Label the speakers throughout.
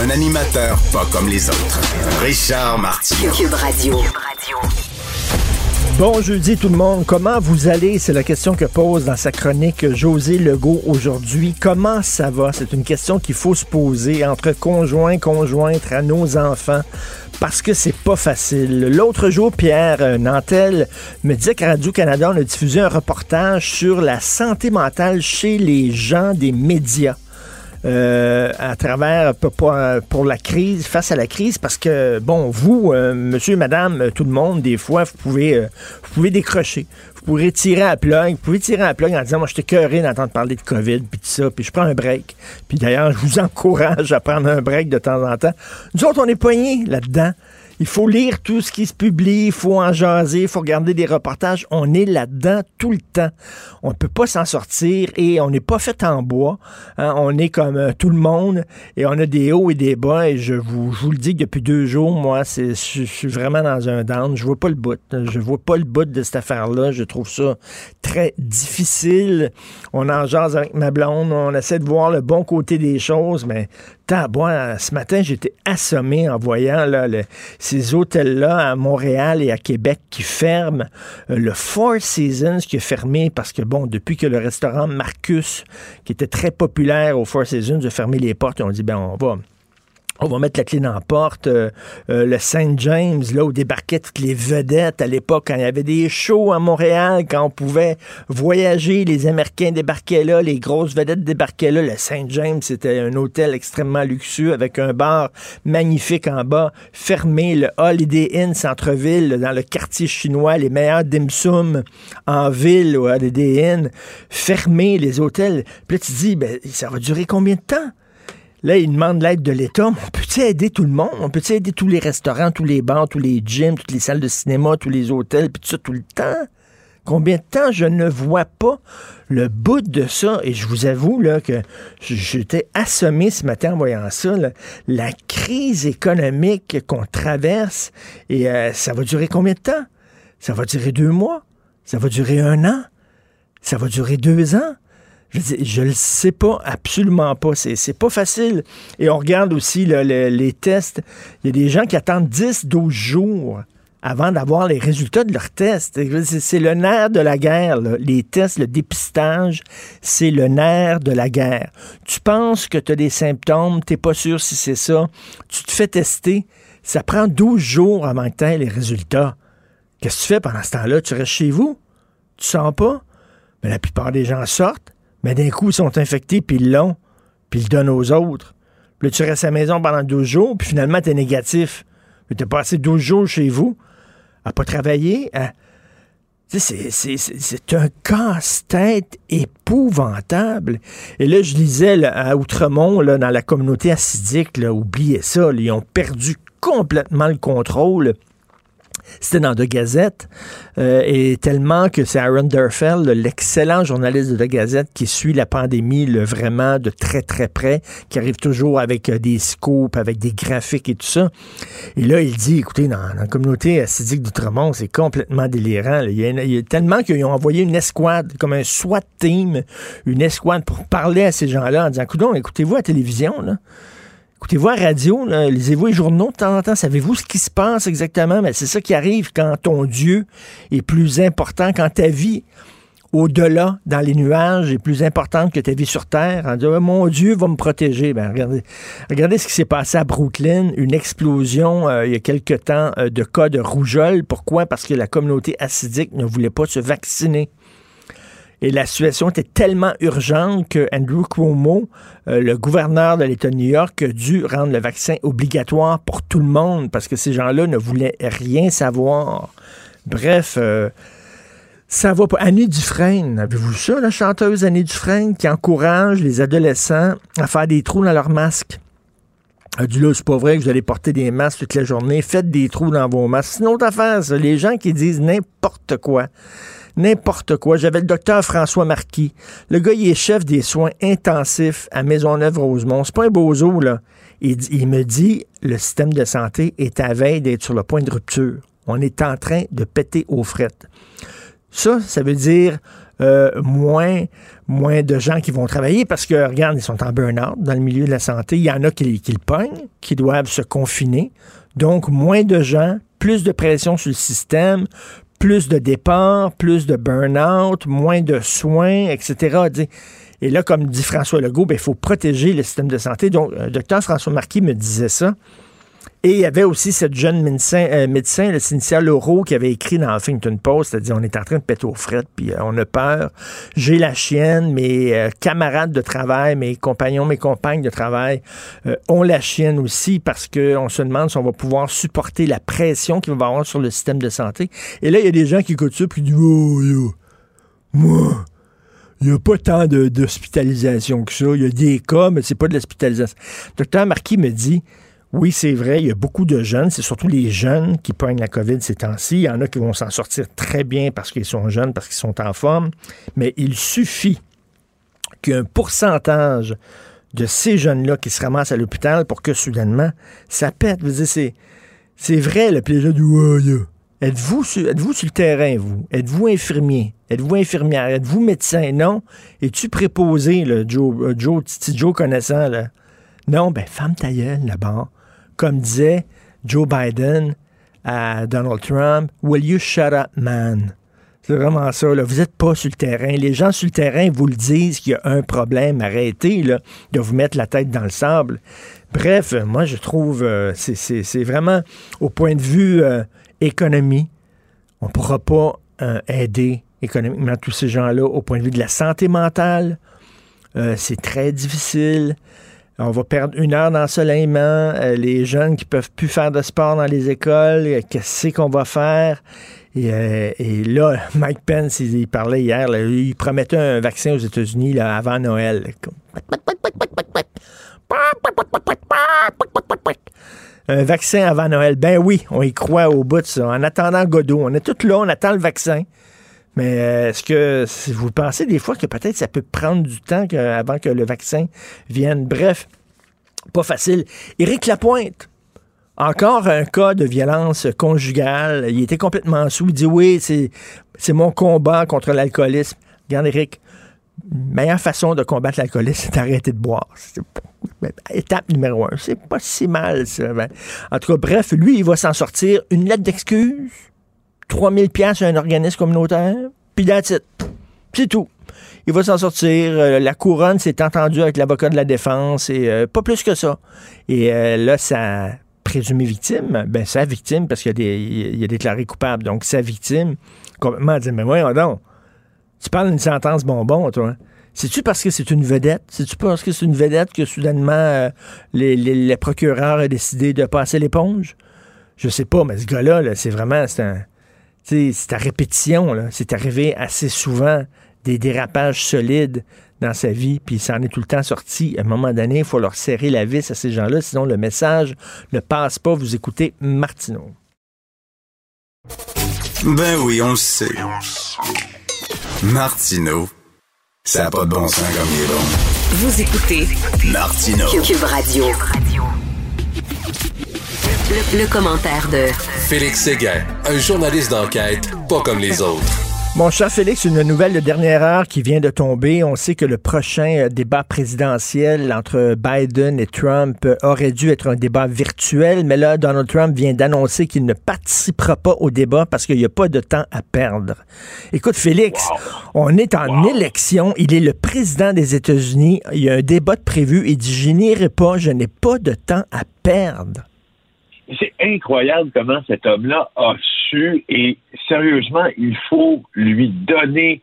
Speaker 1: Un animateur pas comme les autres. Richard Martineau.
Speaker 2: Cube Radio.
Speaker 3: Bon jeudi tout le monde, comment vous allez? C'est la question que pose dans sa chronique José Legault aujourd'hui. Comment ça va? C'est une question qu'il faut se poser entre conjoints, conjointes, à nos enfants, parce que c'est pas facile. L'autre jour, Pierre euh, Nantel me disait qu'à Radio-Canada, on a diffusé un reportage sur la santé mentale chez les gens des médias. Euh, à travers pour, pour, pour la crise, face à la crise, parce que bon, vous, euh, monsieur, madame, euh, tout le monde, des fois, vous pouvez, euh, vous pouvez décrocher. Vous pourrez tirer à plug, vous pouvez tirer à plug en disant, moi, je cœuré d'entendre parler de COVID, puis tout ça, puis je prends un break. Puis d'ailleurs, je vous encourage à prendre un break de temps en temps. Nous autres, on est poignés là-dedans. Il faut lire tout ce qui se publie, il faut en jaser, il faut regarder des reportages. On est là-dedans tout le temps. On ne peut pas s'en sortir et on n'est pas fait en bois. hein. On est comme euh, tout le monde et on a des hauts et des bas. Et je vous, le dis que depuis deux jours, moi, je suis vraiment dans un down. Je vois pas le bout. Je vois pas le bout de cette affaire-là. Je trouve ça très difficile. On en jase avec ma blonde. On essaie de voir le bon côté des choses, mais Ce matin, j'étais assommé en voyant ces hôtels-là à Montréal et à Québec qui ferment. Euh, le Four Seasons qui est fermé parce que, bon, depuis que le restaurant Marcus, qui était très populaire au Four Seasons, a fermé les portes, on dit, ben, on va on va mettre la clé dans la porte. Euh, euh, le Saint James, là où débarquaient toutes les vedettes à l'époque, quand il y avait des shows à Montréal, quand on pouvait voyager, les Américains débarquaient là, les grosses vedettes débarquaient là. Le Saint James, c'était un hôtel extrêmement luxueux avec un bar magnifique en bas, fermé. Le Holiday Inn Centre-Ville, dans le quartier chinois, les meilleurs dim sum en ville au Holiday Inn, fermé, les hôtels. Puis là, tu dis, ben, ça va durer combien de temps? Là, ils demandent l'aide de l'État. On peut-tu aider tout le monde? On peut-tu aider tous les restaurants, tous les bars, tous les gyms, toutes les salles de cinéma, tous les hôtels, puis tout ça tout le temps? Combien de temps je ne vois pas le bout de ça? Et je vous avoue là, que j'étais assommé ce matin en voyant ça. là. La crise économique qu'on traverse, et euh, ça va durer combien de temps? Ça va durer deux mois? Ça va durer un an? Ça va durer deux ans? Je dire, je le sais pas, absolument pas. C'est, pas facile. Et on regarde aussi les tests. Il y a des gens qui attendent 10, 12 jours avant d'avoir les résultats de leurs tests. C'est, le nerf de la guerre. Les tests, le dépistage, c'est le nerf de la guerre. Tu penses que tu as des symptômes, tu pas sûr si c'est ça. Tu te fais tester. Ça prend 12 jours avant que tu les résultats. Qu'est-ce que tu fais pendant ce temps-là? Tu restes chez vous? Tu sens pas? Mais la plupart des gens sortent, mais d'un coup, ils sont infectés, puis ils l'ont, puis ils le donnent aux autres. Puis là, tu restes à la maison pendant 12 jours, puis finalement, tu es négatif. Tu as passé 12 jours chez vous, à pas travailler, à... C'est- un casse-tête épouvantable. Et là, je lisais à Outremont, là, dans la communauté acidique, là, oubliez ça, ils ont perdu complètement le contrôle. C'était dans deux Gazette, euh, et tellement que c'est Aaron Durfell, l'excellent journaliste de The Gazette, qui suit la pandémie vraiment de très très près, qui arrive toujours avec euh, des scoops, avec des graphiques et tout ça. Et là, il dit, écoutez, dans, la communauté acidique d'Outremont, c'est complètement délirant. Il y, a, tellement qu'ils ont envoyé une escouade, comme un SWAT team, une escouade pour parler à ces gens-là en disant, écoutez-vous à la télévision, là? Écoutez-vous radio, lisez-vous les journaux de temps en temps, savez-vous ce qui se passe exactement? Mais c'est ça qui arrive quand ton Dieu est plus important, quand ta vie au-delà, dans les nuages, est plus importante que ta vie sur Terre. En disant, mon Dieu va me protéger. Ben, regardez, regardez ce qui s'est passé à Brooklyn, une explosion euh, il y a quelque temps euh, de cas de rougeole. Pourquoi? Parce que la communauté acidique ne voulait pas se vacciner. Et la situation était tellement urgente que Andrew Cuomo, euh, le gouverneur de l'État de New York, a dû rendre le vaccin obligatoire pour tout le monde parce que ces gens-là ne voulaient rien savoir. Bref, euh, ça va pas. Annie Dufresne, avez-vous ça, la chanteuse Annie Dufresne, qui encourage les adolescents à faire des trous dans leur masque? a dit là, c'est pas vrai que vous allez porter des masques toute la journée. Faites des trous dans vos masques. C'est une autre affaire, ça. Les gens qui disent n'importe quoi. N'importe quoi. J'avais le docteur François Marquis. Le gars, il est chef des soins intensifs à Maisonneuve-Rosemont. C'est pas un bozo, là. Il, me dit, le système de santé est à veille d'être sur le point de rupture. On est en train de péter aux frettes. Ça, ça veut dire euh, moins, moins de gens qui vont travailler parce que, regarde, ils sont en burn-out dans le milieu de la santé. Il y en a qui, qui le pognent, qui doivent se confiner. Donc, moins de gens, plus de pression sur le système, plus de départs, plus de burn-out, moins de soins, etc. Et là, comme dit François Legault, ben, il faut protéger le système de santé. Donc, le docteur François Marquis me disait ça. Et il y avait aussi cette jeune médecin, euh, médecin le Cynthia Laureau, qui avait écrit dans Huffington Post, c'est-à-dire on est en train de péter aux frettes, puis euh, on a peur. J'ai la chienne, mes euh, camarades de travail, mes compagnons, mes compagnes de travail ont la chienne aussi parce qu'on se demande si on va pouvoir supporter la pression qu'il va y avoir sur le système de santé. Et là, il y a des gens qui écoutent ça, puis disent, oh, moi, il n'y a pas tant d'hospitalisation que ça. Il y a des cas, mais c'est pas de l'hospitalisation. Docteur Marquis me dit, oui, c'est vrai, il y a beaucoup de jeunes, c'est surtout les jeunes qui prennent la COVID ces temps-ci. Il y en a qui vont s'en sortir très bien parce qu'ils sont jeunes, parce qu'ils sont en forme, mais il suffit qu'un pourcentage de ces jeunes-là qui se ramassent à l'hôpital pour que soudainement, ça pète. C'est, c'est vrai le plaisir du Êtes-vous sur, êtes-vous sur le terrain, vous? Êtes-vous infirmier? Êtes-vous infirmière? Êtes-vous médecin? Non? Es-tu préposé, le Joe, euh, Joe, Joe connaissant, là? Non, ben, femme ta là-bas comme disait Joe Biden à Donald Trump, Will you shut up, man? C'est vraiment ça. Vous n'êtes pas sur le terrain. Les gens sur le terrain vous le disent qu'il y a un problème. Arrêtez là, de vous mettre la tête dans le sable. Bref, moi, je trouve euh, c'est vraiment au point de vue euh, économie, on ne pourra pas euh, aider économiquement tous ces gens-là au point de vue de la santé mentale. c'est très difficile. On va perdre une heure d'ensoleillement. Euh, les jeunes qui peuvent plus faire de sport dans les écoles, euh, qu'est-ce qu'on va faire? Euh, et, là, Mike Pence, il, parlait hier, il promettait un vaccin aux États-Unis avant Noël. Un vaccin avant Noël. Ben oui, on y croit au bout de ça. En attendant Godot, on est tous là, on attend le vaccin. Mais euh, est-ce que vous pensez des fois que peut-être ça peut prendre du temps avant que le vaccin vienne? Bref, pas facile. Éric Lapointe, encore un cas de violence conjugale. Il était complètement sous. Il dit oui, c'est mon combat contre l'alcoolisme. Regarde, Éric, meilleure façon de combattre l'alcoolisme, c'est d'arrêter de boire. Étape numéro un. C'est pas si mal, ça. Ben, en tout cas, bref, lui, il va s'en sortir. Une lettre d'excuse 3000 pièces à un organisme communautaire, puis C'est tout. Il va s'en sortir. Euh, la couronne s'est entendue avec l'avocat de la défense et euh, pas plus que ça. Et euh, là, sa présumée victime, ben sa victime, parce qu'il a déclaré coupable, donc sa victime, complètement dit, mais voyons donc, tu parles d'une sentence bonbon, toi. C'est-tu parce que c'est une vedette? C'est-tu parce que c'est une vedette que soudainement les, procureurs ont décidé de passer l'éponge? Je sais pas, mais ce gars-là, -là, c'est vraiment, c'est c'est à répétition, c'est arrivé assez souvent des dérapages solides dans sa vie, puis ça en est tout le temps sorti. À un moment donné, il faut leur serrer la vis à ces gens-là, sinon le message ne passe pas. Vous écoutez Martineau.
Speaker 1: Ben oui, on le sait. Martineau, ça n'a pas de bon sens comme il est bon.
Speaker 2: Vous écoutez
Speaker 1: Martineau.
Speaker 2: Cube Radio. Le, commentaire de
Speaker 4: Félix Séguin, un journaliste d'enquête pas comme les autres.
Speaker 3: Mon cher Félix, une nouvelle de dernière heure qui vient de tomber. On sait que le prochain euh, débat présidentiel entre Biden et Trump euh, aurait dû être un débat virtuel, mais là, Donald Trump vient d'annoncer qu'il ne participera pas au débat parce qu'il n'y a pas de temps à perdre. Écoute, Félix, on est en élection. Il est le président des États-Unis. Il y a un débat de prévu. Il dit, je n'irai pas, je n'ai pas de temps à perdre.
Speaker 5: C'est incroyable comment cet homme-là a su et sérieusement, il faut lui donner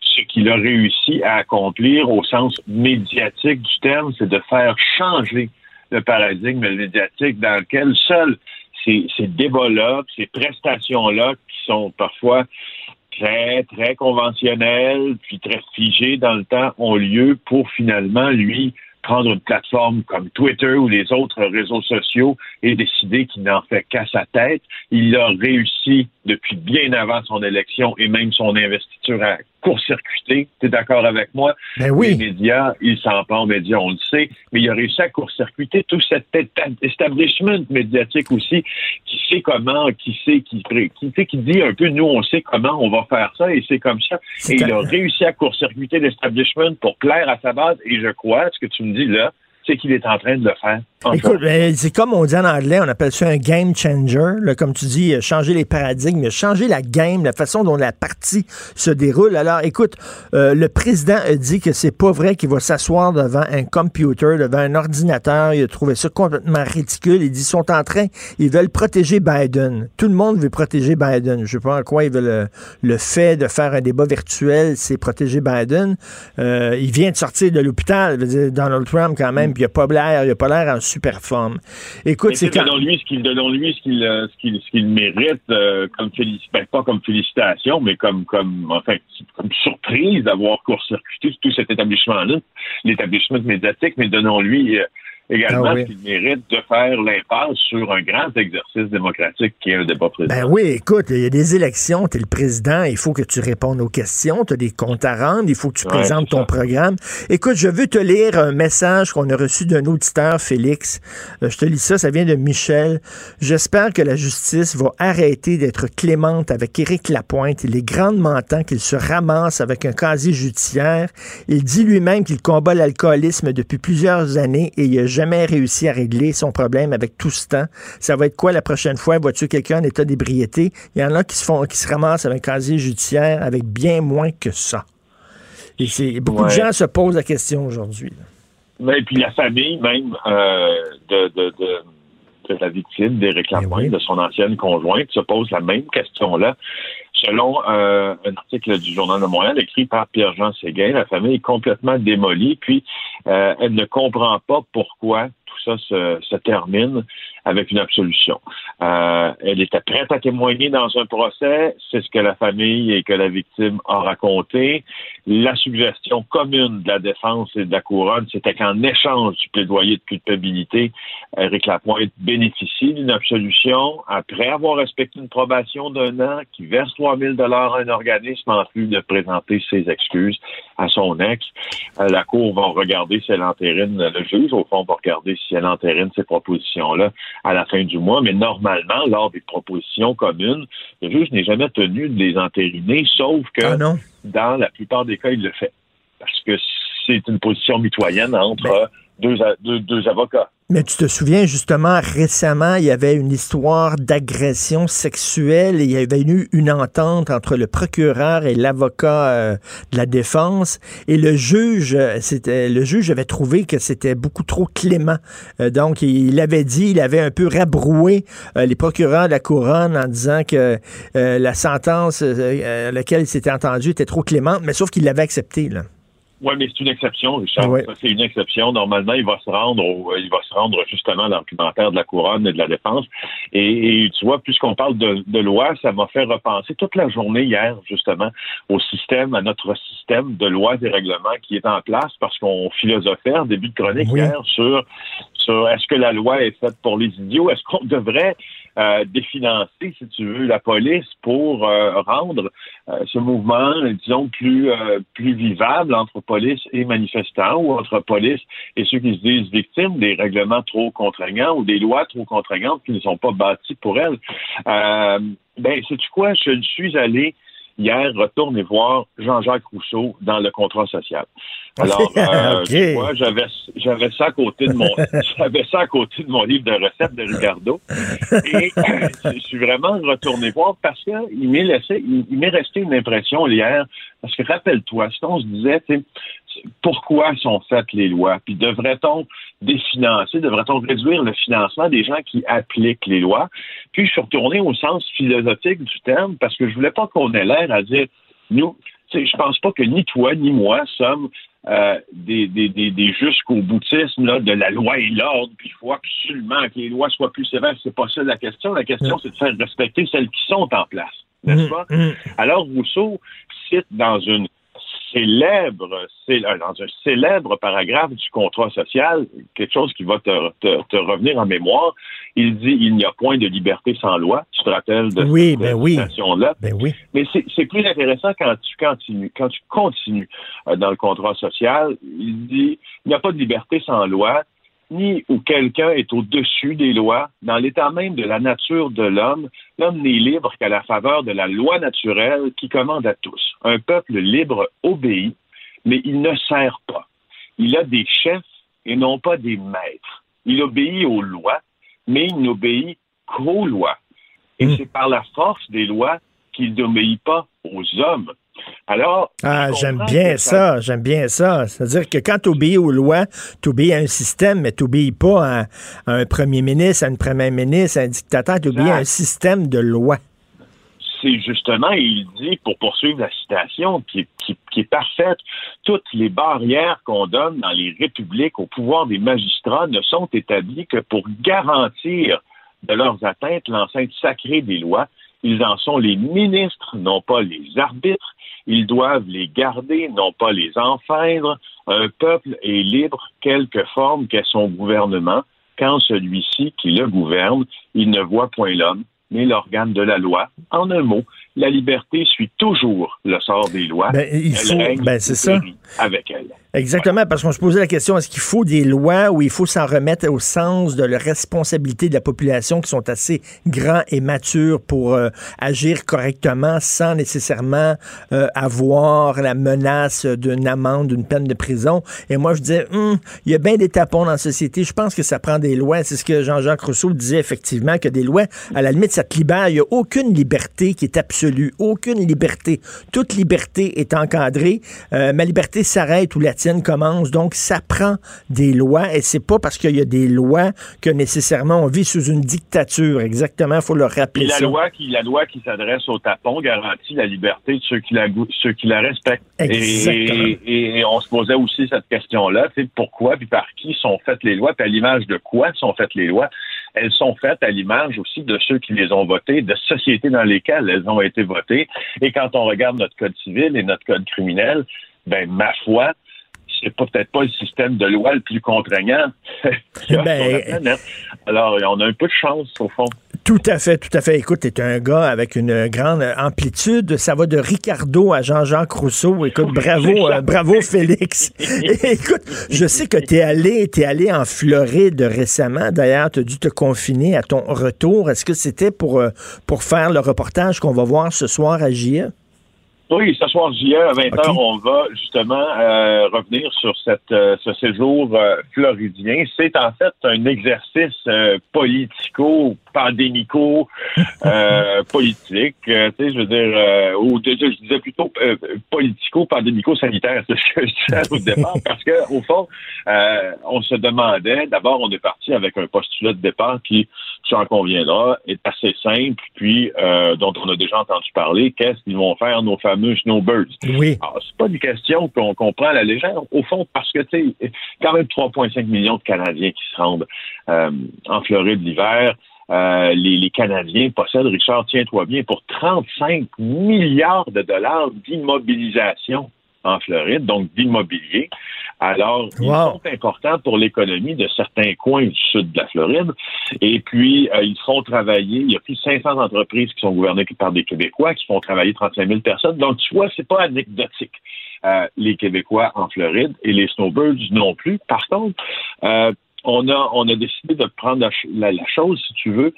Speaker 5: ce qu'il a réussi à accomplir au sens médiatique du terme, c'est de faire changer le paradigme médiatique dans lequel seuls ces, débats-là, ces prestations-là qui sont parfois très, très conventionnelles, puis très figées dans le temps, ont lieu pour finalement lui prendre une plateforme comme Twitter ou les autres réseaux sociaux et décider qu'il n'en fait qu'à sa tête. Il a réussi depuis bien avant son élection et même son investiture court-circuiter. Tu es d'accord avec moi?
Speaker 3: Ben oui.
Speaker 5: Les médias, ils s'en pas aux médias, on le sait, mais il a réussi à court-circuiter tout cet establishment médiatique aussi qui sait comment, qui sait, qui, qui, qui dit un peu, nous, on sait comment on va faire ça et c'est comme ça. Et il a réussi à court-circuiter l'establishment pour plaire à sa base et je crois, ce que tu me dis là, c'est qu'il est en train de le faire.
Speaker 3: Écoute, ben, c'est comme on dit en anglais, on appelle ça un game changer. comme tu dis, euh, changer les paradigmes, changer la game, la façon dont la partie se déroule. Alors, écoute, euh, le président a dit que c'est pas vrai qu'il va s'asseoir devant un computer, devant un ordinateur. Il a trouvé ça complètement ridicule. Il dit qu'ils sont en train, ils veulent protéger Biden. Tout le monde veut protéger Biden. Je sais pas en quoi ils veulent le, fait de faire un débat virtuel, c'est protéger Biden. Euh, il vient de sortir de l'hôpital, Donald Trump quand même, puis il a pas l'air, il a pas l'air en super forme. Écoute, c'est
Speaker 5: quand... lui ce qu'il lui ce qu'il euh, ce qu'il mérite euh, comme ben, pas comme félicitation, mais comme comme enfin comme surprise d'avoir court-circuité tout cet établissement-là, l'établissement médiatique, mais donnons-lui euh, également ah qu'il mérite de faire l'impasse sur un grand exercice démocratique qui est un débat présidentiel.
Speaker 3: Ben oui, écoute, il y a des élections, tu es le président, il faut que tu répondes aux questions, tu as des comptes à rendre, il faut que tu présentes ton programme. Écoute, je veux te lire un message qu'on a reçu d'un auditeur, Félix. Euh, je te lis ça, ça vient de Michel. J'espère que la justice va arrêter d'être clémente avec Éric Lapointe. Il est grandement temps qu'il se ramasse avec un casier judiciaire. Il dit lui-même qu'il combat l'alcoolisme depuis plusieurs années et il a jamais réussi à régler son problème avec tout ce temps. Ça va être quoi la prochaine fois? Vois-tu quelqu'un en état d'ébriété? Il y en a qui se font, qui se ramassent avec un casier judiciaire avec bien moins que ça. Et c'est, beaucoup de gens se posent la question aujourd'hui.
Speaker 5: Mais puis la famille même euh, de, de, de, la victime d'Éric eh Lapointe, de son ancienne conjointe, se pose la même question-là. Selon euh, un article du Journal de Montréal écrit par Pierre-Jean Séguin, la famille est complètement démolie, puis euh, elle ne comprend pas pourquoi tout ça se, termine avec une absolution. Euh, elle était prête à témoigner dans un procès, c'est ce que la famille et que la victime a raconté. La suggestion commune de la défense et de la couronne, c'était qu'en échange du plaidoyer de culpabilité, Éric Lapointe bénéficie d'une absolution après avoir respecté une probation d'un an, qui verse 3 000 dollars à un organisme en plus de présenter ses excuses à son ex. Euh, la Cour va regarder si elle entérine, le juge, au fond, va regarder si elle entérine ces propositions-là à la fin du mois, mais normalement, lors des propositions communes, le juge n'est jamais tenu de les entériner, sauf que
Speaker 3: ah
Speaker 5: dans la plupart des cas, il le fait. Parce que c'est une position mitoyenne entre deux, avocats.
Speaker 3: Mais tu te souviens justement récemment, il y avait une histoire d'agression sexuelle et il y avait eu une entente entre le procureur et l'avocat euh, de la défense et le juge, euh, le juge avait trouvé que c'était beaucoup trop clément. Euh, donc il avait dit, il avait un peu rabroué les procureurs de la couronne en disant que la sentence à laquelle il s'était entendu était trop clémente, mais sauf qu'il l'avait accepté là.
Speaker 5: Oui, mais c'est une exception, Richard. C'est une exception. Normalement, il va se rendre au, il va se rendre justement à l'argumentaire de la couronne et de la défense. Et, tu vois, puisqu'on parle de, de, loi, ça m'a fait repenser toute la journée hier, justement, au système, à notre système de lois et règlements qui est en place parce qu'on philosophait en début de chronique hier sur, sur est-ce que la loi est faite pour les idiots? Est-ce qu'on devrait euh, définancer, si tu veux, la police pour euh, rendre euh, ce mouvement, disons, plus, plus vivable entre police et manifestants ou entre police et ceux qui se disent victimes des règlements trop contraignants ou des lois trop contraignantes qui ne sont pas bâties pour elles. ben, sais-tu quoi? Je suis allé hier retourner voir Jean-Jacques Rousseau dans le contrat social. Alors, euh, j'avais j'avais ça à côté de mon j'avais ça à côté de mon livre de recettes de Ricardo. Et je suis vraiment retourné voir parce que il m'est laissé il, m'est resté une impression hier. Parce que rappelle-toi, si on se disait pourquoi sont faites les lois, puis devrait-on définancer, devrait-on réduire le financement des gens qui appliquent les lois? Puis je suis retourné au sens philosophique du terme parce que je voulais pas qu'on ait l'air à dire nous, je pense pas que ni toi ni moi sommes euh, des, des, des, jusqu'au boutisme là, de la loi et l'ordre, puis il faut absolument que les lois soient plus sévères. C'est pas ça la question. La question, c'est de faire respecter celles qui sont en place. N'est-ce mm, pas? Mm. Alors, Rousseau cite dans une célèbre, dans un célèbre paragraphe du contrat social, quelque chose qui va te, revenir en mémoire, il dit il n'y a point de liberté sans loi. Tu te rappelles de
Speaker 3: oui,
Speaker 5: cette
Speaker 3: ben oui.
Speaker 5: citation-là?
Speaker 3: Ben oui.
Speaker 5: Mais c'est plus intéressant quand tu continues, quand tu continues euh, dans le contrat social. Il dit il n'y a pas de liberté sans loi ni où quelqu'un est au-dessus des lois. Dans l'état même de la nature de l'homme, l'homme n'est libre qu'à la faveur de la loi naturelle qui commande à tous. Un peuple libre obéit, mais il ne sert pas. Il a des chefs et non pas des maîtres. Il obéit aux lois, mais il n'obéit qu'aux lois. Et hmm. c'est par la force des lois qu'il n'obéit pas aux hommes. Alors.
Speaker 3: Ah, j'aime bien ça, j'aime bien ça. C'est-à-dire que quand tu obéis aux lois, tu obéis à un système, mais tu n'obéis pas à, un premier ministre, à une première ministre, à un dictateur, tu obéis à un système de lois.
Speaker 5: C'est justement, il dit, pour poursuivre la citation, qui, qui est parfaite, toutes les barrières qu'on donne dans les républiques au pouvoir des magistrats ne sont établies que pour garantir de leurs atteintes l'enceinte sacrée des lois. Ils en sont les ministres, non pas les arbitres. Ils doivent les garder, non pas les enfreindre. Un peuple est libre, quelque forme qu'est son gouvernement, quand celui-ci qui le gouverne, il ne voit point l'homme, mais l'organe de la loi. En un mot, la liberté suit toujours le sort des lois.
Speaker 3: Ben, il faut, ben, c'est ça.
Speaker 5: Avec elle.
Speaker 3: Exactement, parce qu'on se posait la question, est-ce qu'il faut des lois ou il faut s'en remettre au sens de la responsabilité de la population qui sont assez grands et matures pour euh, agir correctement sans nécessairement euh, avoir la menace d'une amende, d'une peine de prison? Et moi, je disais, hum, il y a bien des tapons dans la société. Je pense que ça prend des lois. C'est ce que Jean-Jacques Rousseau disait effectivement, que des lois, à la limite, ça te libère. Il n'y a aucune liberté qui est absolue. Aucune liberté. Toute liberté est encadrée. Euh, ma liberté s'arrête ou la commence. Donc, ça prend des lois et c'est pas parce qu'il y a des lois que nécessairement on vit sous une dictature. Exactement, il faut le rappeler.
Speaker 5: la loi qui, la loi qui s'adresse au tapon garantit la liberté de ceux qui la, ceux qui la respectent.
Speaker 3: Exactement.
Speaker 5: Et, on se posait aussi cette question-là, c'est pourquoi puis par qui sont faites les lois, puis à l'image de quoi sont faites les lois? Elles sont faites à l'image aussi de ceux qui les ont votées, de sociétés dans lesquelles elles ont été votées. Et quand on regarde notre code civil et notre code criminel, ben ma foi, c'est peut-être pas le système de loi le plus contraignant ben, Alors, on a un peu de chance, au fond.
Speaker 3: Tout à fait, tout à fait. Écoute, tu un gars avec une grande amplitude. Ça va de Ricardo à Jean-Jacques Rousseau. Écoute, bravo, euh, bravo Félix. Écoute, je sais que tu es allé, es allé en Floride récemment. D'ailleurs, tu as dû te confiner à ton retour. Est-ce que c'était pour, euh, pour faire le reportage qu'on va voir ce soir à JE?
Speaker 5: Oui, ce soir, JE, à 20h, on va justement euh, revenir sur cette, euh, ce séjour euh, floridien. C'est en fait un exercice politico, pandémico, politique. tu sais, je veux dire, ou je disais plutôt politico, pandémico, sanitaire, c'est ce que je disais au départ, parce que au fond, on se demandait, d'abord, on est parti avec un postulat de départ qui, tu en conviendras, est assez simple, puis dont on a déjà entendu parler. Qu'est-ce qu'ils vont faire nos fameux snowbirds?
Speaker 3: Oui.
Speaker 5: Alors, c'est pas une question qu'on comprend à la légère, au fond, parce que, tu sais, quand même 3,5 millions de Canadiens qui se rendent euh, en Floride l'hiver. Euh, les, les, Canadiens possèdent, Richard, tiens-toi bien, pour 35 milliards de dollars d'immobilisation en Floride, donc d'immobilier. Alors, ils sont importants pour l'économie de certains coins du sud de la Floride. Et puis, euh, ils font travailler, il y a plus de 500 entreprises qui sont gouvernées par des Québécois, qui font travailler 35 000 personnes. Donc, tu vois, c'est pas anecdotique. Euh, les Québécois en Floride et les snowbirds non plus. Par contre, euh, on a on a décidé de prendre la, la chose, si tu veux,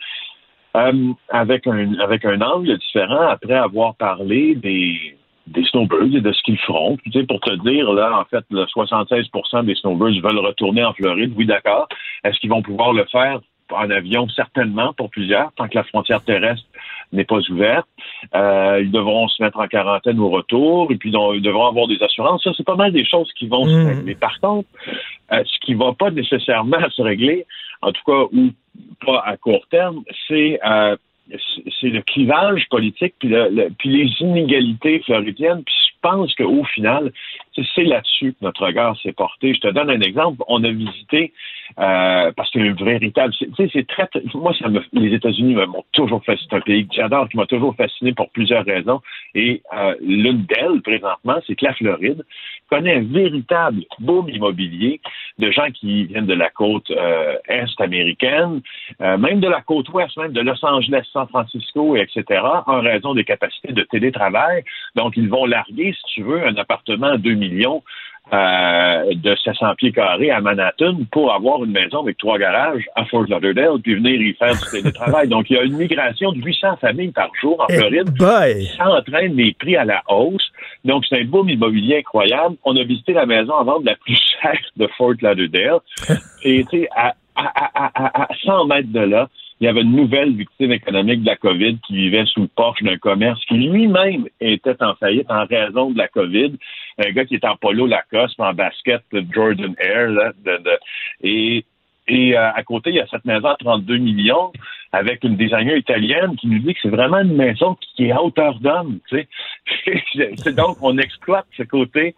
Speaker 5: euh, avec un avec un angle différent après avoir parlé des des snowbirds et de ce qu'ils feront. tu sais, pour te dire, là, en fait, le 76 des snowbirds veulent retourner en Floride. Oui, d'accord. Est-ce qu'ils vont pouvoir le faire en avion? Certainement, pour plusieurs, tant que la frontière terrestre n'est pas ouverte. Euh, ils devront se mettre en quarantaine au retour et puis ils devront avoir des assurances. Ça, c'est pas mal des choses qui vont se mmh. régler. Par contre, euh, ce qui va pas nécessairement se régler, en tout cas, ou pas à court terme, c'est euh, c'est le clivage politique puis, le, puis les inégalités floridiennes. Pense qu'au final, c'est là-dessus que notre regard s'est porté. Je te donne un exemple. On a visité, euh, parce a un véritable... Tu sais, c'est très... Moi, ça les États-Unis m'ont toujours fasciné. C'est un pays que j'adore, qui m'a toujours fasciné pour plusieurs raisons. Et euh, l'une d'elles, présentement, c'est que la Floride connaît un véritable boom immobilier de gens qui viennent de la côte euh, est américaine, même de la côte ouest, même de Los Angeles, San Francisco, etc., en raison des capacités de télétravail. Donc, ils vont larguer, si tu veux, un appartement à 2 millions euh, de 700 pieds carrés à Manhattan pour avoir une maison avec trois garages à Fort Lauderdale puis venir y faire du télétravail. Donc, il y a une migration de 800 familles par jour en
Speaker 3: Eh
Speaker 5: Floride.
Speaker 3: boy!
Speaker 5: Ça entraîne les prix à la hausse. Donc, c'est un boom immobilier incroyable. On a visité la maison à vendre la plus chère de Fort Lauderdale. Et, tu sais, à, à, à, à, à 100 mètres de là, il y avait une nouvelle victime économique de la COVID qui vivait sous le porche d'un commerce qui lui-même était en faillite en raison de la COVID. Un gars qui est en polo Lacoste, en basket de Jordan Air, là, de, et et euh, à côté, il y a cette maison à 32 millions avec une designer italienne qui nous dit que c'est vraiment une maison qui est à hauteur d'homme. Donc on exploite ce côté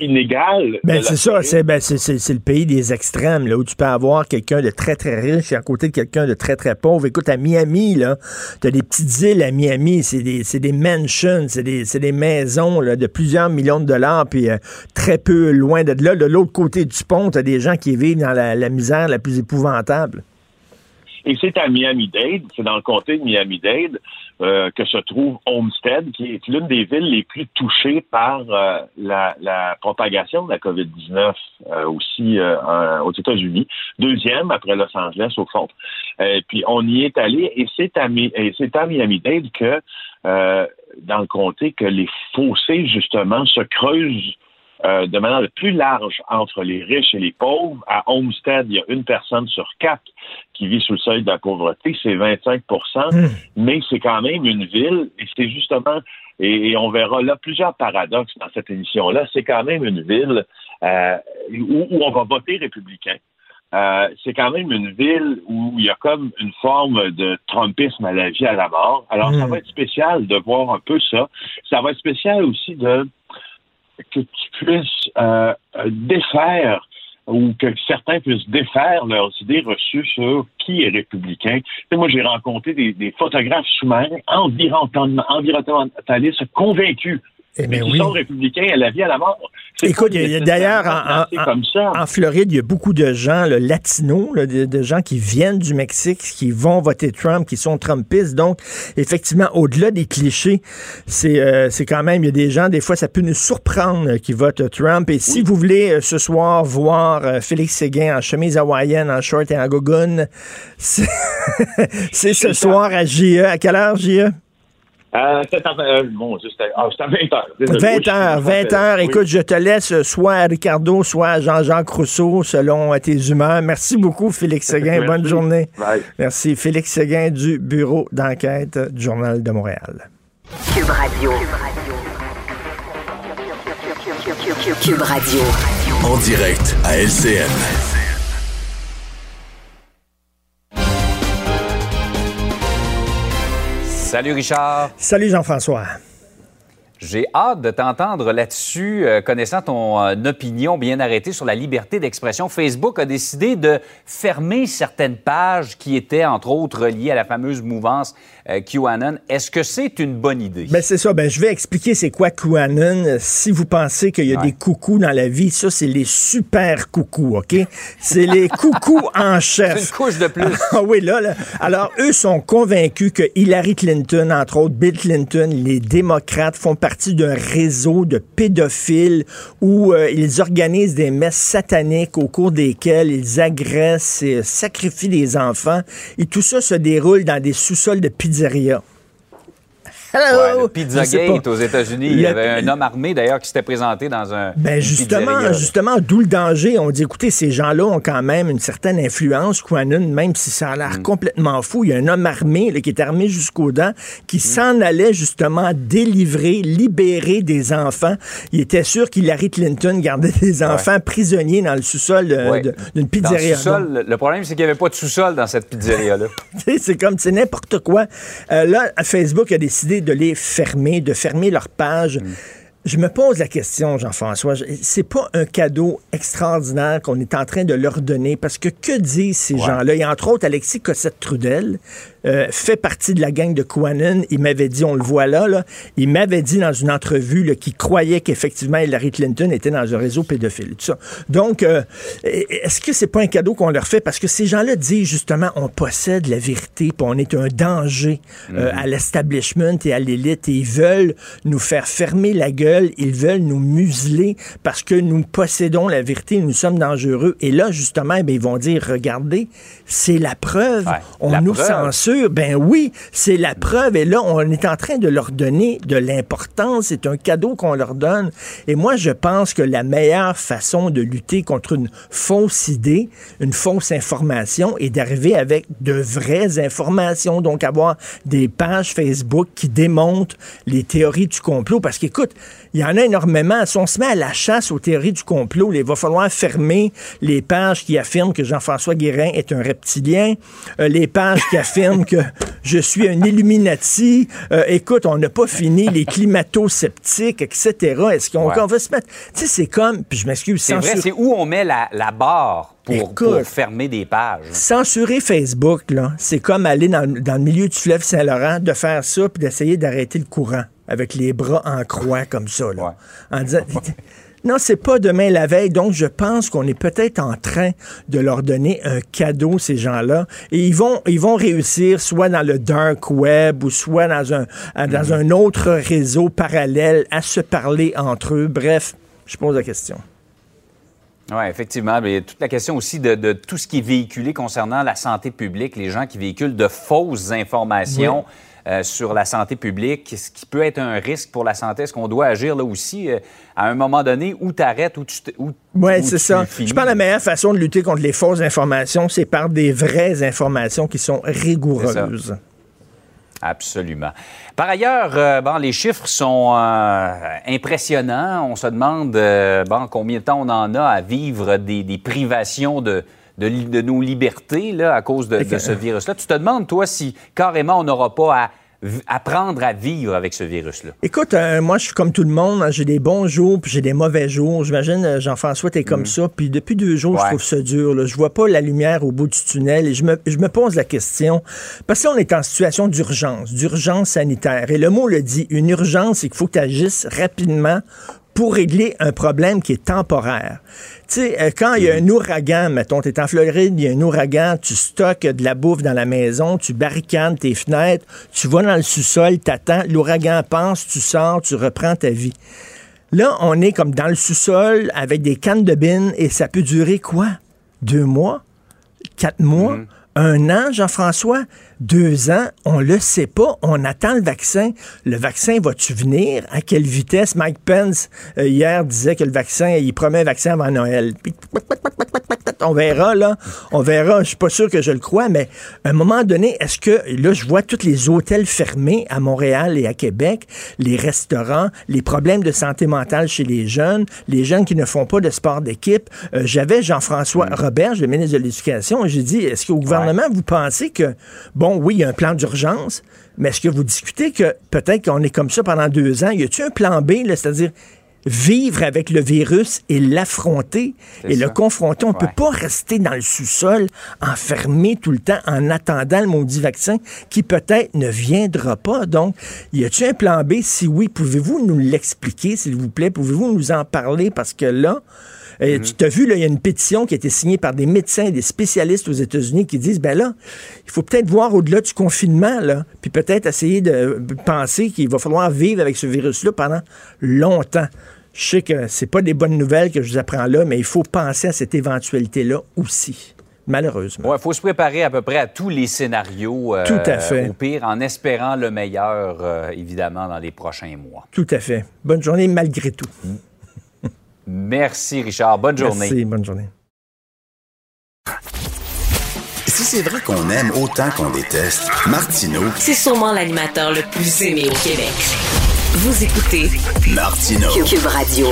Speaker 5: inégal.
Speaker 3: Ben,
Speaker 5: la
Speaker 3: c'est ça, c'est ben, le pays des extrêmes, là, où tu peux avoir quelqu'un de très, très riche et à côté de quelqu'un de très, très pauvre. Écoute, à Miami, là, t'as des petites îles à Miami, c'est des, des mansions, c'est des, des maisons là, de plusieurs millions de dollars, puis euh, très peu loin de là. De l'autre côté du pont, t'as des gens qui vivent dans la, la misère la plus épouvantable.
Speaker 5: Et c'est à Miami-Dade, c'est dans le comté de Miami-Dade euh, que se trouve Homestead, qui est l'une des villes les plus touchées par euh, la, la propagation de la COVID-19 euh, aussi euh, aux États-Unis. Deuxième après Los Angeles, au fond. Euh, puis on y est allé et c'est à, à Miami-Dade que, dans le comté, que les fossés, justement, se creusent euh, de manière plus large entre les riches et les pauvres. À Homestead, il y a une personne sur quatre qui vit sous le seuil de la pauvreté, c'est 25% mais c'est quand même une ville, et c'est justement, et, et on verra là plusieurs paradoxes dans cette émission-là, c'est quand même une ville euh, où, où on va voter républicain. Euh, c'est quand même une ville où il y a comme une forme de trumpisme à la vie, à la mort. Alors, ça
Speaker 3: Mm.
Speaker 5: va être spécial de voir un peu ça. Ça va être spécial aussi de que tu puisses euh, euh, défaire ou que certains puissent défaire leurs idées reçues sur qui est républicain. Sais, moi, j'ai rencontré des, des photographes sous-marins environnement- environnementalistes convaincus
Speaker 3: Eh
Speaker 5: mais
Speaker 3: ben oui.
Speaker 5: sont républicains à la vie, à la mort.
Speaker 3: Écoute,
Speaker 5: pas
Speaker 3: il y a-
Speaker 5: nécessairement
Speaker 3: d'ailleurs, en- en-
Speaker 5: comme ça.
Speaker 3: En Floride, il y a beaucoup de gens là, latinos, là, de, de gens qui viennent du Mexique, qui vont voter Trump, qui sont Trumpistes. Donc, effectivement, au-delà des clichés, c'est euh, c'est quand même, il y a des gens, des fois, ça peut nous surprendre euh, qui votent Trump. Et si vous voulez euh, ce soir voir euh, Félix Séguin en chemise hawaïenne, en short et en c'est c'est ce soir à JE. À quelle heure, JE?
Speaker 5: Euh, c'est à, euh, bon, ah, à 20 heures. Désolé.
Speaker 3: 20
Speaker 5: Oui, je-
Speaker 3: heures,
Speaker 5: je
Speaker 3: 20
Speaker 5: rappelle.
Speaker 3: heures.
Speaker 5: Oui.
Speaker 3: Écoute, je te laisse euh, soit à Ricardo, soit à Jean-Jacques Rousseau, selon euh, tes humeurs. Merci beaucoup, Félix Séguin.
Speaker 5: Merci.
Speaker 3: Bonne journée.
Speaker 5: Bye.
Speaker 3: Merci. Félix Séguin du Bureau d'enquête du Journal de Montréal.
Speaker 2: Cube Radio. Cube Radio.
Speaker 4: En direct à LCN.
Speaker 6: Salut Richard.
Speaker 3: Salut Jean-François.
Speaker 6: J'ai hâte de t'entendre là-dessus, euh, connaissant ton euh, opinion bien arrêtée sur la liberté d'expression. Facebook a décidé de fermer certaines pages qui étaient, entre autres, reliées à la fameuse mouvance euh, QAnon. Est-ce que c'est une bonne idée?
Speaker 3: Ben c'est ça. Ben je vais expliquer c'est quoi QAnon. Si vous pensez qu'il y a
Speaker 6: Ouais.
Speaker 3: des coucous dans la vie, ça c'est les super coucous, ok? C'est les coucous en chef.
Speaker 6: une couche de plus.
Speaker 3: Ah oui, là, là. Alors, eux sont convaincus que Hillary Clinton, entre autres Bill Clinton, les démocrates font partie d'un réseau de pédophiles où euh, ils organisent des messes sataniques au cours desquelles ils agressent et sacrifient des enfants. Et tout ça se déroule dans des sous-sols de pizzeria pizzeria. Hello!
Speaker 6: Ouais, le Pizzagate aux États-Unis. Il y avait un homme armé, d'ailleurs, qui s'était présenté dans un.
Speaker 3: Ben justement, justement, d'où le danger. On dit, écoutez, ces gens-là ont quand même une certaine influence, Quanon, même si ça a
Speaker 6: Mm.
Speaker 3: l'air complètement fou. Il y a un homme armé, là, qui est armé jusqu'aux dents,
Speaker 6: Mm.
Speaker 3: qui s'en allait justement délivrer, libérer des enfants. Il était sûr qu'Hillary Clinton gardait des enfants prisonniers dans le sous-sol
Speaker 6: Ouais.
Speaker 3: d'une
Speaker 6: Dans
Speaker 3: pizzeria.
Speaker 6: le sous-sol, le- problème, c'est qu'il n'y avait pas de sous-sol dans cette pizzeria-là.
Speaker 3: C'est comme, c'est n'importe quoi. Euh, là, Facebook a décidé de les fermer, de fermer leur page. je me pose la question, Jean-François. C'est pas un cadeau extraordinaire qu'on est en train de leur donner parce que que disent ces gens-là? Et entre autres, Alexis Cossette-Trudel euh, fait partie de la gang de Quanon. Il m'avait dit, on le voit là, là il m'avait dit dans une entrevue qu'il croyait qu'effectivement Hillary Clinton était dans un réseau pédophile. Tout ça. Donc, euh, est-ce que c'est pas un cadeau qu'on leur fait? Parce que ces gens-là disent justement, on possède la vérité, puis on est un danger euh, mm-hmm. à l'establishment et à l'élite, et ils veulent nous faire fermer la gueule, ils veulent nous museler parce que nous possédons la vérité, nous sommes dangereux. Et là, justement, eh ils vont dire, regardez, c'est la preuve, on nous censure. Ben oui, c'est la preuve. Et là, on est en train de leur donner de l'importance. C'est un cadeau qu'on leur donne. Et moi, je pense que la meilleure façon de lutter contre une fausse idée, une fausse information, est d'arriver avec de vraies informations. Donc, avoir des pages Facebook qui démontrent les théories du complot. Parce qu'écoute, il y en a énormément. Si on se met à la chasse aux théories du complot, il va falloir fermer les pages qui affirment que Jean-François Guérin est un reptilien, euh, les pages qui affirment que je suis un Illuminati. Euh, écoute, on n'a pas fini les climato-sceptiques, etc. Est-ce qu'on va se mettre... Tu sais, c'est comme... Puis je m'excuse,
Speaker 6: C'est vrai, c'est où on met la, barre pour, fermer des pages?
Speaker 3: Censurer Facebook, là, c'est comme aller dans, le milieu du fleuve Saint-Laurent, de faire ça puis d'essayer d'arrêter le courant avec les bras en croix comme ça. Là, En disant, non, c'est pas demain la veille. Donc, je pense qu'on est peut-être en train de leur donner un cadeau, ces gens-là. Et ils vont, ils vont réussir soit dans le dark web ou soit dans un, dans mhm. un autre réseau parallèle à se parler entre eux. Bref, je pose la question.
Speaker 6: Oui, effectivement. Mais toute la question aussi de, tout ce qui est véhiculé concernant la santé publique, les gens qui véhiculent de fausses informations. Euh, sur la santé publique, ce qui peut être un risque pour la santé. Est-ce qu'on doit agir là aussi euh, à un moment donné où tu arrêtes, où tu...
Speaker 3: Oui, c'est ça. Je pense que la meilleure façon de lutter contre les fausses informations, c'est par des vraies informations qui sont rigoureuses.
Speaker 6: Absolument. Par ailleurs, euh, bon, les chiffres sont impressionnants. On se demande bon, combien de temps on en a à vivre des, privations de, de, nos libertés là, à cause de, ce virus-là. Tu te demandes, toi, si carrément on n'aura pas à apprendre à vivre avec ce virus-là?
Speaker 3: Écoute, euh, moi, je suis comme tout le monde. Hein. J'ai des bons jours, puis j'ai des mauvais jours. J'imagine, euh, Jean-François, tu es comme mm. ça. Puis depuis deux jours, je trouve ça dur. Là. Je vois pas la lumière au bout du tunnel. Et je me, je me pose la question, parce que là, on est en situation d'urgence, d'urgence sanitaire. Et le mot le dit, une urgence, c'est qu'il faut que tu agisses rapidement pour régler un problème qui est temporaire. Tu sais, euh, quand il y a un ouragan, mettons, tu es en Floride, il y a un ouragan, tu stockes de la bouffe dans la maison, tu barricades tes fenêtres, tu vas dans le sous-sol, t'attends, l'ouragan passe, tu sors, tu reprends ta vie. Là, on est comme dans le sous-sol avec des cannes de bine et ça peut durer quoi? Deux mois? Quatre mois? Mm-hmm. Un an, Jean-François? Deux ans, on le sait pas. On attend le vaccin. Le vaccin va-tu venir? À quelle vitesse? Mike Pence, euh, hier, disait que le vaccin, il promet un vaccin avant Noël. On verra, là. On verra. Je suis pas sûr que je le crois, mais à un moment donné, est-ce que, là, je vois tous les hôtels fermés à Montréal et à Québec, les restaurants, les problèmes de santé mentale chez les jeunes, les jeunes qui ne font pas de sport d'équipe. Euh, j'avais Jean-François mm. Robert, le ministre de l'Éducation, et j'ai dit, est-ce qu'au gouvernement, vous pensez que, bon, bon, oui, il y a un plan d'urgence, mais est-ce que vous discutez que peut-être qu'on est comme ça pendant deux ans? Y a-t-il un plan B, c'est-à-dire vivre avec le virus et l'affronter et le confronter? On ne peut pas rester dans le sous-sol, enfermé tout le temps en attendant le maudit vaccin qui peut-être ne viendra pas. Donc, y a-t-il un plan B? Si oui, pouvez-vous nous l'expliquer, s'il vous plaît? Pouvez-vous nous en parler? Parce que là, et Tu t'as vu, il y a une pétition qui a été signée par des médecins et des spécialistes aux États-Unis qui disent, ben là, il faut peut-être voir au-delà du confinement, là, puis peut-être essayer de penser qu'il va falloir vivre avec ce virus-là pendant longtemps. Je sais que c'est pas des bonnes nouvelles que je vous apprends là, mais il faut penser à cette éventualité-là aussi malheureusement.
Speaker 6: Il faut se préparer à peu près à tous les scénarios.
Speaker 3: Euh, Tout à fait.
Speaker 6: Au pire, en espérant le meilleur, euh, évidemment, dans les prochains mois.
Speaker 3: Tout à fait. Bonne journée malgré tout. Mm.
Speaker 6: Merci, Richard. Bonne journée.
Speaker 3: Merci, bonne journée.
Speaker 1: Si c'est vrai qu'on aime autant qu'on déteste, Martineau.
Speaker 2: C'est sûrement l'animateur le plus aimé au Québec. Vous écoutez
Speaker 1: Martineau.
Speaker 2: Cube Radio.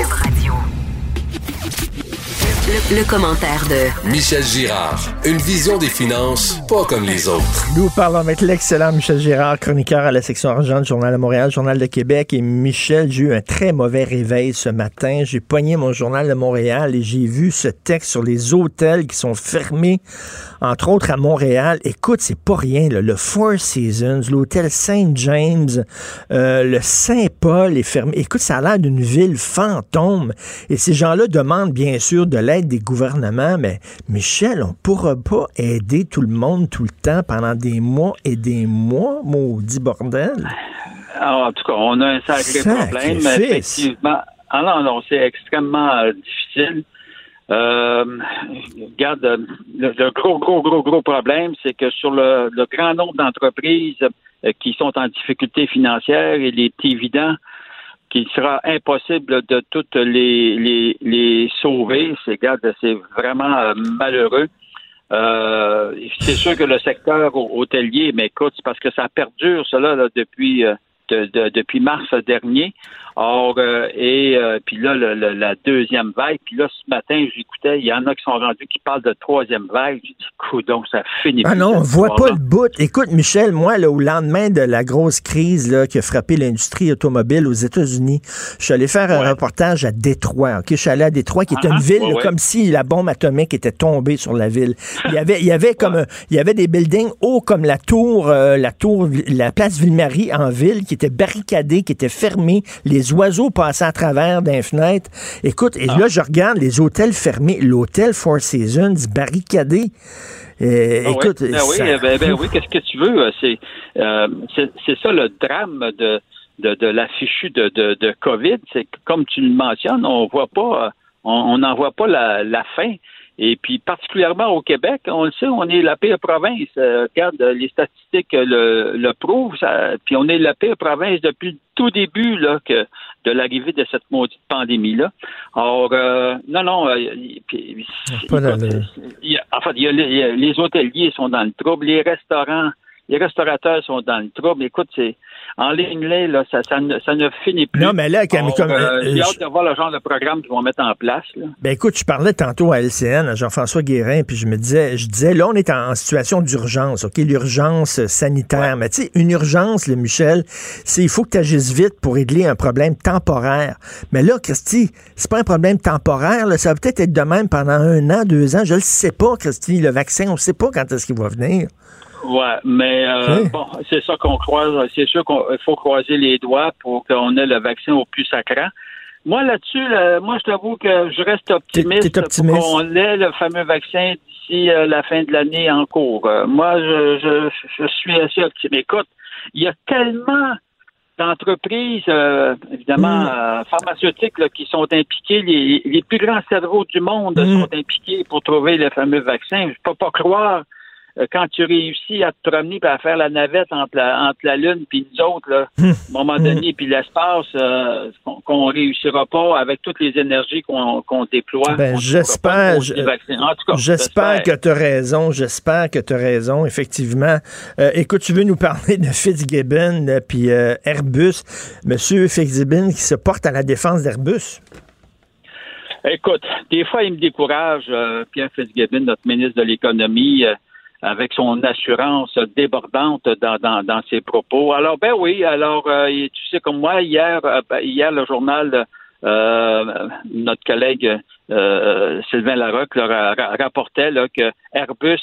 Speaker 2: Le, commentaire de
Speaker 4: Michel Girard. Une vision des finances pas comme les autres.
Speaker 3: Nous parlons avec l'excellent Michel Girard, chroniqueur à la section argent du Journal de Montréal, Journal de Québec. Et Michel, j'ai eu un très mauvais réveil ce matin. J'ai pogné mon Journal de Montréal et j'ai vu ce texte sur les hôtels qui sont fermés, entre autres à Montréal. Écoute, c'est pas rien. Là. Le Four Seasons, l'hôtel Saint James, euh, le Saint-Paul est fermé. Écoute, ça a l'air d'une ville fantôme. Et ces gens-là demandent bien sûr de l'aide des gouvernements, mais Michel, on pourra pas aider tout le monde tout le temps pendant des mois et des mois, maudit bordel.
Speaker 7: Alors, en tout cas, on a un sacré problème, effectivement. Ah non, non, c'est extrêmement euh, difficile. Euh, regarde, le, gros, gros, gros, gros problème, c'est que sur le, grand nombre d'entreprises euh, qui sont en difficulté financière, il est évident qu'il sera impossible de toutes les, les, les sauver. C'est, c'est vraiment euh, malheureux. Euh, c'est sûr que le secteur hôtelier, mais écoute, c'est parce que ça perdure, cela, là, depuis, euh, depuis mars dernier. Or, euh, et euh, puis là, le, la deuxième vague, puis là, ce matin, j'écoutais, il y en a qui sont rendus qui parlent de troisième vague. J'ai dit, donc ça finit
Speaker 3: Ah non, on voit pas le bout. Écoute, Michel, moi, là, au lendemain de la grosse crise là, qui a frappé l'industrie automobile aux États-Unis, je suis allé faire un reportage à Détroit. Ok, Je suis allé à Détroit, qui est une ah, ville comme si la bombe atomique était tombée sur la ville. Il y avait, il y avait comme, il y avait des buildings hauts comme la tour, euh, la tour, la place Ville-Marie en ville, qui étaient barricadés, qui étaient fermés. Les les oiseaux passaient à travers d'un fenêtre. Écoute, et ah. là, je regarde les hôtels fermés. L'hôtel Four Seasons barricadé.
Speaker 7: Euh, ah écoute, ben oui, ben, ben oui, qu'est-ce que tu veux? Euh, euh, c'est c'est ça le drame de, de, de l'affichu de, de, de COVID. C'est comme tu le mentionnes, on voit pas, on n'en voit pas la, la fin. Et puis, particulièrement au Québec, on le sait, on est la pire province. Euh, regarde, les statistiques le, le prouvent. Ça, puis on est la pire province depuis le tout début là, que, de l'arrivée de cette maudite pandémie-là. Or, euh, non, non, euh, puis, en fait, les hôteliers sont dans le trouble, les restaurants, les restaurateurs sont dans le trouble. Écoute, c'est en ligne là, ça, ça, ne, ça, ne, finit plus.
Speaker 3: Non, mais là, comme,
Speaker 7: comme euh, j'ai hâte de voir le genre de programme qu'ils vont mettre en place. Là.
Speaker 3: Ben écoute, je parlais tantôt à LCN, à Jean-François Guérin, puis je me disais, je disais, là, on est en, situation d'urgence, ok, l'urgence sanitaire. Mais tu sais, une urgence, le Michel, c'est il faut que tu agisses vite pour régler un problème temporaire. Mais là, Christy, c'est pas un problème temporaire, là, ça va peut-être être de même pendant un an, deux ans. Je le sais pas, Christy, le vaccin, on sait pas quand est-ce qu'il va venir.
Speaker 7: Ouais, mais euh, bon, c'est ça qu'on croise. C'est sûr qu'il faut croiser les doigts pour qu'on ait le vaccin au plus sacrant. Moi, là-dessus, moi, je t'avoue que je reste optimiste, optimiste. pour qu'on ait le fameux vaccin d'ici euh, la fin de l'année en cours. Euh, moi, je, je, suis assez optimiste. Écoute, il y a tellement d'entreprises, évidemment, mm. pharmaceutiques qui sont impliquées. Les, les, plus grands cerveaux du monde mm. sont impliqués pour trouver le fameux vaccin. Je peux pas croire euh, quand tu réussis à te promener et à faire la navette entre la, entre la Lune puis nous autres, là, hum. à un moment donné, puis l'espace, euh, qu'on réussira pas avec toutes les énergies qu'on déploie.
Speaker 3: Ben, j'espère. J'espère que tu as raison. J'espère que tu as raison, effectivement. Euh, écoute, tu veux nous parler de Fitzgibbon puis Airbus. Monsieur Fitzgibbon qui se porte à la défense d'Airbus.
Speaker 7: Écoute, des fois, il me décourage, Pierre Fitzgibbon, notre ministre de l'Économie avec son assurance débordante dans, dans, dans, ses propos. Alors, ben oui, alors, euh, tu sais, comme moi, hier, euh, ben, hier le journal, euh, notre collègue Sylvain Larocque rapportait là, que Airbus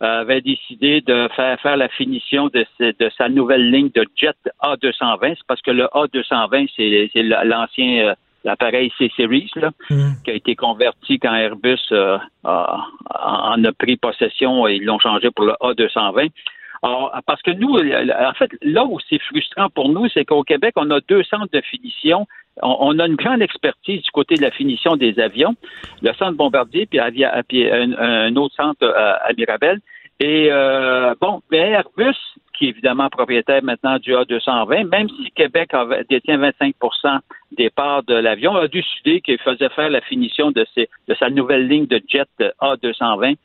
Speaker 7: avait décidé de faire faire la finition de, de sa nouvelle ligne de jet A220. C'est parce que le A220, c'est l'ancien l'appareil C-Series, mm. qui a été converti quand Airbus euh, en a pris possession et ils l'ont changé pour le A220. Alors, parce que nous, en fait, là où c'est frustrant pour nous, c'est qu'au Québec, on a deux centres de finition. On, a une grande expertise du côté de la finition des avions, le centre Bombardier, puis, un, autre centre euh, à Mirabel. Et euh, bon, Airbus, qui est évidemment propriétaire maintenant du A220, même si Québec détient 25% des parts de l'avion, a décidé qu'il faisait faire la finition de, de sa nouvelle ligne de jet A220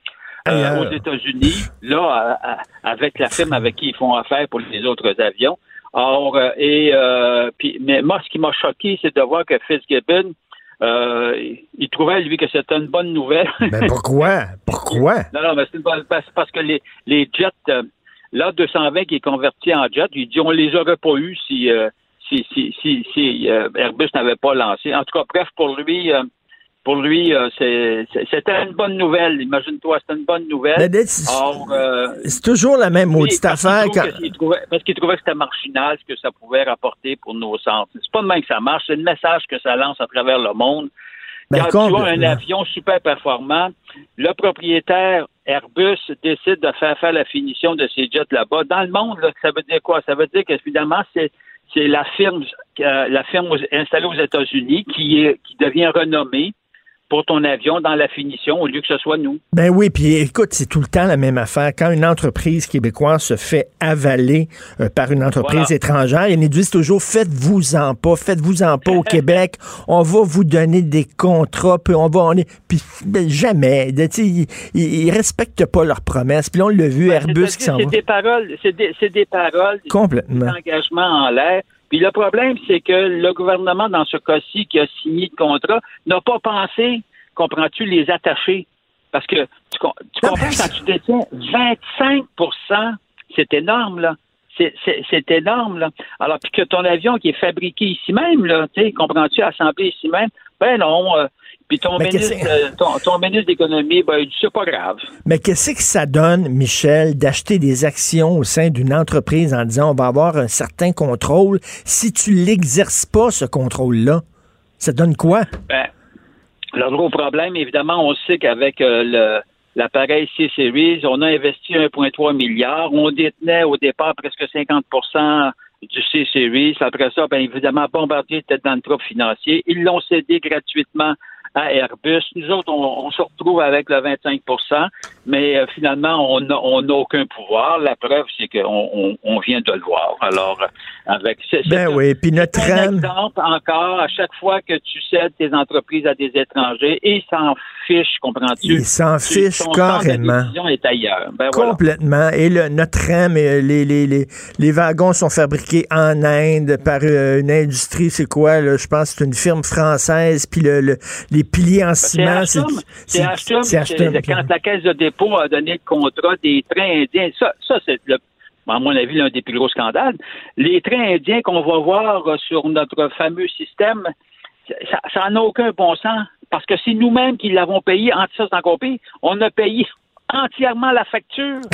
Speaker 7: euh, aux États-Unis, là, avec la firme avec qui ils font affaire pour les autres avions. Or, euh, et euh, puis, mais moi, ce qui m'a choqué, c'est de voir que Fitzgibbon euh, il trouvait, lui, que c'était une bonne nouvelle.
Speaker 3: Mais pourquoi? Pourquoi?
Speaker 7: non, non, mais c'est une bonne, parce, parce que les, les jets, euh, là, 220 qui est converti en jet, il dit on les aurait pas eu si, euh, si, si, si, si euh, Airbus n'avait pas lancé. En tout cas, bref, pour lui, euh, pour lui, c'était une bonne nouvelle. Imagine-toi, c'était une bonne nouvelle.
Speaker 3: C'est toujours la même maudite
Speaker 7: parce qu'il
Speaker 3: affaire.
Speaker 7: trouvait- parce qu'il trouvait que c'était marginal ce que ça pouvait rapporter pour nos centres. C'est pas de même que ça marche, c'est le message que ça lance à travers le monde.
Speaker 3: Ben,
Speaker 7: Quand tu as un
Speaker 3: complètement.
Speaker 7: avion super performant, le propriétaire Airbus décide de faire faire la finition de ces jets là-bas. Dans le monde, là, ça veut dire quoi? Ça veut dire que finalement, c'est la firme euh, la firme installée aux États-Unis qui est qui devient renommée pour ton avion dans la finition au lieu que ce soit nous.
Speaker 3: Ben oui, puis écoute, c'est tout le temps la même affaire. Quand une entreprise québécoise se fait avaler euh, par une entreprise
Speaker 7: Voilà.
Speaker 3: étrangère, ils nous disent toujours faites-vous-en pas, faites-vous-en pas au Québec. On va vous donner des contrats, puis on va on est puis ben, jamais. De- tu sais, Ils, ils, respectent pas leurs promesses. Puis là, on l'a vu, Airbus qui s'en
Speaker 7: c'est
Speaker 3: va
Speaker 7: des paroles, c'est des, c'est des paroles,
Speaker 3: complètement.
Speaker 7: des engagements en l'air. Puis le problème, c'est que le gouvernement, dans ce cas-ci, qui a signé le contrat, n'a pas pensé, comprends-tu, les attacher. Parce que tu, comprends quand tu détiens 25% c'est énorme, là. C'est- énorme, là. Alors, puis que ton avion qui est fabriqué ici même, là, tu sais, comprends-tu, assemblé ici même, ben non. euh, puis ton ministre, euh, ton, ton ministre d'économie, ben, il dit, c'est pas grave.
Speaker 3: Mais qu'est-ce que ça donne, Michel, d'acheter des actions au sein d'une entreprise en disant on va avoir un certain contrôle si tu l'exerces pas, ce contrôle-là? Ça donne quoi?
Speaker 7: Ben, le gros problème, évidemment, on sait qu'avec euh, le l'appareil C-Series, on a investi 1,3 milliard. On détenait au départ presque 50% du C-Series. Après ça, bien évidemment, Bombardier était dans le trouble financier. Ils l'ont cédé gratuitement à Airbus. Nous autres, on, se retrouve avec le 25 mais euh, finalement, on n'a on aucun pouvoir. La preuve, c'est qu'on on, on vient de le voir. Alors, euh, avec c'est- c'est
Speaker 3: Ben oui, puis notre
Speaker 7: c'est un exemple encore à chaque fois que tu cèdes tes entreprises à des étrangers ils s'en fichent, comprends-tu?
Speaker 3: Ils s'en fichent carrément.
Speaker 7: décision est ailleurs. Ben voilà.
Speaker 3: Complètement. Et le, notre rame, euh, les, les, les, les wagons sont fabriqués en Inde par une industrie, c'est quoi? Là? Je pense que c'est une firme française. Puis le, le- les piliers en
Speaker 7: C'est
Speaker 3: ciment.
Speaker 7: C'est Alstom.
Speaker 3: c'est
Speaker 7: C'est-
Speaker 3: Alstom.
Speaker 7: Quand la Caisse de dépôt a donné le contrat des trains indiens, ça, ça c'est le à mon avis, l'un des plus gros scandales. Les trains indiens qu'on va voir euh, sur notre fameux système, ça n'a aucun bon sens. Parce que c'est nous-mêmes qui l'avons payé, en ça, c'est encore pire. On a payé entièrement la facture.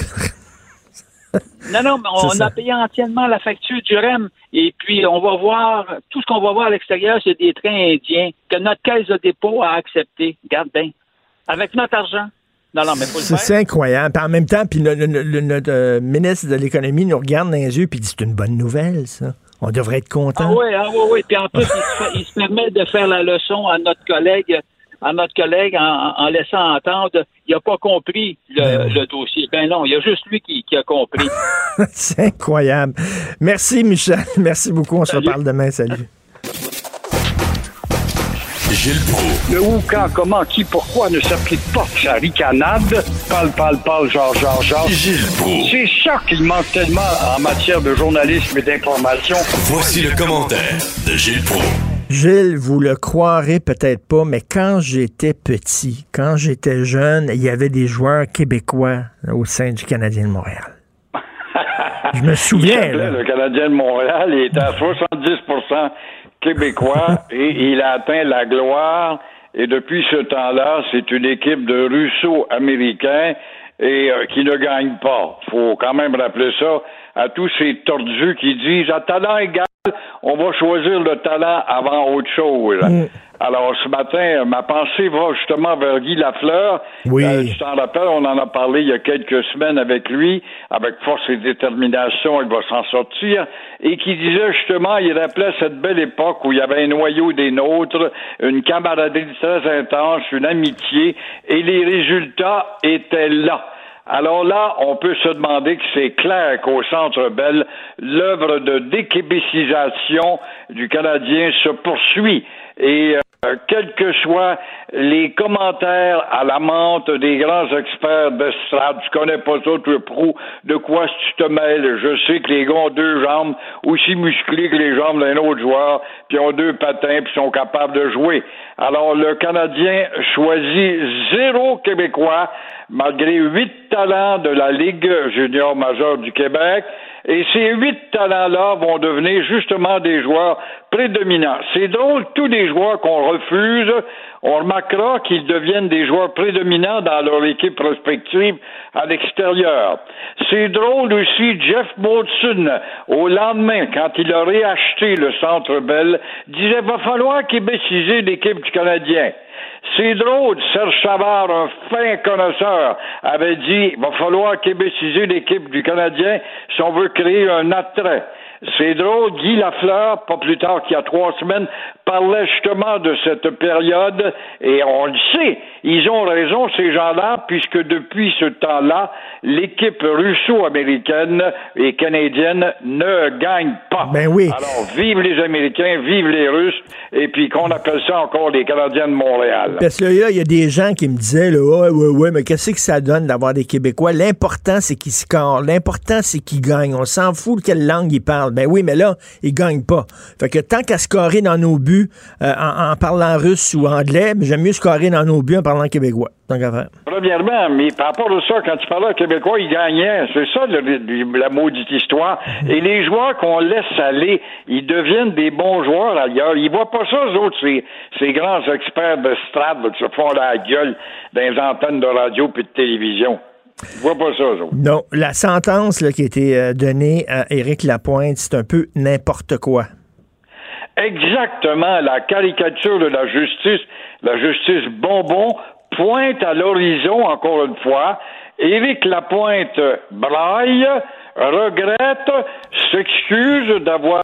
Speaker 7: Non, non, mais on a payé entièrement la facture du REM. Et puis, on va voir, tout ce qu'on va voir à l'extérieur, c'est des trains indiens que notre caisse de dépôt a accepté. Regarde bien. Avec notre argent. Non, non, mais faut le
Speaker 3: C'est
Speaker 7: faire.
Speaker 3: c'est incroyable. Puis en même temps, puis le- le- le- notre euh, ministre de l'Économie nous regarde dans les yeux puis dit c'est une bonne nouvelle, ça. On devrait être
Speaker 7: Ah
Speaker 3: content.
Speaker 7: oui, ah oui, oui. Puis en plus, il se, fait- il se permet de faire la leçon à notre collègue, à notre collègue en, en laissant entendre il n'a pas compris le, le dossier. Ben non, il y a juste lui qui, qui a compris.
Speaker 3: c'est incroyable. Merci, Michel. Merci beaucoup. On se reparle demain. Salut.
Speaker 4: Gilles Proulx.
Speaker 8: Le où, quand, comment, qui, pourquoi ne s'applique pas sa ricanade? Parle, parle, parle, genre, genre, genre.
Speaker 4: Gilles Proulx.
Speaker 8: C'est ça qu'il manque tellement en matière de journalisme et d'information.
Speaker 4: Voici le commentaire de Gilles Proulx.
Speaker 3: Gilles, vous le croirez peut-être pas, mais quand j'étais petit, quand j'étais jeune, il y avait des joueurs québécois au sein du Canadien de Montréal. Je me souviens. là.
Speaker 8: le Canadien de Montréal, il était à 70 québécois et il a atteint la gloire. Et depuis ce temps-là, c'est une équipe de russo-américains et euh, qui ne gagne pas. faut quand même rappeler ça à tous ces tordus qui disent à talent égal, on va choisir le talent avant autre chose. Alors ce matin, ma pensée va justement vers Guy Lafleur.
Speaker 3: Oui.
Speaker 8: Euh, tu t'en rappelles, on en a parlé il y a quelques semaines avec lui, avec force et détermination, il va s'en sortir, et qui disait justement, il rappelait cette belle époque où il y avait un noyau des nôtres, une camaraderie très intense, une amitié, et les résultats étaient là. Alors là, on peut se demander que c'est clair qu'au Centre Bell, l'œuvre de déquébécisation du Canadien se poursuit. Et euh, euh, quels que soient les commentaires à la menthe des grands experts d'estrade, tu connais pas ça, tu es pro, de quoi tu te mêles? Je sais que les gars ont deux jambes aussi musclées que les jambes d'un autre joueur, puis ont deux patins, puis sont capables de jouer. Alors, le Canadien choisit zéro Québécois, malgré huit talents de la Ligue junior majeure du Québec, et ces huit talents-là vont devenir justement des joueurs C'est drôle, tous les joueurs qu'on refuse, on remarquera qu'ils deviennent des joueurs prédominants dans leur équipe respective à l'extérieur. C'est drôle aussi, Jeff Molson, au lendemain, quand il a réacheté le Centre Bell, disait va falloir québéciser l'équipe du Canadien. C'est drôle, Serge Savard, un fin connaisseur, avait dit va falloir québéciser l'équipe du Canadien si on veut créer un attrait. C'est drôle, Guy Lafleur, pas plus tard qu'il y a trois semaines, parlait justement de cette période, et on le sait, ils ont raison, ces gens-là, puisque depuis ce temps-là, l'équipe russo-américaine et canadienne ne gagne pas.
Speaker 3: Ben oui.
Speaker 8: Alors, vive les Américains, vive les Russes, et puis qu'on appelle ça encore les Canadiens de Montréal.
Speaker 3: Parce que là, il y a des gens qui me disaient, là, ouais, ouais, ouais, mais qu'est-ce que ça donne d'avoir des Québécois? L'important, c'est qu'ils scorent. L'important, c'est qu'ils gagnent. On s'en fout de quelle langue ils parlent. Ben oui, mais là, ils gagnent pas. Fait que tant qu'à scorer dans nos buts euh, en, parlant russe ou anglais, ben, j'aime mieux scorer dans nos buts en parlant québécois. Faire.
Speaker 8: Premièrement, mais par rapport à ça, quand tu parlais québécois, ils gagnaient. C'est ça la maudite histoire. Et les joueurs qu'on laisse aller, ils deviennent des bons joueurs ailleurs. Ils voient pas ça, eux autres, ces, ces grands experts de strat qui se font la gueule dans les antennes de radio puis de télévision. Ils voient pas ça, eux autres.
Speaker 3: Non, la sentence là, qui a été euh, donnée à Éric Lapointe, c'est un peu n'importe quoi.
Speaker 8: Exactement, la caricature de la justice, la justice bonbon, pointe à l'horizon, encore une fois. Éric Lapointe braille, regrette, s'excuse d'avoir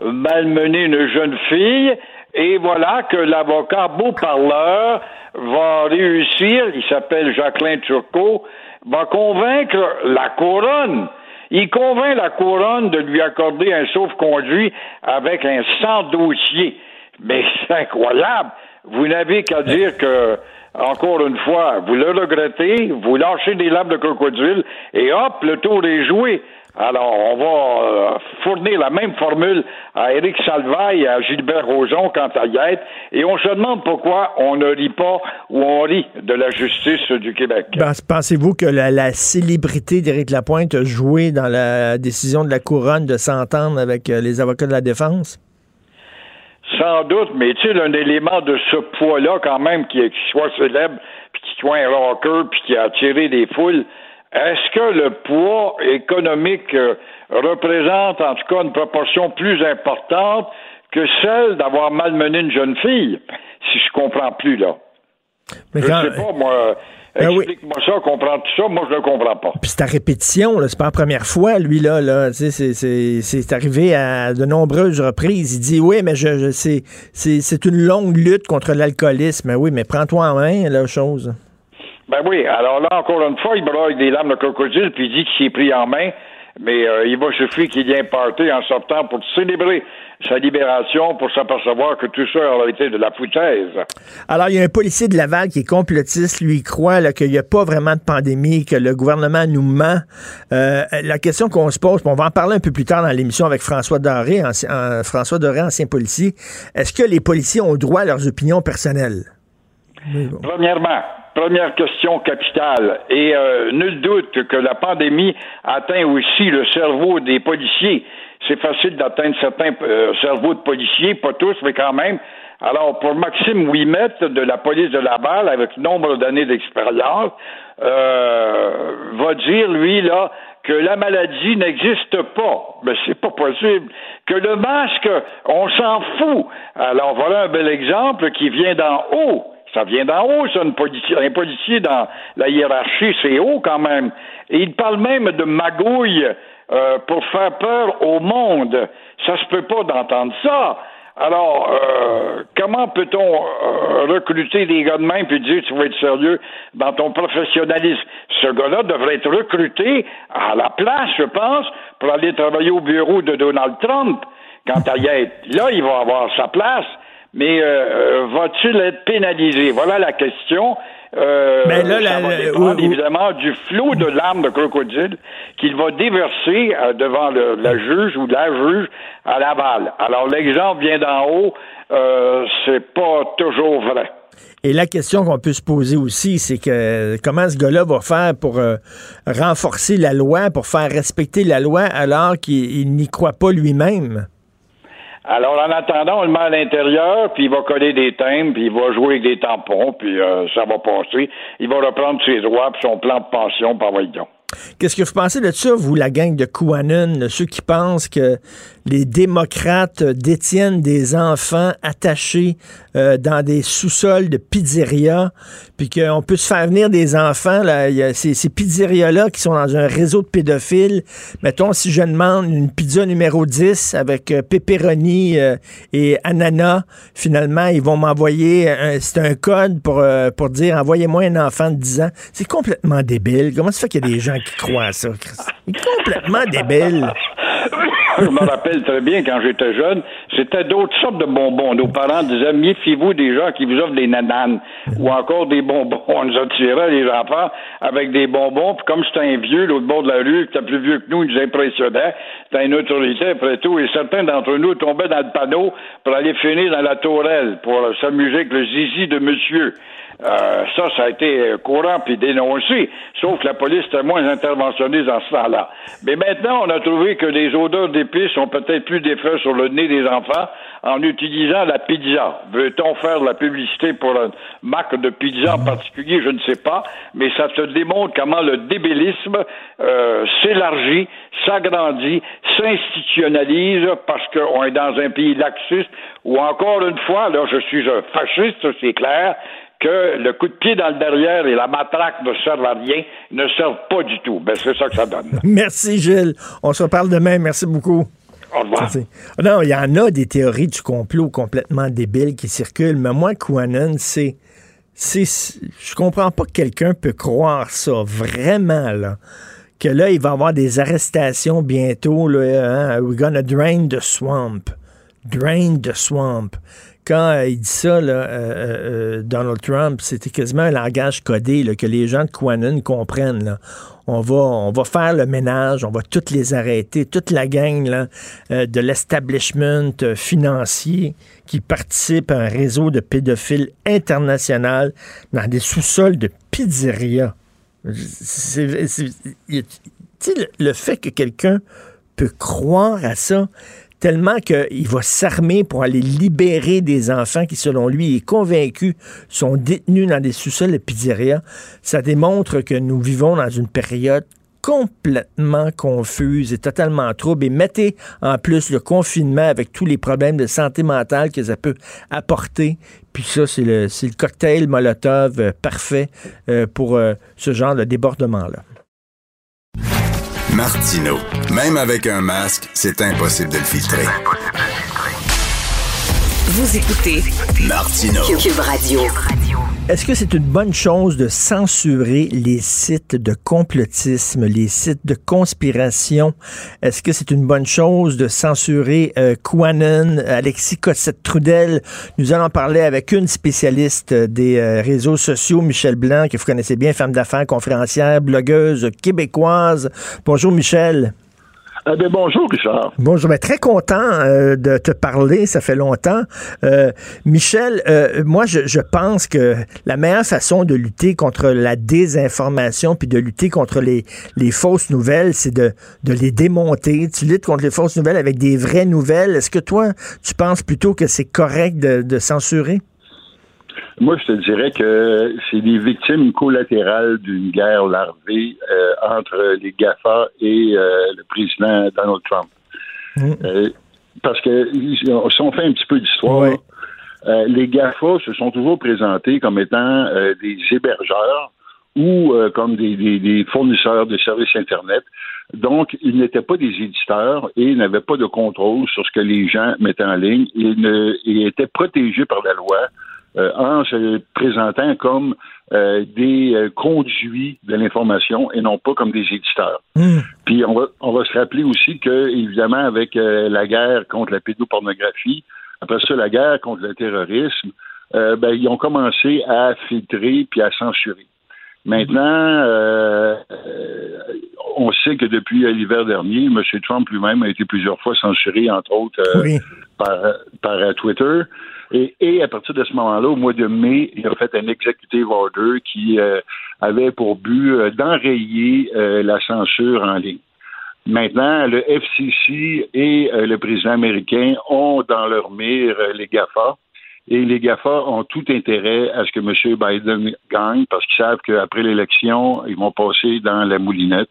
Speaker 8: malmené une jeune fille, et voilà que l'avocat beau parleur va réussir, il s'appelle Jacqueline Turcot, va convaincre la couronne il convainc la couronne de lui accorder un sauf-conduit avec un sans dossier. Mais c'est incroyable. Vous n'avez qu'à dire que, encore une fois, vous le regrettez, vous lâchez des lames de crocodile et hop, le tour est joué. Alors, on va euh, fournir la même formule à Éric Salvaille et à Gilbert Rozon quant à Yette, et on se demande pourquoi on ne rit pas ou on rit de la justice du Québec.
Speaker 3: Ben, pensez-vous que la, célébrité d'Éric Lapointe a joué dans la décision de la couronne de s'entendre avec euh, les avocats de la défense?
Speaker 8: Sans doute, mais tu sais, un élément de ce poids-là, quand même, qui, qui soit célèbre, puis qui soit un rocker, puis qui a attiré des foules, est-ce que le poids économique euh, représente en tout cas une proportion plus importante que celle d'avoir malmené une jeune fille, si je comprends plus là? Mais je sais pas, moi. Ben explique-moi ça, comprends tout ça, moi je ne comprends pas.
Speaker 3: Puis c'est à répétition, c'est pas la première fois, lui, là, là c'est arrivé à de nombreuses reprises. Il dit Oui, mais je, c'est une longue lutte contre l'alcoolisme. Oui, mais prends-toi en main, la chose.
Speaker 8: Ben oui. Alors là, encore une fois, il braille des lames de crocodile, puis il dit qu'il s'est pris en main. Mais euh, il va suffire qu'il y ait un party en sortant pour célébrer sa libération, pour s'apercevoir que tout ça aurait été de la foutaise.
Speaker 3: Alors, il y a un policier de Laval qui est complotiste. Lui, il croit qu'il n'y a pas vraiment de pandémie, que le gouvernement nous ment. Euh, la question qu'on se pose, on va en parler un peu plus tard dans l'émission avec François Doré, ancien, François Doré, ancien policier. Est-ce que les policiers ont droit à leurs opinions personnelles?
Speaker 8: Premièrement, première question capitale. Et euh, nul doute que la pandémie atteint aussi le cerveau des policiers. C'est facile d'atteindre certains euh, cerveaux de policiers, pas tous, mais quand même. Alors, pour Maxime Ouimet de la police de Laval, avec nombre d'années d'expérience, euh, va dire, lui, là, que la maladie n'existe pas. Mais c'est pas possible. Que le masque, on s'en fout. Alors, voilà un bel exemple qui vient d'en haut. Ça vient d'en haut, ça, un policier dans la hiérarchie, c'est haut quand même. Et il parle même de magouille euh, pour faire peur au monde. Ça se peut pas d'entendre ça. Alors, euh, comment peut-on euh, recruter des gars de même puis dire tu vas être sérieux dans ton professionnalisme? Ce gars-là devrait être recruté à la place, je pense, pour aller travailler au bureau de Donald Trump. Quant à y être, là, il va avoir sa place. Mais euh, va-t-il être pénalisé? Voilà la question. Euh,
Speaker 3: Ben là,
Speaker 8: ça
Speaker 3: la-
Speaker 8: va
Speaker 3: la-
Speaker 8: dépendre,
Speaker 3: oui, oui.
Speaker 8: évidemment du flot de larmes de crocodile qu'il va déverser euh, devant le, la juge ou la juge à Laval. Alors l'exemple vient d'en haut, euh, c'est pas toujours vrai.
Speaker 3: Et la question qu'on peut se poser aussi, c'est que comment ce gars-là va faire pour euh, renforcer la loi, pour faire respecter la loi alors qu'il il n'y croit pas lui-même?
Speaker 8: Alors, en attendant, on le met à l'intérieur, puis il va coller des thèmes, puis il va jouer avec des tampons, puis euh, ça va passer. Il va reprendre ses droits, puis son plan de pension, par donc.
Speaker 3: Qu'est-ce que vous pensez de ça, vous, la gang de QAnon, ceux qui pensent que les démocrates détiennent des enfants attachés euh, dans des sous-sols de pizzerias, puis qu'on peut se faire venir des enfants, là, il y a ces, ces pizzerias-là qui sont dans un réseau de pédophiles. Mettons, si je demande une pizza numéro 10 avec euh, euh, et ananas, finalement, ils vont m'envoyer, c'est un code pour, euh, pour dire envoyez-moi un enfant de 10 ans. C'est complètement débile. Comment ça fait qu'il y a des gens qui croient à ça? C'est complètement débile.
Speaker 8: Je me rappelle très bien quand j'étais jeune, c'était d'autres sortes de bonbons. Nos parents disaient méfiez-vous des gens qui vous offrent des nananes ou encore des bonbons. On nous attirait les enfants avec des bonbons. Puis comme c'était un vieux, l'autre bord de la rue, qui était plus vieux que nous, il nous impressionnait. C'était une autorité après tout. Et certains d'entre nous tombaient dans le panneau pour aller finir dans la tourelle pour s'amuser avec le zizi de monsieur. Euh, ça, ça a été courant puis dénoncé, sauf que la police était moins interventionniste dans ce temps-là. Mais maintenant, on a trouvé que les odeurs d'épices ont peut-être plus d'effet sur le nez des enfants en utilisant la pizza. Veut-on faire de la publicité pour une marque de pizza en particulier? Je ne sais pas, mais ça te démontre comment le débilisme euh, s'élargit, s'agrandit, s'institutionnalise parce qu'on est dans un pays laxiste où encore une fois, là, je suis un fasciste, c'est clair, que le coup de pied dans le derrière et la matraque ne servent à rien, ne servent pas du tout. Ben, c'est ça que ça donne.
Speaker 3: Merci, Gilles. On se reparle demain. Merci beaucoup.
Speaker 8: Au revoir.
Speaker 3: Non, il y en a des théories du complot complètement débiles qui circulent, mais moi, c'est. c'est- Je comprends pas que quelqu'un peut croire ça, vraiment, là. Que là, il va y avoir des arrestations bientôt, là, hein, We're gonna drain the swamp. Drain the swamp. Quand euh, il dit ça, euh, euh, Donald Trump, c'était quasiment un langage codé que les gens de QAnon comprennent. On, va, on va faire le ménage, on va toutes les arrêter, toute la gang de l'establishment financier qui participe à un réseau de pédophiles international dans des sous-sols de pizzeria. C'est- le, le fait que quelqu'un peut croire à ça, tellement qu'il va s'armer pour aller libérer des enfants qui, selon lui, est convaincu, sont détenus dans des sous-sols de pizzeria. Ça démontre que nous vivons dans une période complètement confuse et totalement trouble. Et mettez en plus le confinement avec tous les problèmes de santé mentale que ça peut apporter. Puis ça, c'est le, le cocktail Molotov euh, parfait euh, pour euh, ce genre de débordement-là.
Speaker 9: Martino. Même avec un masque, c'est impossible de le filtrer.
Speaker 2: Vous écoutez
Speaker 9: Martino.
Speaker 2: Cube Radio.
Speaker 3: Est-ce que c'est une bonne chose de censurer les sites de complotisme, les sites de conspiration? Est-ce que c'est une bonne chose de censurer euh, Alexis Cossette-Trudel? Nous allons parler avec une spécialiste des euh, réseaux sociaux, Michel Blanc, que vous connaissez bien, femme d'affaires, conférencière, blogueuse québécoise. Bonjour Michel.
Speaker 10: Eh bien, bonjour, Richard.
Speaker 3: Bonjour, ben, très content euh, de te parler, ça fait longtemps. Euh, Michel, euh, moi, je, je pense que la meilleure façon de lutter contre la désinformation puis de lutter contre les, les fausses nouvelles, c'est de, de les démonter. Tu luttes contre les fausses nouvelles avec des vraies nouvelles. Est-ce que toi, tu penses plutôt que c'est correct de, de censurer?
Speaker 10: Moi, je te dirais que c'est des victimes collatérales d'une guerre larvée euh, entre les GAFA et euh, le président Donald Trump. Euh, parce que si on fait un petit peu d'histoire, les GAFA se sont toujours présentés comme étant des hébergeurs ou comme des, des- des fournisseurs de services Internet. Donc, ils n'étaient pas des éditeurs et n'avaient pas de contrôle sur ce que les gens mettaient en ligne. Ils, ne, ils étaient protégés par la loi en se présentant comme euh, des euh, conduits de l'information et non pas comme des éditeurs. Puis on va, on va se rappeler aussi que, évidemment, avec euh, la guerre contre la pédopornographie, après ça, la guerre contre le terrorisme, euh, ben, ils ont commencé à filtrer puis à censurer. Maintenant, euh, on sait que depuis l'hiver dernier, M. Trump lui-même a été plusieurs fois censuré, entre autres, par, par Twitter. Et, et, à partir de ce moment-là, au mois de mai, il a fait un executive order qui avait pour but d'enrayer la censure en ligne. Maintenant, le FCC et le président américain ont dans leur mire les GAFA. Et les GAFA ont tout intérêt à ce que M. Biden gagne parce qu'ils savent qu'après l'élection, ils vont passer dans la moulinette.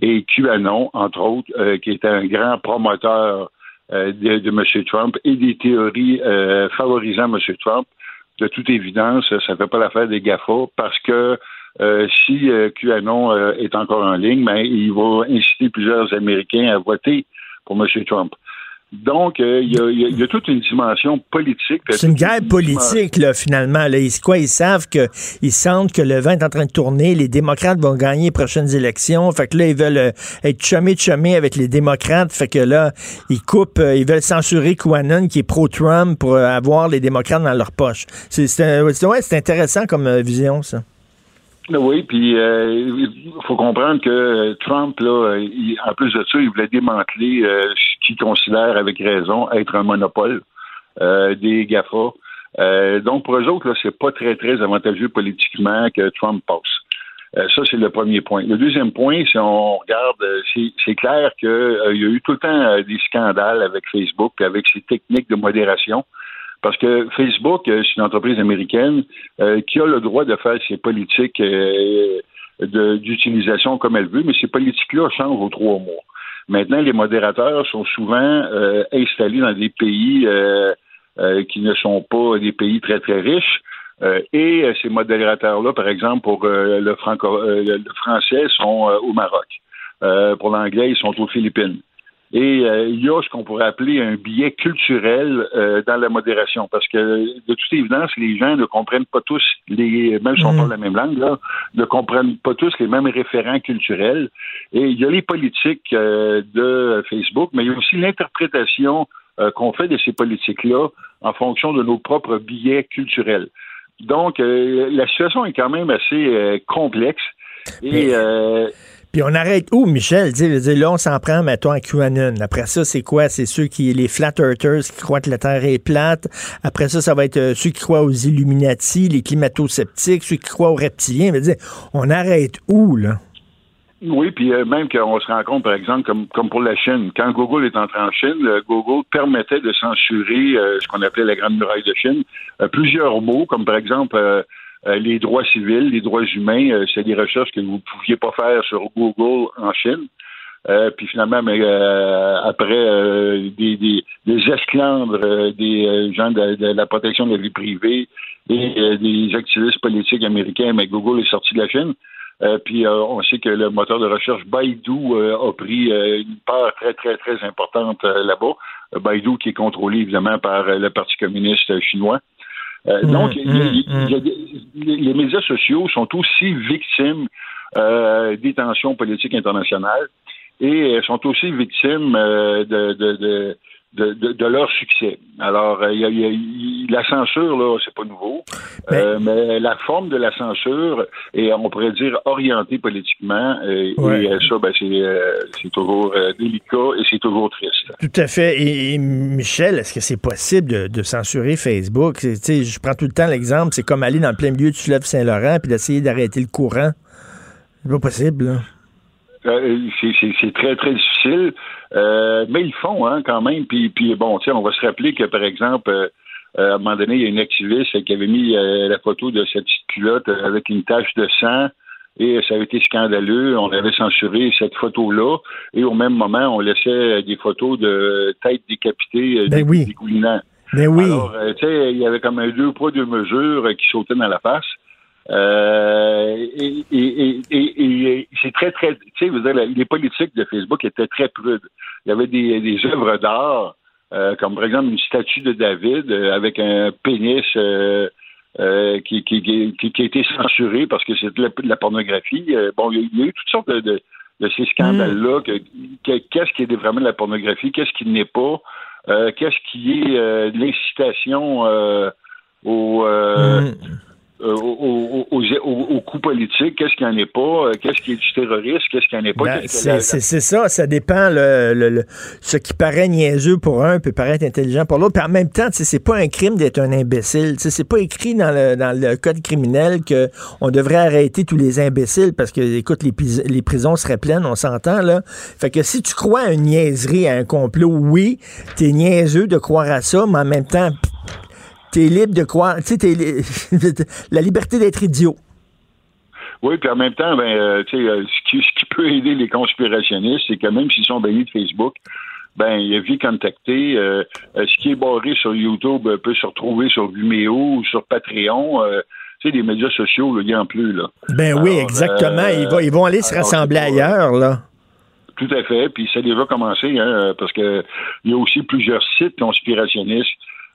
Speaker 10: Et QAnon, entre autres, euh, qui est un grand promoteur euh, de, M. Trump et des théories euh, favorisant M. Trump, de toute évidence, ça ne fait pas l'affaire des GAFA parce que si QAnon est encore en ligne, ben, il va inciter plusieurs Américains à voter pour M. Trump. Donc, euh, il y, a, toute une dimension politique.
Speaker 3: C'est une guerre politique, là, finalement. Là. Ils, quoi, ils savent qu'ils sentent que le vent est en train de tourner, les démocrates vont gagner les prochaines élections. Fait que là, ils veulent euh, être chumés de avec les démocrates. Fait que là, ils coupent, euh, ils veulent censurer Quanon, qui est pro-Trump, pour avoir les démocrates dans leur poche. C'est ouais, intéressant comme vision, ça.
Speaker 10: Oui, puis euh, il faut comprendre que Trump, là, en plus de ça, il voulait démanteler euh, ce qu'il considère avec raison être un monopole euh, des GAFA. donc pour eux autres, là, c'est pas très, très avantageux politiquement que Trump passe. ça, c'est le premier point. Le deuxième point, si on regarde, c'est clair qu'il y a eu tout le temps des scandales avec Facebook, avec ses techniques de modération. Parce que Facebook, euh, c'est une entreprise américaine euh, qui a le droit de faire ses politiques euh, d'utilisation comme elle veut, mais ces politiques-là changent aux trois mois. Maintenant, les modérateurs sont souvent installés dans des pays qui ne sont pas des pays très, très riches. et ces modérateurs-là, par exemple, pour le, franco le, français, sont au Maroc. pour l'anglais, ils sont aux Philippines. Et euh, il y a ce qu'on pourrait appeler un biais culturel euh, dans la modération, parce que de toute évidence, les gens ne comprennent pas tous les, même si on mm. parle la même langue, là, ne comprennent pas tous les mêmes référents culturels. Et il y a les politiques euh, de Facebook, mais il y a aussi l'interprétation qu'on fait de ces politiques-là en fonction de nos propres biais culturels. Donc, la situation est quand même assez complexe. Et
Speaker 3: puis on arrête où, Michel? là, on s'en prend, mettons, à QAnon. Après ça, c'est quoi? C'est ceux qui, les flat earthers qui croient que la Terre est plate. Après ça, ça va être euh, ceux qui croient aux Illuminati, les climato-sceptiques, ceux qui croient aux reptiliens. dire, on arrête où, là?
Speaker 10: Oui, puis euh, même qu'on se rend compte, par exemple, comme, comme pour la Chine, quand Google est entré en Chine, euh, Google permettait de censurer ce qu'on appelait la Grande Muraille de Chine. plusieurs mots, comme par exemple les droits civils, les droits humains, euh, c'est des recherches que vous ne pouviez pas faire sur Google en Chine. Euh, puis finalement, mais, après des, des, des, esclandres, des gens de, la protection de la vie privée et des activistes politiques américains, mais Google est sorti de la Chine. puis on sait que le moteur de recherche Baidu a pris une part très, très, très importante là-bas. Baidu qui est contrôlé évidemment par le Parti communiste chinois. Euh, mm, donc, les médias sociaux sont aussi victimes euh, des tensions politiques internationales et euh, sont aussi victimes de, de, de, de, leur succès. Alors, il y a, la censure, là, c'est pas nouveau, mais... la forme de la censure est, on pourrait dire, orientée politiquement, et, ça, ben, c'est toujours délicat et c'est toujours triste.
Speaker 3: Tout à fait. Et, Michel, est-ce que c'est possible de, censurer Facebook? Je prends tout le temps l'exemple, c'est comme aller dans le plein milieu du fleuve Saint-Laurent puis d'essayer d'arrêter le courant. C'est pas possible, là.
Speaker 10: Euh, c'est très, très difficile. Euh, mais ils font, hein, quand même. Puis, puis bon, on va se rappeler que, par exemple, euh, à un moment donné, il y a une activiste qui avait mis la photo de cette petite culotte avec une tache de sang. Et ça a été scandaleux. On avait censuré cette photo-là. Et au même moment, on laissait des photos de têtes décapitées
Speaker 3: ben oui.
Speaker 10: dégoulinant.
Speaker 3: Ben oui.
Speaker 10: Alors, tu sais, il y avait comme un deux poids, deux mesures qui sautaient dans la face. Euh, et, et, et, c'est très, très, tu sais, vous dire, les politiques de Facebook étaient très prudes. Il y avait des, des œuvres d'art, euh, comme par exemple une statue de David euh, avec un pénis euh, qui, qui, qui, qui, a été censuré parce que c'était de, la pornographie. bon, il y, a, eu toutes sortes de, de, ces scandales-là. Mm. Qu'est-ce qui est vraiment de la pornographie, qu'est-ce qui n'est pas. Euh, qu'est-ce qui est euh, de l'incitation euh, au, euh,
Speaker 3: Mm.
Speaker 10: Euh, au, au, au- au- au coup politique? Qu'est-ce qu'il n'y en est pas? Euh, Qu'est-ce qui est du terrorisme? Qu'est-ce qu'il n'y en est pas?
Speaker 3: Ben,
Speaker 10: la-
Speaker 3: c'est c'est- c'est ça, ça dépend. Le, le- le- ce qui paraît niaiseux pour un peut paraître intelligent pour l'autre. Puis en même temps, c'est pas un crime d'être un imbécile. C'est pas écrit dans le, dans le code criminel que on devrait arrêter tous les imbéciles parce que, écoute, les, les prisons seraient pleines, on s'entend là. Fait que si tu crois à une niaiserie, à un complot, oui, t'es niaiseux de croire à ça, mais en même temps, t'es libre de croire. Tu sais, t'es li- la liberté d'être idiot.
Speaker 10: Oui, puis en même temps, ben, euh, tu sais, euh, ce, qui, ce qui peut aider les conspirationnistes, c'est que même s'ils sont bannis de Facebook, ben, il y a vie contactée. euh, euh, ce qui est barré sur YouTube euh, peut se retrouver sur Vimeo ou sur Patreon. tu sais, les médias sociaux, il n'y en plus, là.
Speaker 3: Ben oui, exactement. ils, vont, ils vont aller se
Speaker 10: alors,
Speaker 3: rassembler ailleurs, là.
Speaker 10: Tout à fait. Puis ça a déjà commencé, hein, parce que il y a aussi plusieurs sites conspirationnistes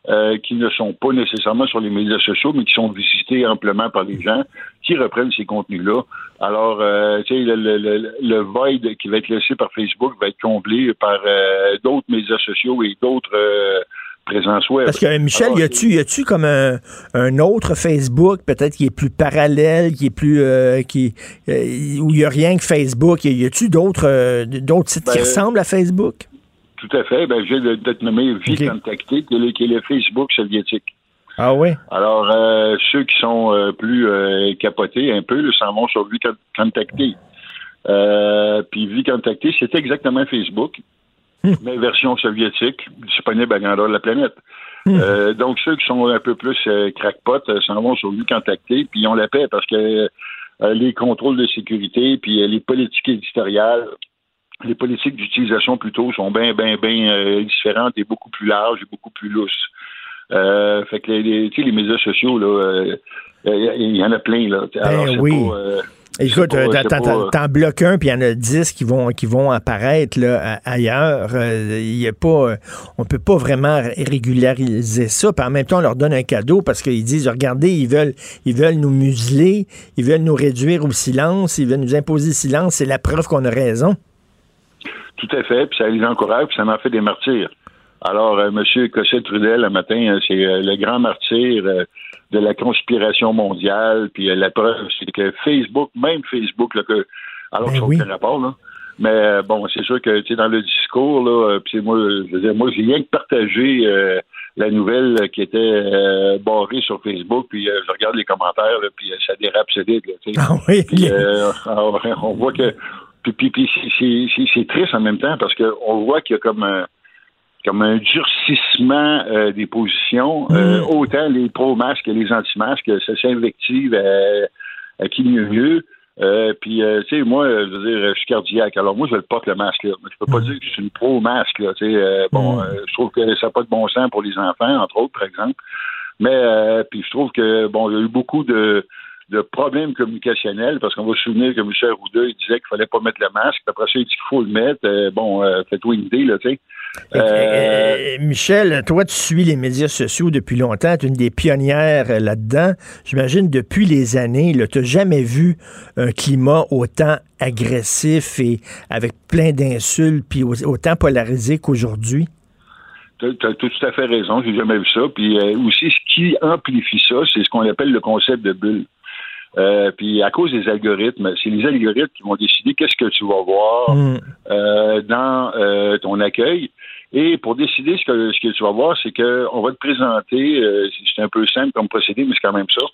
Speaker 10: euh, qui ne sont pas nécessairement sur les médias sociaux, mais qui sont visités amplement par les gens qui reprennent ces contenus-là. Alors, euh, tu sais, le, le, le, le void qui va être laissé par Facebook va être comblé par euh, d'autres médias sociaux et d'autres présences web.
Speaker 3: Parce que Michel,
Speaker 10: Alors,
Speaker 3: y a-tu y a-tu comme un, un autre Facebook peut-être qui est plus parallèle, qui est plus euh, qui euh, où il y a rien que Facebook, y a-tu d'autres euh, d'autres sites qui
Speaker 10: Ben,
Speaker 3: ressemblent à Facebook?
Speaker 10: Tout à fait. Ben, je viens de, de te nommer Vie
Speaker 3: Ok.
Speaker 10: Contactée, qui est le, Facebook soviétique.
Speaker 3: Ah oui?
Speaker 10: Alors, euh, ceux qui sont euh, plus euh, capotés un peu, s'en vont sur Vie Con- Contactée. Euh, puis Vie Contactée, c'est exactement Facebook, mais version soviétique, disponible à grandeur de la planète. Euh, donc, ceux qui sont un peu plus crackpot s'en vont sur Vie Contactée, puis ils ont la paix parce que les contrôles de sécurité, puis les politiques éditoriales, les politiques d'utilisation plutôt sont bien, bien, bien euh, différentes et beaucoup plus larges et beaucoup plus lousses. Euh, fait que les, les, tu sais, les médias sociaux, là, euh, il y en a plein, là. Alors,
Speaker 3: Ben oui.
Speaker 10: pas,
Speaker 3: Écoute, t'en- bloques un, puis il y en a dix qui vont qui vont apparaître là, ailleurs. Il y a pas, on peut pas vraiment régulariser ça. Puis en même temps, on leur donne un cadeau parce qu'ils disent, regardez, ils veulent, ils veulent nous museler, ils veulent nous réduire au silence, ils veulent nous imposer le silence. C'est la preuve qu'on a raison.
Speaker 10: Tout à fait, puis ça les encourage, puis ça en fait des martyrs. Alors, euh, M. Cossette-Trudel, le matin, euh, c'est euh, le grand martyr euh, de la conspiration mondiale, puis la preuve, c'est que Facebook, même Facebook, là, que, alors
Speaker 3: Ben oui.
Speaker 10: aucun rapport, là, mais bon, c'est sûr que, tu sais, dans le discours, là, puis c'est moi, je veux dire, moi, j'ai rien que partagé euh, la nouvelle qui était euh, barrée sur Facebook, puis euh, je regarde les commentaires, là, puis ça dérape solide, là, tu sais.
Speaker 3: Ah oui.
Speaker 10: Euh, alors, on voit que. Puis, puis, puis c'est- triste en même temps parce qu'on voit qu'il y a comme un, comme un durcissement euh, des positions. Euh, autant les pro-masques que les anti-masques, ça s'invective à, à qui mieux mieux. Euh, puis, tu sais, moi, je veux dire, je suis cardiaque. Alors, moi, je le porte le masque, là. Mais je peux pas dire que je suis une pro-masque, là. Tu sais, bon, euh, je trouve que ça n'a pas de bon sens pour les enfants, entre autres, par exemple. Mais, euh, puis je trouve que, bon, il y a eu beaucoup de, de problèmes communicationnels, parce qu'on va se souvenir que M. Arruda, il disait qu'il fallait pas mettre le masque, après ça, il dit qu'il faut le mettre. Euh, bon, euh, faites-toi une idée, là, tu sais. Euh,
Speaker 3: Euh, Michel, toi, tu suis les médias sociaux depuis longtemps. Tu es une des pionnières là-dedans. J'imagine depuis les années, tu n'as jamais vu un climat autant agressif et avec plein d'insultes, puis au- autant polarisé qu'aujourd'hui?
Speaker 10: Tu as, tout à fait raison, j'ai jamais vu ça. Puis euh, aussi, ce qui amplifie ça, c'est ce qu'on appelle le concept de bulle. Euh, puis à cause des algorithmes, c'est les algorithmes qui vont décider qu'est-ce que tu vas voir
Speaker 3: Mm.
Speaker 10: euh, dans euh, ton accueil. Et pour décider ce que, ce que tu vas voir, c'est que on va te présenter, euh, c'est un peu simple comme procédé, mais c'est quand même ça.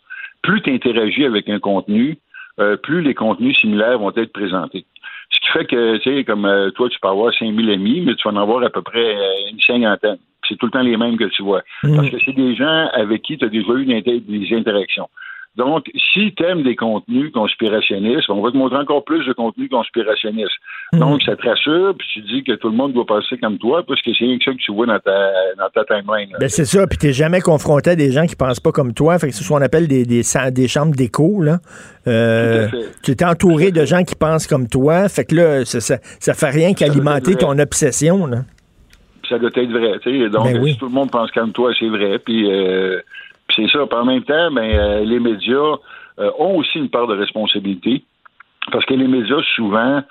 Speaker 10: Plus tu interagis avec un contenu, euh, plus les contenus similaires vont être présentés. Ce qui fait que, tu sais, comme euh, toi, tu peux avoir 5000 amis, mais tu vas en avoir à peu près une cinquantaine. C'est tout le temps les mêmes que tu vois. Parce que c'est des gens avec qui tu as déjà eu des interactions. Donc, si tu aimes des contenus conspirationnistes, on va te montrer encore plus de contenus conspirationnistes. Donc, ça te rassure, puis tu dis que tout le monde doit passer comme toi, parce que c'est rien que ça que tu vois dans ta, dans ta timeline.
Speaker 3: Ben, c'est ça, puis t'es jamais confronté à des gens qui pensent pas comme toi. Fait que c'est ce qu'on appelle des, des, des chambres d'écho, là. Euh, tu es entouré de gens qui pensent comme toi. Fait que là, ça, ça, ça fait rien qu'alimenter ton obsession, là.
Speaker 10: ça doit être vrai. tu sais. Donc,
Speaker 3: Ben oui.
Speaker 10: si tout le monde pense comme toi, c'est vrai. Puis, euh, puis c'est ça. Puis en même temps, ben, euh, les médias euh, ont aussi une part de responsabilité. Parce que les médias, souvent,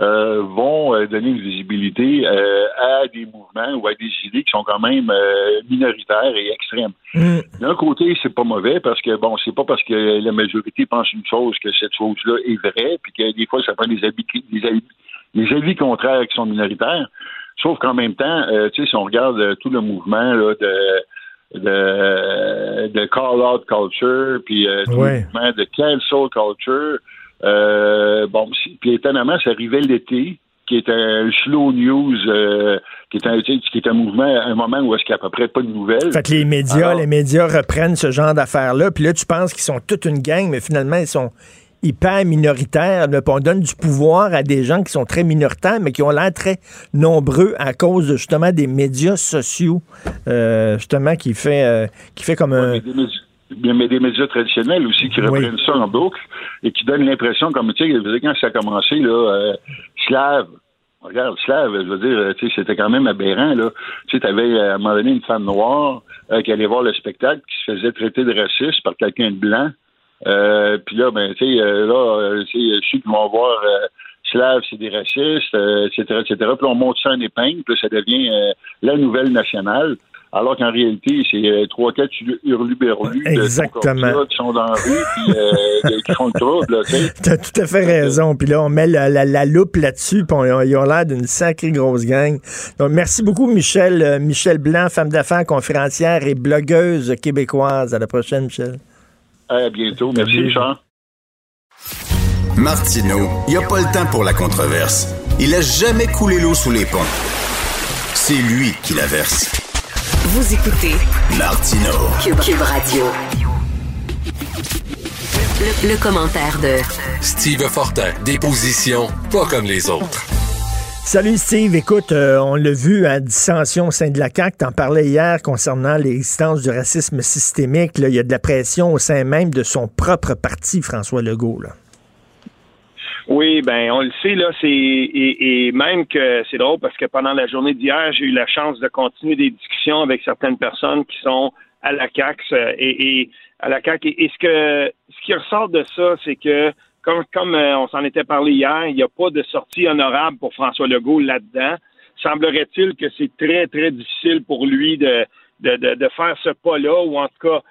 Speaker 10: euh, vont euh, donner une visibilité euh, à des mouvements ou à des idées qui sont quand même minoritaires et extrêmes. Mm. D'un côté, c'est pas mauvais parce que bon, c'est pas parce que la majorité pense une chose que cette chose-là est vraie, puis que des fois ça prend des avis, des avis, contraires qui sont minoritaires. Sauf qu'en même temps, tu sais, si on regarde tout le mouvement là, de de, de call-out culture, puis tout le mouvement de cancel culture, euh, bon, puis étonnamment, ça arrivait l'été, qui est un slow news, euh, qui, est un, qui est un mouvement, un moment où est-ce qu'il n'y a à peu près pas de nouvelles.
Speaker 3: Fait que les médias, les médias reprennent ce genre d'affaires-là, puis là, tu penses qu'ils sont toute une gang, mais finalement, ils sont hyper minoritaires. on donne du pouvoir à des gens qui sont très minoritaires, mais qui ont l'air très nombreux à cause justement des médias sociaux, euh, justement, qui fait, qui fait comme un
Speaker 10: mais des médias traditionnels aussi qui reprennent ça en boucle et qui donnent l'impression, comme tu sais, quand ça a commencé, là, euh, Slave, regarde, Slave, je veux dire, tu sais, c'était quand même aberrant, là. Tu sais, t'avais à un moment donné une femme noire euh, qui allait voir le spectacle, qui se faisait traiter de raciste par quelqu'un de blanc. Euh, puis là, ben, tu sais, euh, là, tu sais, ceux qui vont voir Slave, c'est des racistes, etc., etc. Puis on monte ça en épingle, puis ça devient la nouvelle nationale alors qu'en réalité, c'est euh, trois, quatre hurluberlus
Speaker 3: Exactement.
Speaker 10: qui sont dans la rue puis euh, qui font le trouble.
Speaker 3: Tu as tout à fait raison. Puis là, on met la, loupe là-dessus, puis ils ont l'air d'une sacrée grosse gang. Donc, merci beaucoup, Michel. Euh, Michel Blanc, femme d'affaires, conférencière et blogueuse québécoise. À la prochaine, Michel.
Speaker 10: À bientôt. Merci, Richard.
Speaker 1: Martineau, il n'y a pas le temps pour la controverse. Il a jamais coulé l'eau sous les ponts. C'est lui qui la verse.
Speaker 2: Vous écoutez
Speaker 1: Martino
Speaker 2: Cube, Radio. Le, commentaire de
Speaker 4: Steve Fortin, déposition pas comme les autres.
Speaker 3: Salut Steve, écoute, euh, on l'a vu à dissension au sein de la CAQ, t'en parlais hier concernant l'existence du racisme systémique, il y a de la pression au sein même de son propre parti, François Legault.
Speaker 11: Oui, ben on le sait là, c'est et, même que c'est drôle parce que pendant la journée d'hier, j'ai eu la chance de continuer des discussions avec certaines personnes qui sont à la CAC euh, et, à la CAC et, ce que ce qui ressort de ça, c'est que comme comme euh, on s'en était parlé hier, il n'y a pas de sortie honorable pour François Legault là-dedans. Semblerait-il que c'est très très difficile pour lui de de, de, de faire ce pas-là ou en tout cas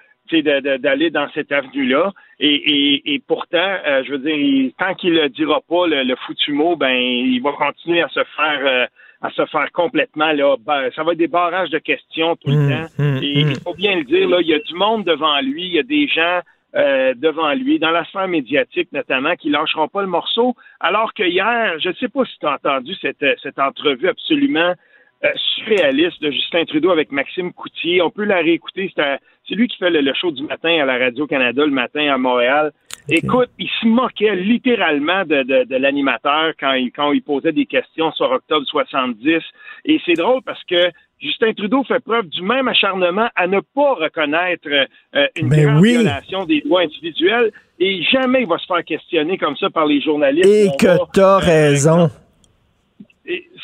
Speaker 11: d'aller dans cette avenue-là. Et, pourtant, euh, je veux dire, tant qu'il ne dira pas le, foutu mot, ben il va continuer à se faire euh, à se faire complètement là. Ben, ça va être des barrages de questions tout le
Speaker 3: mmh,
Speaker 11: temps.
Speaker 3: Mmh,
Speaker 11: et
Speaker 3: mmh.
Speaker 11: il faut bien le dire, là, il y a du monde devant lui, il y a des gens euh, devant lui, dans la sphère médiatique notamment, qui lâcheront pas le morceau. Alors que hier, je ne sais pas si tu as entendu cette, cette entrevue absolument euh, surréaliste de Justin Trudeau avec Maxime Coutier. On peut la réécouter. C'est lui qui fait le, show du matin à la Radio-Canada le matin à Montréal. Écoute, il se moquait littéralement de, de, l'animateur quand il, quand il posait des questions sur octobre 70. Et c'est drôle parce que Justin Trudeau fait preuve du même acharnement à ne pas reconnaître euh, une
Speaker 3: grande
Speaker 11: violation des droits individuels et jamais il va se faire questionner comme ça par les journalistes.
Speaker 3: Et que t'as raison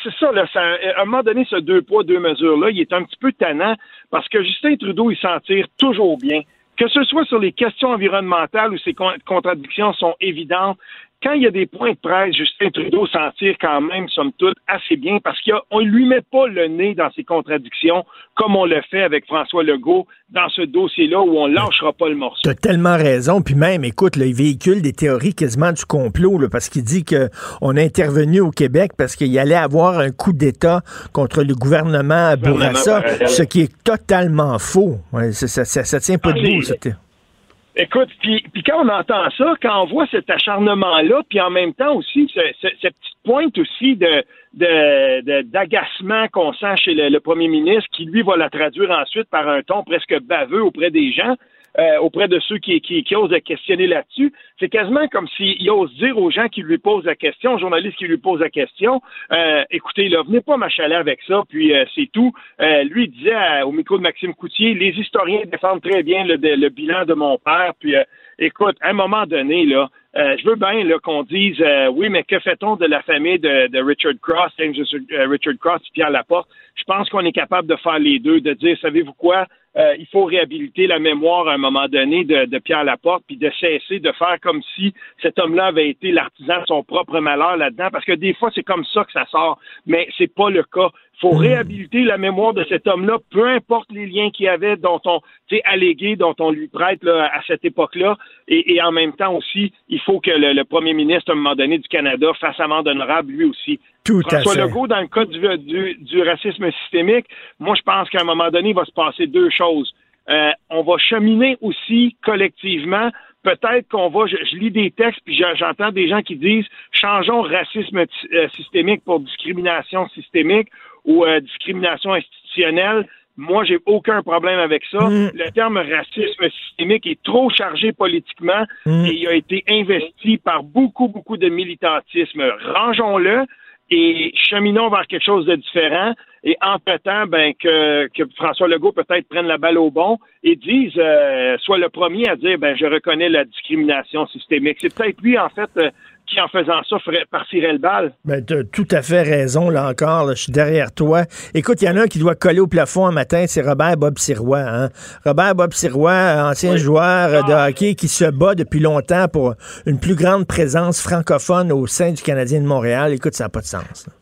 Speaker 11: c'est ça, là, ça, à un moment donné, ce deux poids, deux mesures-là, il est un petit peu tannant parce que Justin Trudeau, il s'en tire toujours bien. Que ce soit sur les questions environnementales où ces contradictions sont évidentes, quand il y a des points de presse, Justin Trudeau s'en tire quand même, somme toute, assez bien parce qu'on ne lui met pas le nez dans ses contradictions comme on le fait avec François Legault dans ce dossier-là où on lâchera pas le morceau.
Speaker 3: Tu as tellement raison. Puis même, écoute, il véhicule des théories quasiment du complot parce qu'il dit qu'on a intervenu au Québec parce qu'il allait avoir un coup d'État contre le gouvernement à Bourassa, ce qui est totalement faux. ça, ça, tient pas ah, debout, c'était.
Speaker 11: Écoute, puis, quand on entend ça, quand on voit cet acharnement-là, puis en même temps aussi cette petite pointe aussi de d'agacement de, qu'on sent chez le, premier ministre, qui lui va la traduire ensuite par un ton presque baveux auprès des gens. Euh, auprès de ceux qui, qui, qui osent questionner là-dessus. C'est quasiment comme s'il ose dire aux gens qui lui posent la question, aux journalistes qui lui posent la question, euh, écoutez, là, venez pas m'achaler avec ça, puis euh, c'est tout. lui, il disait au micro de Maxime Coutier, les historiens défendent très bien le, le bilan de mon père, puis écoute, à un moment donné, là, euh, je veux bien qu'on dise euh, oui, mais que fait-on de la famille de, de Richard Cross, James euh, Richard Cross et Pierre Laporte? Je pense qu'on est capable de faire les deux, de dire, savez-vous quoi? Euh, il faut réhabiliter la mémoire à un moment donné de, de, Pierre Laporte, puis de cesser de faire comme si cet homme-là avait été l'artisan de son propre malheur là-dedans, parce que des fois, c'est comme ça que ça sort, mais c'est pas le cas. Il faut réhabiliter la mémoire de cet homme-là, peu importe les liens qu'il y avait, dont on, tu allégué, dont on lui prête là, à cette époque-là, et, et, en même temps aussi, il faut que le, le, premier ministre, à un moment donné, du Canada fasse amende honorable, lui aussi.
Speaker 3: Tout
Speaker 11: François
Speaker 3: à fait.
Speaker 11: Legault, dans le cas du, du, du racisme systémique, moi, je pense qu'à un moment donné, il va se passer deux choses. Euh, on va cheminer aussi collectivement. Peut-être qu'on va, je, je, lis des textes, puis j'entends des gens qui disent changeons racisme euh, systémique pour discrimination systémique ou euh, discrimination institutionnelle. Moi, j'ai aucun problème avec ça.
Speaker 3: Mm.
Speaker 11: Le terme racisme systémique est trop chargé politiquement
Speaker 3: Mm.
Speaker 11: et il a été investi par beaucoup, beaucoup de militantisme. Rangeons-le et cheminons vers quelque chose de différent. Et entre-temps, ben, que, François Legault peut-être prenne la balle au bon et dise, euh, soit le premier à dire, ben, je reconnais la discrimination systémique. C'est peut-être lui, en fait, euh, qui, en faisant ça, ferait, partirait le bal.
Speaker 3: Ben, tu as tout à fait raison, là encore. Là, je suis derrière toi. Écoute, il y en a un qui doit coller au plafond un matin, c'est Robert Bob Sirois. Hein? Robert Bob Sirois, ancien oui. joueur ah. de hockey qui se bat depuis longtemps pour une plus grande présence francophone au sein du Canadien de Montréal. Écoute, ça n'a pas de sens. Là.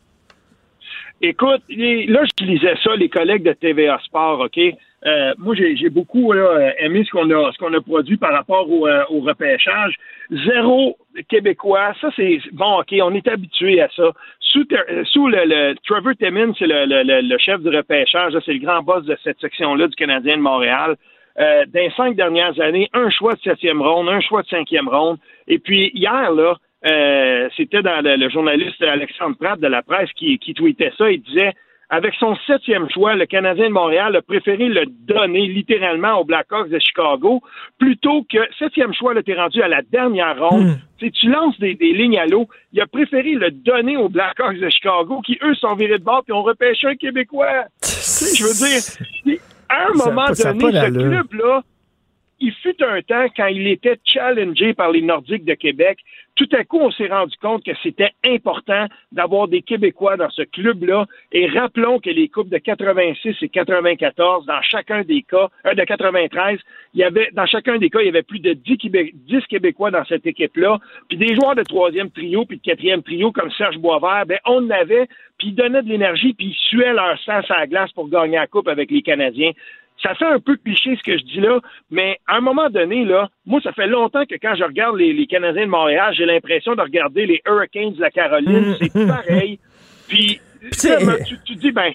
Speaker 11: Écoute, là, je lisais ça, les collègues de TVA Sport, OK? Euh, moi, j'ai beaucoup là, aimé ce qu'on a, ce qu'on a produit par rapport au, euh, au, repêchage. Zéro Québécois, ça c'est bon, ok, on est habitué à ça. Sous, sous le, le, Trevor Timmins, c'est le, le, le, chef du repêchage, c'est le grand boss de cette section-là du Canadien de Montréal. Euh, dans les cinq dernières années, un choix de septième ronde, un choix de cinquième ronde. Et puis hier, là, euh, c'était dans le, le, journaliste Alexandre Pratt de la presse qui, qui tweetait ça. Il disait avec son septième choix, le Canadien de Montréal a préféré le donner littéralement aux Blackhawks de Chicago plutôt que septième choix, là, t'es rendu à la dernière ronde. Mmh. Tu lances des, des, lignes à l'eau. Il a préféré le donner aux Blackhawks de Chicago qui, eux, sont virés de bord et ont repêché un Québécois. je veux dire, à un
Speaker 3: ça
Speaker 11: moment donné, ce club-là, il fut un temps quand il était challengé par les Nordiques de Québec. Tout à coup, on s'est rendu compte que c'était important d'avoir des Québécois dans ce club-là. Et rappelons que les coupes de 86 et 94, dans chacun des cas, euh, de 93, il y avait, dans chacun des cas, il y avait plus de 10, Québé 10 Québécois dans cette équipe-là. Puis des joueurs de troisième trio puis de quatrième trio comme Serge Boisvert, ben, on en avait, puis ils donnaient de l'énergie, puis ils suaient leur sang à la glace pour gagner la coupe avec les Canadiens ça fait un peu cliché ce que je dis là, mais à un moment donné, là, moi, ça fait longtemps que quand je regarde les, les Canadiens de Montréal, j'ai l'impression de regarder les Hurricanes de la Caroline. c'est pareil. Puis, tu, tu dis, ben,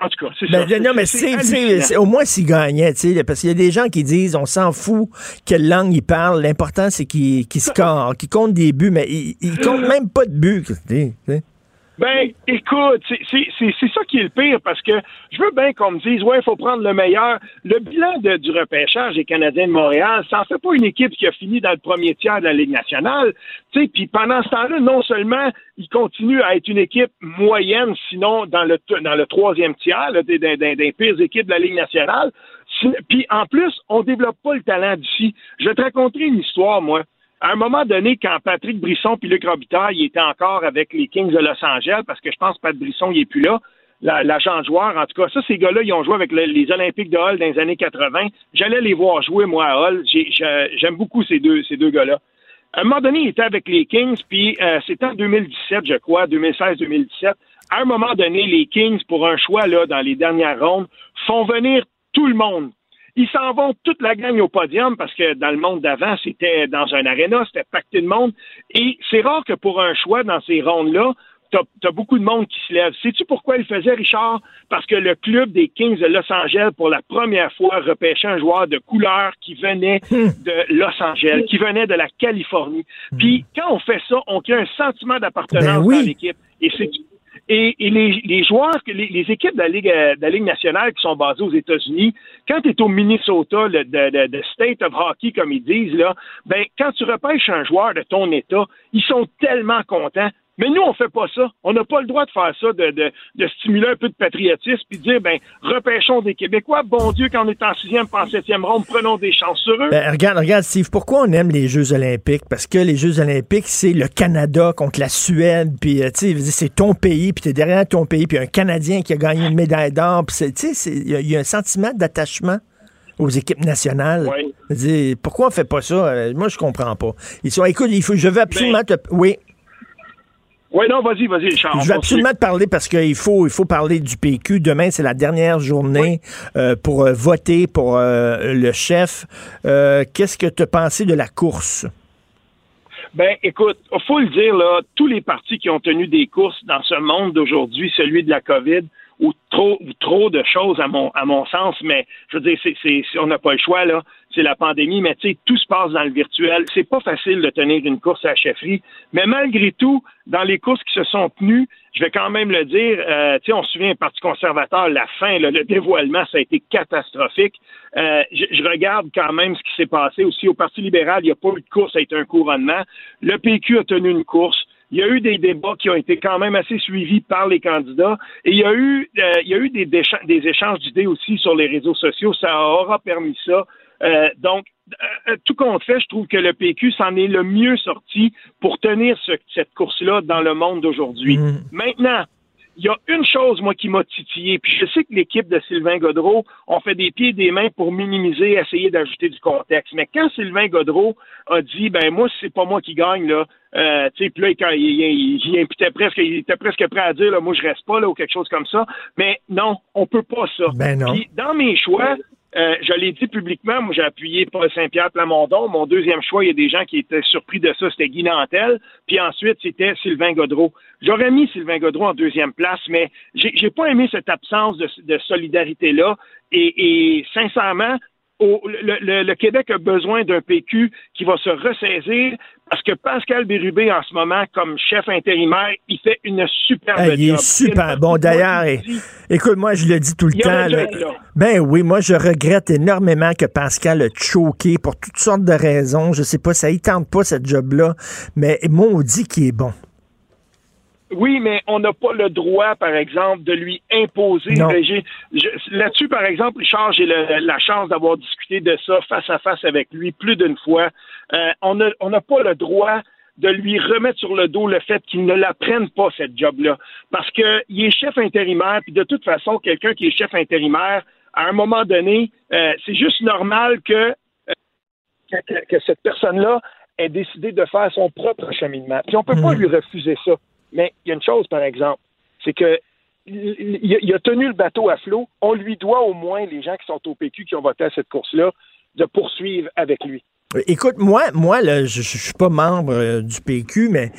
Speaker 11: en tout cas, c'est
Speaker 3: ben,
Speaker 11: ça.
Speaker 3: Non, mais c'est au moins s'il gagnait, parce qu'il y a des gens qui disent on s'en fout quelle langue il parle, l'important c'est qu'il qu score, qu'il compte des buts, mais il, il compte même pas de buts. T'sais.
Speaker 11: Ben, écoute, c'est ça qui est le pire parce que je veux bien qu'on me dise, ouais, il faut prendre le meilleur. Le bilan du repêchage des Canadiens de Montréal, ça en fait pas une équipe qui a fini dans le premier tiers de la Ligue nationale. Tu sais, puis pendant ce temps-là, non seulement il continue à être une équipe moyenne, sinon dans le dans le troisième tiers des, des, des pires équipes de la Ligue nationale. Puis en plus, on développe pas le talent d'ici. Je vais te raconter une histoire, moi à un moment donné, quand Patrick Brisson puis Luc Robitaille il était encore avec les Kings de Los Angeles, parce que je pense que Pat Brisson, il est plus là, l'agent la, joueur, en tout cas, ça, ces gars-là, ils ont joué avec le, les Olympiques de Hall dans les années 80. J'allais les voir jouer, moi, à Hall. J'aime beaucoup ces deux, ces deux gars-là. À un moment donné, il était avec les Kings, puis euh, c'était en 2017, je crois, 2016-2017. À un moment donné, les Kings, pour un choix là dans les dernières rondes, font venir tout le monde. Ils s'en vont toute la gang au podium parce que dans le monde d'avant, c'était dans un aréna, c'était pacté de monde. Et c'est rare que pour un choix dans ces rondes-là, t'as as beaucoup de monde qui se lève. Sais-tu pourquoi il faisait, Richard? Parce que le club des Kings de Los Angeles, pour la première fois, repêchait un joueur de couleur qui venait de Los Angeles, qui venait de la Californie. Puis quand on fait ça, on crée un sentiment d'appartenance
Speaker 3: ben oui.
Speaker 11: dans l'équipe. Et c'est et, les, joueurs, les, équipes de la, Ligue, de la Ligue nationale qui sont basées aux États-Unis, quand tu es au Minnesota, le State of Hockey, comme ils disent, là, ben, quand tu repêches un joueur de ton État, ils sont tellement contents. Mais nous, on fait pas ça. On n'a pas le droit de faire ça, de, de, de stimuler un peu de patriotisme, puis de dire, ben, repêchons des Québécois. Bon Dieu, quand on est en sixième, pas en septième ronde, prenons des chances sur eux.
Speaker 3: Ben, regarde, regarde, Steve, pourquoi on aime les Jeux olympiques? Parce que les Jeux olympiques, c'est le Canada contre la Suède, puis, euh, tu sais, c'est ton pays, puis t'es derrière ton pays, puis un Canadien qui a gagné une médaille d'or, puis, tu sais, il y, a un sentiment d'attachement aux équipes nationales.
Speaker 11: Oui.
Speaker 3: pourquoi on fait pas ça? Euh, moi, je comprends pas. Ils sont, écoute, il faut, je veux absolument
Speaker 11: Ben-
Speaker 3: te... Oui.
Speaker 11: Oui, non, vas-y, vas-y, Charles.
Speaker 3: Je vais absolument te parler parce qu'il faut, il faut parler du PQ. Demain, c'est la dernière journée euh, pour euh, voter pour euh, le chef. Euh, Qu'est-ce que tu as pensé de la course?
Speaker 11: Ben, écoute, faut le dire, là, tous les partis qui ont tenu des courses dans ce monde d'aujourd'hui, celui de la COVID, ou trop, trop de choses à mon, à mon sens, mais je veux dire, c'est, c'est, on n'a pas le choix, là. C'est la pandémie, mais tu sais, tout se passe dans le virtuel. C'est pas facile de tenir une course à la chefferie. Mais malgré tout, dans les courses qui se sont tenues, je vais quand même le dire, euh, tu sais, on se souvient, Parti conservateur, la fin, là, le dévoilement, ça a été catastrophique. Euh, je, je regarde quand même ce qui s'est passé aussi au Parti libéral. Il n'y a pas eu de course, ça a été un couronnement. Le PQ a tenu une course. Il y a eu des débats qui ont été quand même assez suivis par les candidats. Et il y a eu, euh, il y a eu des, échanges d'idées aussi sur les réseaux sociaux. Ça aura permis ça. Euh, donc, euh, tout compte fait, je trouve que le PQ s'en est le mieux sorti pour tenir ce- cette course-là dans le monde d'aujourd'hui. Maintenant, il y a une chose, moi, qui m'a titillé, puis je sais que l'équipe de Sylvain Godreau ont fait des pieds et des mains pour minimiser, essayer d'ajouter du contexte. Mais quand Sylvain Godreau a dit, ben moi, c'est pas moi qui gagne, là, euh, tu sais, puis là, quand il, il, il imputait presque, il était presque prêt à dire, là, moi, je reste pas, là, ou quelque chose comme ça. Mais non, on peut pas ça.
Speaker 3: Ben non.
Speaker 11: Dans mes choix, euh, je l'ai dit publiquement, moi j'ai appuyé Paul Saint-Pierre Plamondon. Mon deuxième choix, il y a des gens qui étaient surpris de ça, c'était Guy Nantel. Puis ensuite, c'était Sylvain Godreau. J'aurais mis Sylvain Godreau en deuxième place, mais j'ai j'ai pas aimé cette absence de, de solidarité-là. Et, et sincèrement, au- le, le- le Québec a besoin d'un PQ qui va se ressaisir parce que Pascal Bérubé, en ce moment, comme chef intérimaire, il fait une superbe
Speaker 3: Hey, il
Speaker 11: job.
Speaker 3: est super bon. D'ailleurs, et- écoute, moi, je le dis tout le
Speaker 11: Il
Speaker 3: temps. là,
Speaker 11: là.
Speaker 3: ben oui, moi, je regrette énormément que Pascal a choqué pour toutes sortes de raisons. Je sais pas, ça y tente pas, cette job-là. Mais maudit qu'il est bon.
Speaker 11: Oui, mais on n'a pas le droit, par exemple, de lui imposer. Là-dessus, par exemple, Richard, j'ai la chance d'avoir discuté de ça face à face avec lui plus d'une fois. Euh, on n'a on n'a pas le droit de lui remettre sur le dos le fait qu'il ne la prenne pas, cette job-là. Parce qu'il est chef intérimaire, puis de toute façon, quelqu'un qui est chef intérimaire, à un moment donné, euh, c'est juste normal que, euh, que, que- cette personne-là ait décidé de faire son propre cheminement. Puis on peut pas lui refuser ça. Mais il y a une chose, par exemple, c'est que il, a tenu le bateau à flot. On lui doit au moins, les gens qui sont au PQ, qui ont voté à cette course-là, de poursuivre avec lui.
Speaker 3: Écoute, moi, moi, là, je, je suis pas membre euh, du PQ, mais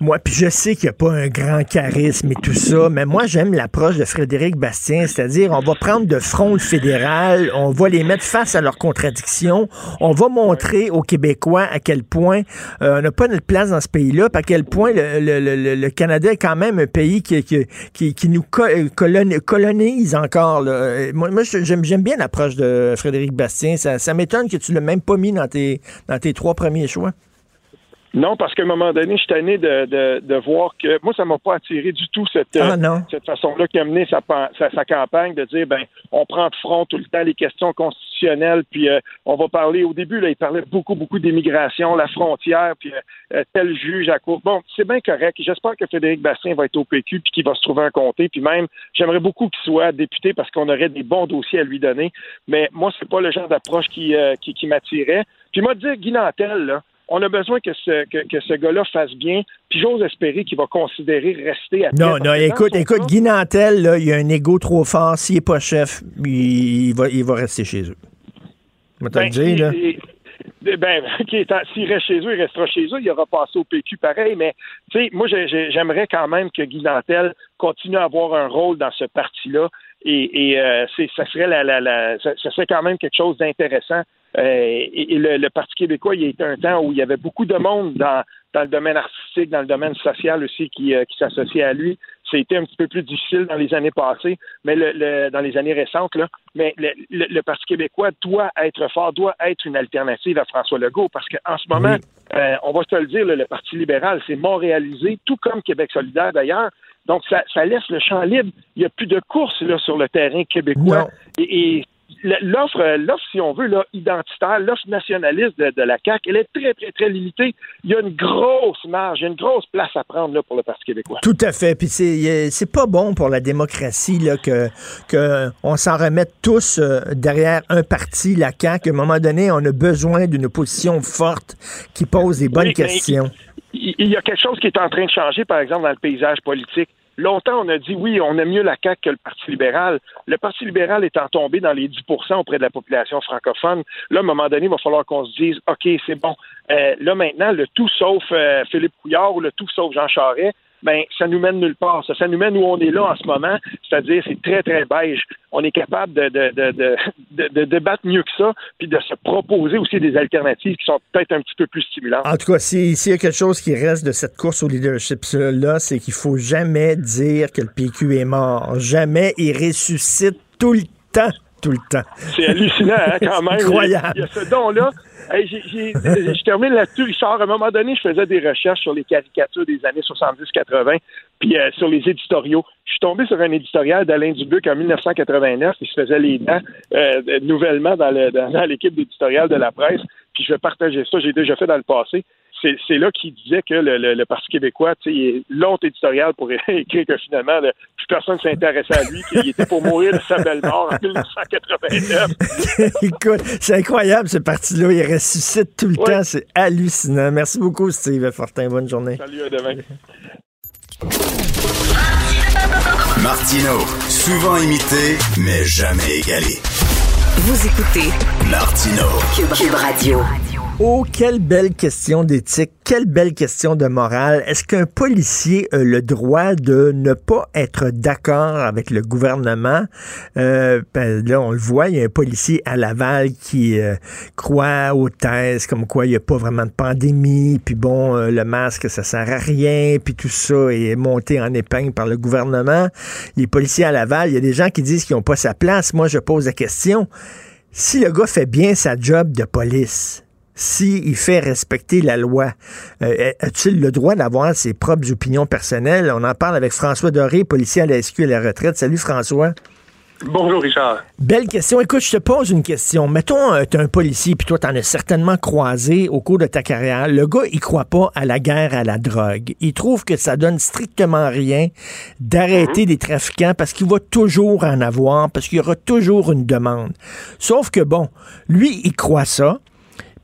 Speaker 3: moi, puis je sais qu'il n'y a pas un grand charisme et tout ça, mais moi, j'aime l'approche de Frédéric Bastien, c'est-à-dire, on va prendre de front le fédéral, on va les mettre face à leurs contradictions, on va montrer aux Québécois à quel point euh, on n'a pas notre place dans ce pays-là, à quel point le, le- le- le Canada est quand même un pays qui, qui, qui, nous coloni- colonise encore. là. Euh, Moi, moi j'aime bien l'approche de Frédéric Bastien. Ça, ça m'étonne que tu l'aies même pas mis dans tes, dans tes trois premiers choix.
Speaker 11: Non, parce qu'à un moment donné, je suis tanné de, de, de voir que moi, ça m'a pas attiré du tout cette,
Speaker 3: Ah,
Speaker 11: euh, cette façon-là qui a mené sa, sa, sa campagne de dire ben on prend de front tout le temps les questions constitutionnelles, puis euh, on va parler au début, là, il parlait beaucoup, beaucoup d'immigration, la frontière, puis euh, euh, tel juge à court. Bon, c'est bien correct. J'espère que Frédéric Bastien va être au PQ puis qu'il va se trouver un comté. Puis même, j'aimerais beaucoup qu'il soit député parce qu'on aurait des bons dossiers à lui donner. Mais moi, c'est pas le genre d'approche qui, euh, qui, qui m'attirait. Puis moi, dire Guy Nantel, là, on a besoin que ce, que, que ce gars-là fasse bien, puis j'ose espérer qu'il va considérer rester à
Speaker 3: Non, non, écoute, écoute,
Speaker 11: cas-
Speaker 3: Guy Nantel, là, il a un ego trop fort. S'il n'est pas chef, il, il va, il va rester chez eux. Je vais te le
Speaker 11: Ben,
Speaker 3: dire, là.
Speaker 11: il- ben, s'il reste chez eux, il restera chez eux. Il aura passé au PQ pareil, mais tu sais, moi, j'ai- j'ai- j'aimerais quand même que Guy Nantel continue à avoir un rôle dans ce parti-là. Et, et euh, c'est- ça serait la, la, la- ça, ça serait quand même quelque chose d'intéressant. Euh, et et le, le Parti québécois, il y a été un temps où il y avait beaucoup de monde dans, dans le domaine artistique, dans le domaine social aussi qui, euh, qui s'associait à lui. C'était un petit peu plus difficile dans les années passées, mais le, le- dans les années récentes, là. Mais le, le- Parti québécois doit être fort, doit être une alternative à François Legault, parce qu'en ce moment, euh, on va se le dire, le Parti libéral s'est montréalisé, tout comme Québec solidaire d'ailleurs. Donc, ça, laisse le champ libre. Il n'y a plus de course là, sur le terrain québécois. et, l'offre, l'offre, si on veut, là, identitaire, l'offre nationaliste de, la CAQ, elle est très, très, très limitée. Il y a une grosse marge, il y a une grosse place à prendre là, pour le Parti québécois.
Speaker 3: Tout à fait. Puis c'est, c'est pas bon pour la démocratie là, que, que on s'en remette tous euh, derrière un parti, la CAQ. À un moment donné, on a besoin d'une opposition forte qui pose des bonnes questions.
Speaker 11: il y a quelque chose qui est en train de changer, par exemple, dans le paysage politique. Longtemps, on a dit oui, on aime mieux la CAQ que le Parti libéral. Le Parti libéral étant tombé dans les 10% auprès de la population francophone, là, à un moment donné, il va falloir qu'on se dise OK, c'est bon. Euh, là, maintenant, le tout sauf euh, Philippe Couillard ou le tout sauf Jean Charest, ben ça nous mène nulle part. Ça, ça nous mène où on est là en ce moment, c'est-à-dire c'est très, très beige. On est capable de, de, de, de, de débattre mieux que ça, puis de se proposer aussi des alternatives qui sont peut-être un petit peu plus stimulantes.
Speaker 3: En tout cas, s'il y a quelque chose qui reste de cette course au leadership-là, c'est qu'il faut jamais dire que le PQ est mort. Jamais il ressuscite tout le temps tout le temps.
Speaker 11: C'est hallucinant, hein, quand même.
Speaker 3: Incroyable.
Speaker 11: Il y a ce don-là. Je termine là-dessus, Richard. À un moment donné, je faisais des recherches sur les caricatures des années 70-80, puis euh, sur les éditoriaux. Je suis tombé sur un éditorial d'Alain Dubuc en 1989, qui se faisait les dents euh, nouvellement dans l'équipe d'éditorial de la presse. Puis je vais partager ça. J'ai déjà fait dans le passé c'est là qu'il disait que le, Parti québécois, tu sais, l'autre éditorial pour écrire que finalement, plus personne ne s'intéressait à lui, qu'il était pour mourir de sa belle mort en 1989.
Speaker 3: Écoute, c'est incroyable ce parti-là. Il ressuscite tout le temps. C'est hallucinant. Merci beaucoup, Steve Fortin. Bonne journée.
Speaker 11: Salut, à demain.
Speaker 9: Martino, souvent imité, mais jamais égalé.
Speaker 2: Vous écoutez
Speaker 9: Martino,
Speaker 2: Cube Radio.
Speaker 3: Oh, quelle belle question d'éthique, quelle belle question de morale. Est-ce qu'un policier a le droit de ne pas être d'accord avec le gouvernement? Euh, ben, là, on le voit, il y a un policier à Laval qui euh, croit aux thèses comme quoi il n'y a pas vraiment de pandémie, puis bon, euh, le masque, ça sert à rien, puis tout ça est monté en épingle par le gouvernement. Les policiers à Laval, il y a des gens qui disent qu'ils n'ont pas sa place. Moi, je pose la question. Si le gars fait bien sa job de police, s'il fait respecter la loi, euh, a-t-il le droit d'avoir ses propres opinions personnelles? On en parle avec François Doré, policier à la SQ à la retraite. Salut François.
Speaker 12: Bonjour Richard.
Speaker 3: Belle question. Écoute, je te pose une question. Mettons, euh, tu es un policier, puis toi, tu en as certainement croisé au cours de ta carrière. Le gars, il croit pas à la guerre à la drogue. Il trouve que ça donne strictement rien d'arrêter mhm. des trafiquants parce qu'il va toujours en avoir, parce qu'il y aura toujours une demande. Sauf que, bon, lui, il croit ça.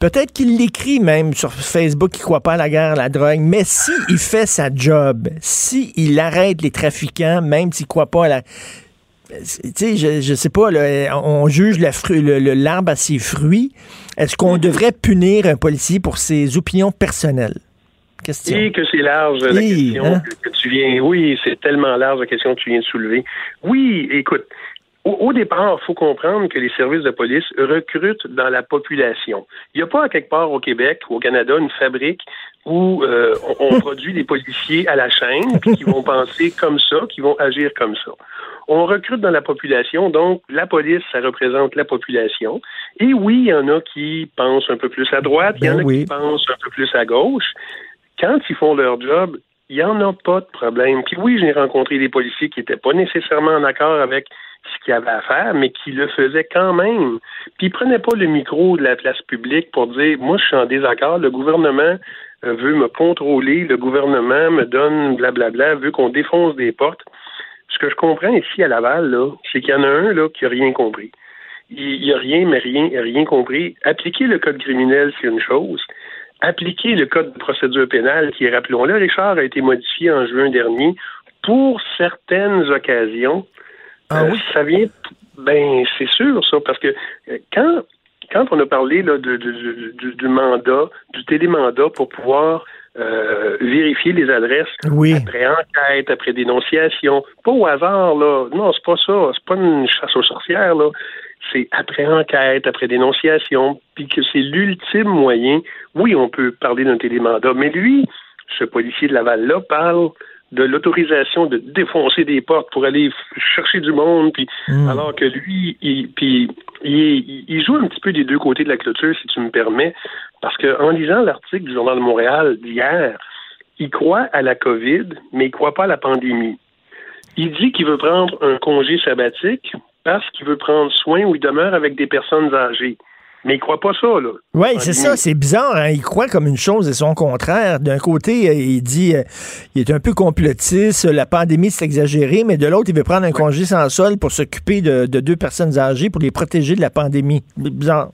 Speaker 3: Peut-être qu'il l'écrit même sur Facebook qu'il ne croit pas à la guerre, à la drogue, mais si il fait sa job, si il arrête les trafiquants, même s'il ne croit pas à la... Tu sais, je, ne sais pas, on juge l'arbre à ses fruits. Est-ce qu'on devrait punir un policier pour ses opinions personnelles?
Speaker 12: Question. Oui, que c'est large la question hein? que, tu viens. Oui, c'est tellement large la question que tu viens de soulever. Oui, écoute, au, départ, il faut comprendre que les services de police recrutent dans la population. Il n'y a pas quelque part au Québec ou au Canada une fabrique où euh, on, produit des policiers à la chaîne qui vont penser comme ça, qui vont agir comme ça. On recrute dans la population, donc la police, ça représente la population. Et oui, il y en a qui pensent un peu plus à droite, il y en a ben qui pensent un peu plus à gauche. Quand ils font leur job, il n'y en a pas de problème. Puis oui, j'ai rencontré des policiers qui n'étaient pas nécessairement en accord avec ce qu'il avait à faire, mais qui le faisait quand même. Puis il prenait pas le micro de la place publique pour dire moi je suis en désaccord, le gouvernement euh, veut me contrôler, le gouvernement me donne blablabla, veut qu'on défonce des portes. Ce que je comprends ici à Laval, là, c'est qu'il y en a un là qui a rien compris. Il n'y a rien, mais rien, rien compris. Appliquer le code criminel, c'est une chose. Appliquer le code de procédure pénale, qui, rappelons-le, Richard, a été modifié en juin dernier pour certaines occasions, ah euh, oui? ça vient, ben c'est sûr ça, parce que euh, quand quand on a parlé là, de, du, mandat, du télémandat pour pouvoir euh, vérifier les adresses après enquête, après dénonciation, pas au hasard là, non c'est pas ça, c'est pas une chasse aux sorcières là, c'est après enquête, après dénonciation, puis que c'est l'ultime moyen. Oui, on peut parler d'un télémandat, mais lui, ce policier de Laval là parle de l'autorisation de défoncer des portes pour aller chercher du monde, puis hmm. alors que lui, il, puis il, joue un petit peu des deux côtés de la clôture, si tu me permets, parce qu'en lisant l'article du Journal de Montréal d'hier, il croit à la COVID, mais il croit pas à la pandémie. Il dit qu'il veut prendre un congé sabbatique parce qu'il veut prendre soin ou il demeure avec des personnes âgées. Mais il croit pas ça, là.
Speaker 3: Oui, c'est ça, c'est bizarre. Hein. Il croit comme une chose et son contraire. D'un côté, euh, il dit euh, il est un peu complotiste, la pandémie c'est exagéré, mais de l'autre, il veut prendre un congé sans sol pour s'occuper de, deux personnes âgées pour les protéger de la pandémie. Bizarre.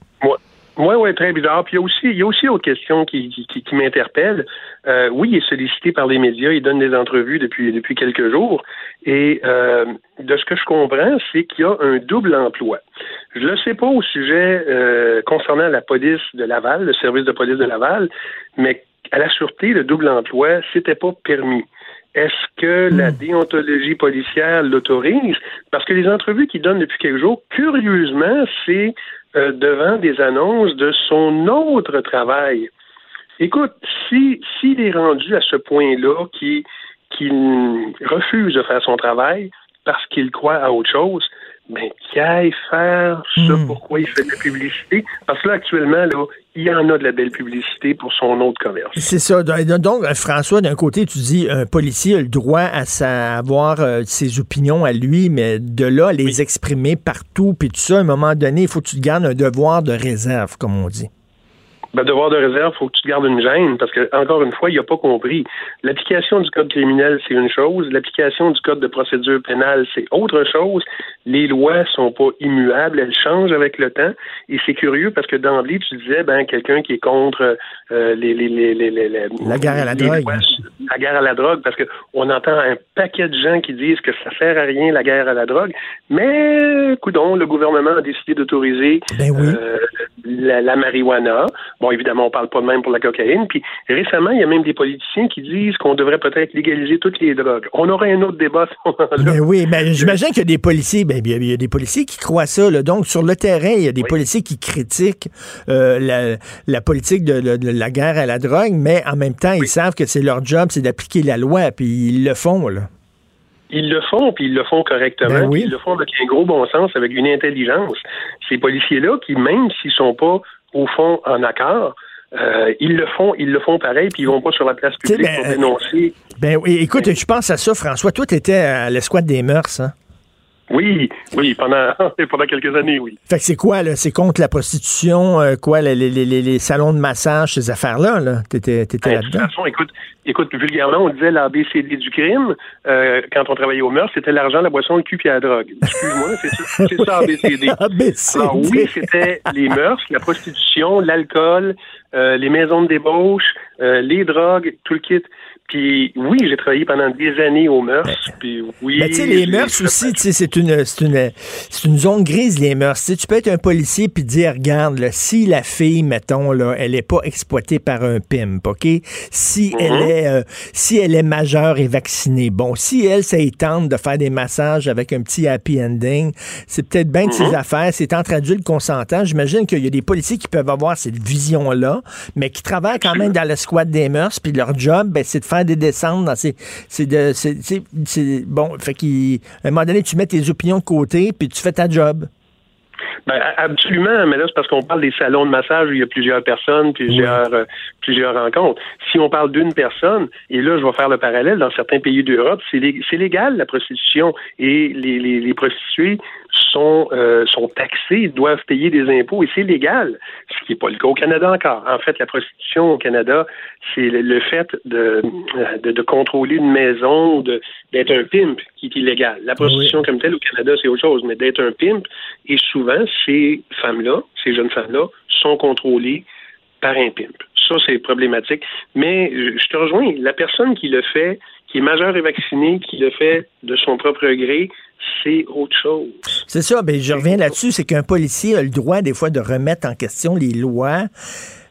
Speaker 12: Oui, oui, très bizarre. Puis il y a aussi, il y a aussi autre question qui, qui, qui, m'interpelle. Euh, oui, il est sollicité par les médias, il donne des entrevues depuis depuis quelques jours. Et euh, de ce que je comprends, c'est qu'il y a un double emploi. Je ne le sais pas au sujet euh, concernant la police de Laval, le service de police de Laval, mais à la sûreté, le double emploi, c'était pas permis. Est-ce que la hmm. déontologie policière l'autorise? Parce que les entrevues qu'il donne depuis quelques jours, curieusement, c'est euh, devant des annonces de son autre travail. Écoute, si s'il est rendu à ce point-là qu'il refuse de faire son travail parce qu'il croit à autre chose, ben, qu'il aille faire ce hmm. pourquoi il fait de la publicité. Parce que là, actuellement, là, il y en a de la belle publicité pour son autre commerce.
Speaker 3: C'est ça. Donc, euh, François, d'un côté, tu dis un policier a le droit à savoir euh, ses opinions à lui, mais de là, les exprimer partout, puis tout ça, à un moment donné, il faut que tu te gardes un devoir de réserve, comme on dit
Speaker 12: ben, devoir de réserve, il faut que tu gardes une gêne parce que, encore une fois, il n'a pas compris. L'application du code criminel, c'est une chose. L'application du code de procédure pénale, c'est autre chose. Les lois sont pas immuables, elles changent avec le temps. Et c'est curieux parce que d'emblée, tu disais, ben, quelqu'un qui est contre euh, les, les, les, les,
Speaker 3: la guerre à la drogue.
Speaker 12: la guerre à la drogue, parce que on entend un paquet de gens qui disent que ça sert à rien la guerre à la drogue. Mais, coudon, le gouvernement a décidé d'autoriser
Speaker 3: ben oui.
Speaker 12: euh, la, la marijuana. Bon, évidemment, on parle pas de même pour la cocaïne. Puis récemment, il y a même des politiciens qui disent qu'on devrait peut-être légaliser toutes les drogues. On aurait un autre débat moment-là.
Speaker 3: Ben oui, mais j'imagine qu'il y a des policiers, ben, il y a des policiers qui croient ça. Donc, sur le terrain, il y a des policiers qui critiquent euh, la, politique de, la guerre à la drogue, mais en même temps, ils savent que c'est leur job, c'est d'appliquer la loi, puis ils le font, là.
Speaker 12: Ils le font, puis ils le font correctement. Ben Ils le font avec un gros bon sens, avec une intelligence. Ces policiers-là, qui même s'ils sont pas au fond en accord, euh, ils le font, ils le font pareil, puis ils vont pas sur la place publique ben, pour dénoncer.
Speaker 3: Ben oui, écoute, je pense à ça, François. Toi, tu étais à l'escouade des mœurs, hein?
Speaker 12: Oui, oui, pendant, pendant quelques années, oui.
Speaker 3: Fait que c'est quoi, là? C'est contre la prostitution, euh, quoi, les, les, les, salons de massage, ces affaires-là, là? T'étais, t'étais ben, là-dedans? De toute
Speaker 12: façon, écoute, écoute, vulgairement, on disait l'ABCD du crime, euh, quand on travaillait au mœurs, c'était l'argent, la boisson, le cul puis la drogue. Excuse-moi, c'est ça, c'est ça ABCD.
Speaker 3: ABCD.
Speaker 12: Alors oui, c'était les mœurs, la prostitution, l'alcool, euh, les maisons de débauche, euh, les drogues, tout le kit. Puis oui, j'ai travaillé pendant des années aux mœurs. Puis oui.
Speaker 3: Mais tu sais, les mœurs aussi, c'est une, une, une zone grise, les mœurs. tu peux être un policier puis dire, regarde, là, si la fille, mettons, là, elle est pas exploitée par un pimp, OK? Si elle mhm. est euh, si elle est majeure et vaccinée, bon, si elle, ça tente de faire des massages avec un petit happy ending, c'est peut-être bien de ses mhm. affaires, c'est entre adultes consentants. J'imagine qu'il y a des policiers qui peuvent avoir cette vision-là, mais qui travaillent quand même dans le squad des mœurs, puis leur job, ben, c'est de faire des descentes. C'est de. C'est bon. Fait qu'à un moment donné, tu mets tes opinions de côté, puis tu fais ta job.
Speaker 12: Ben, absolument, mais là, c'est parce qu'on parle des salons de massage où il y a plusieurs personnes, plusieurs, euh, plusieurs rencontres. Si on parle d'une personne, et là, je vais faire le parallèle, dans certains pays d'Europe, c'est légal, la prostitution, et les, les, les prostituées sont, euh, sont taxés, doivent payer des impôts et c'est légal, ce qui n'est pas le cas au Canada encore. En fait, la prostitution au Canada, c'est le, fait de, de, de, contrôler une maison, d'être un pimp qui est illégal. La prostitution comme telle au Canada, c'est autre chose, mais d'être un pimp, et souvent, ces femmes-là, ces jeunes femmes-là, sont contrôlées par un pimp. Ça, c'est problématique. Mais je te rejoins, la personne qui le fait, qui est majeure et vaccinée, qui le fait de son propre gré, c'est autre chose.
Speaker 3: C'est ça, ben, je reviens là-dessus, c'est qu'un policier a le droit des fois de remettre en question les lois.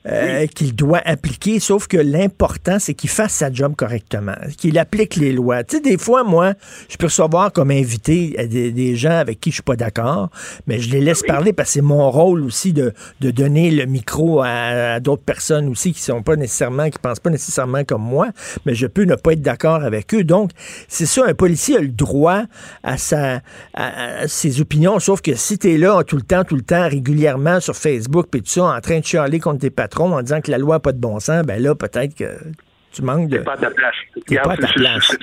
Speaker 3: Euh, qu'il doit appliquer, sauf que l'important, c'est qu'il fasse sa job correctement, qu'il applique les lois. Tu sais, des fois, moi, je peux recevoir comme invité des, gens avec qui je suis pas d'accord, mais je les laisse parler parce que c'est mon rôle aussi de, de donner le micro à, d'autres personnes aussi qui sont pas nécessairement, qui pensent pas nécessairement comme moi, mais je peux ne pas être d'accord avec eux. Donc, c'est ça, un policier a le droit à, sa, à, ses opinions, sauf que si tu es là tout le temps, tout le temps, régulièrement sur Facebook, puis tout ça, en train de chialer contre tes patrons, en disant que la loi n'a pas de bon sens, ben là, peut-être que tu manques de.
Speaker 12: T'es pas à ta place.
Speaker 3: T'es pas à ta place.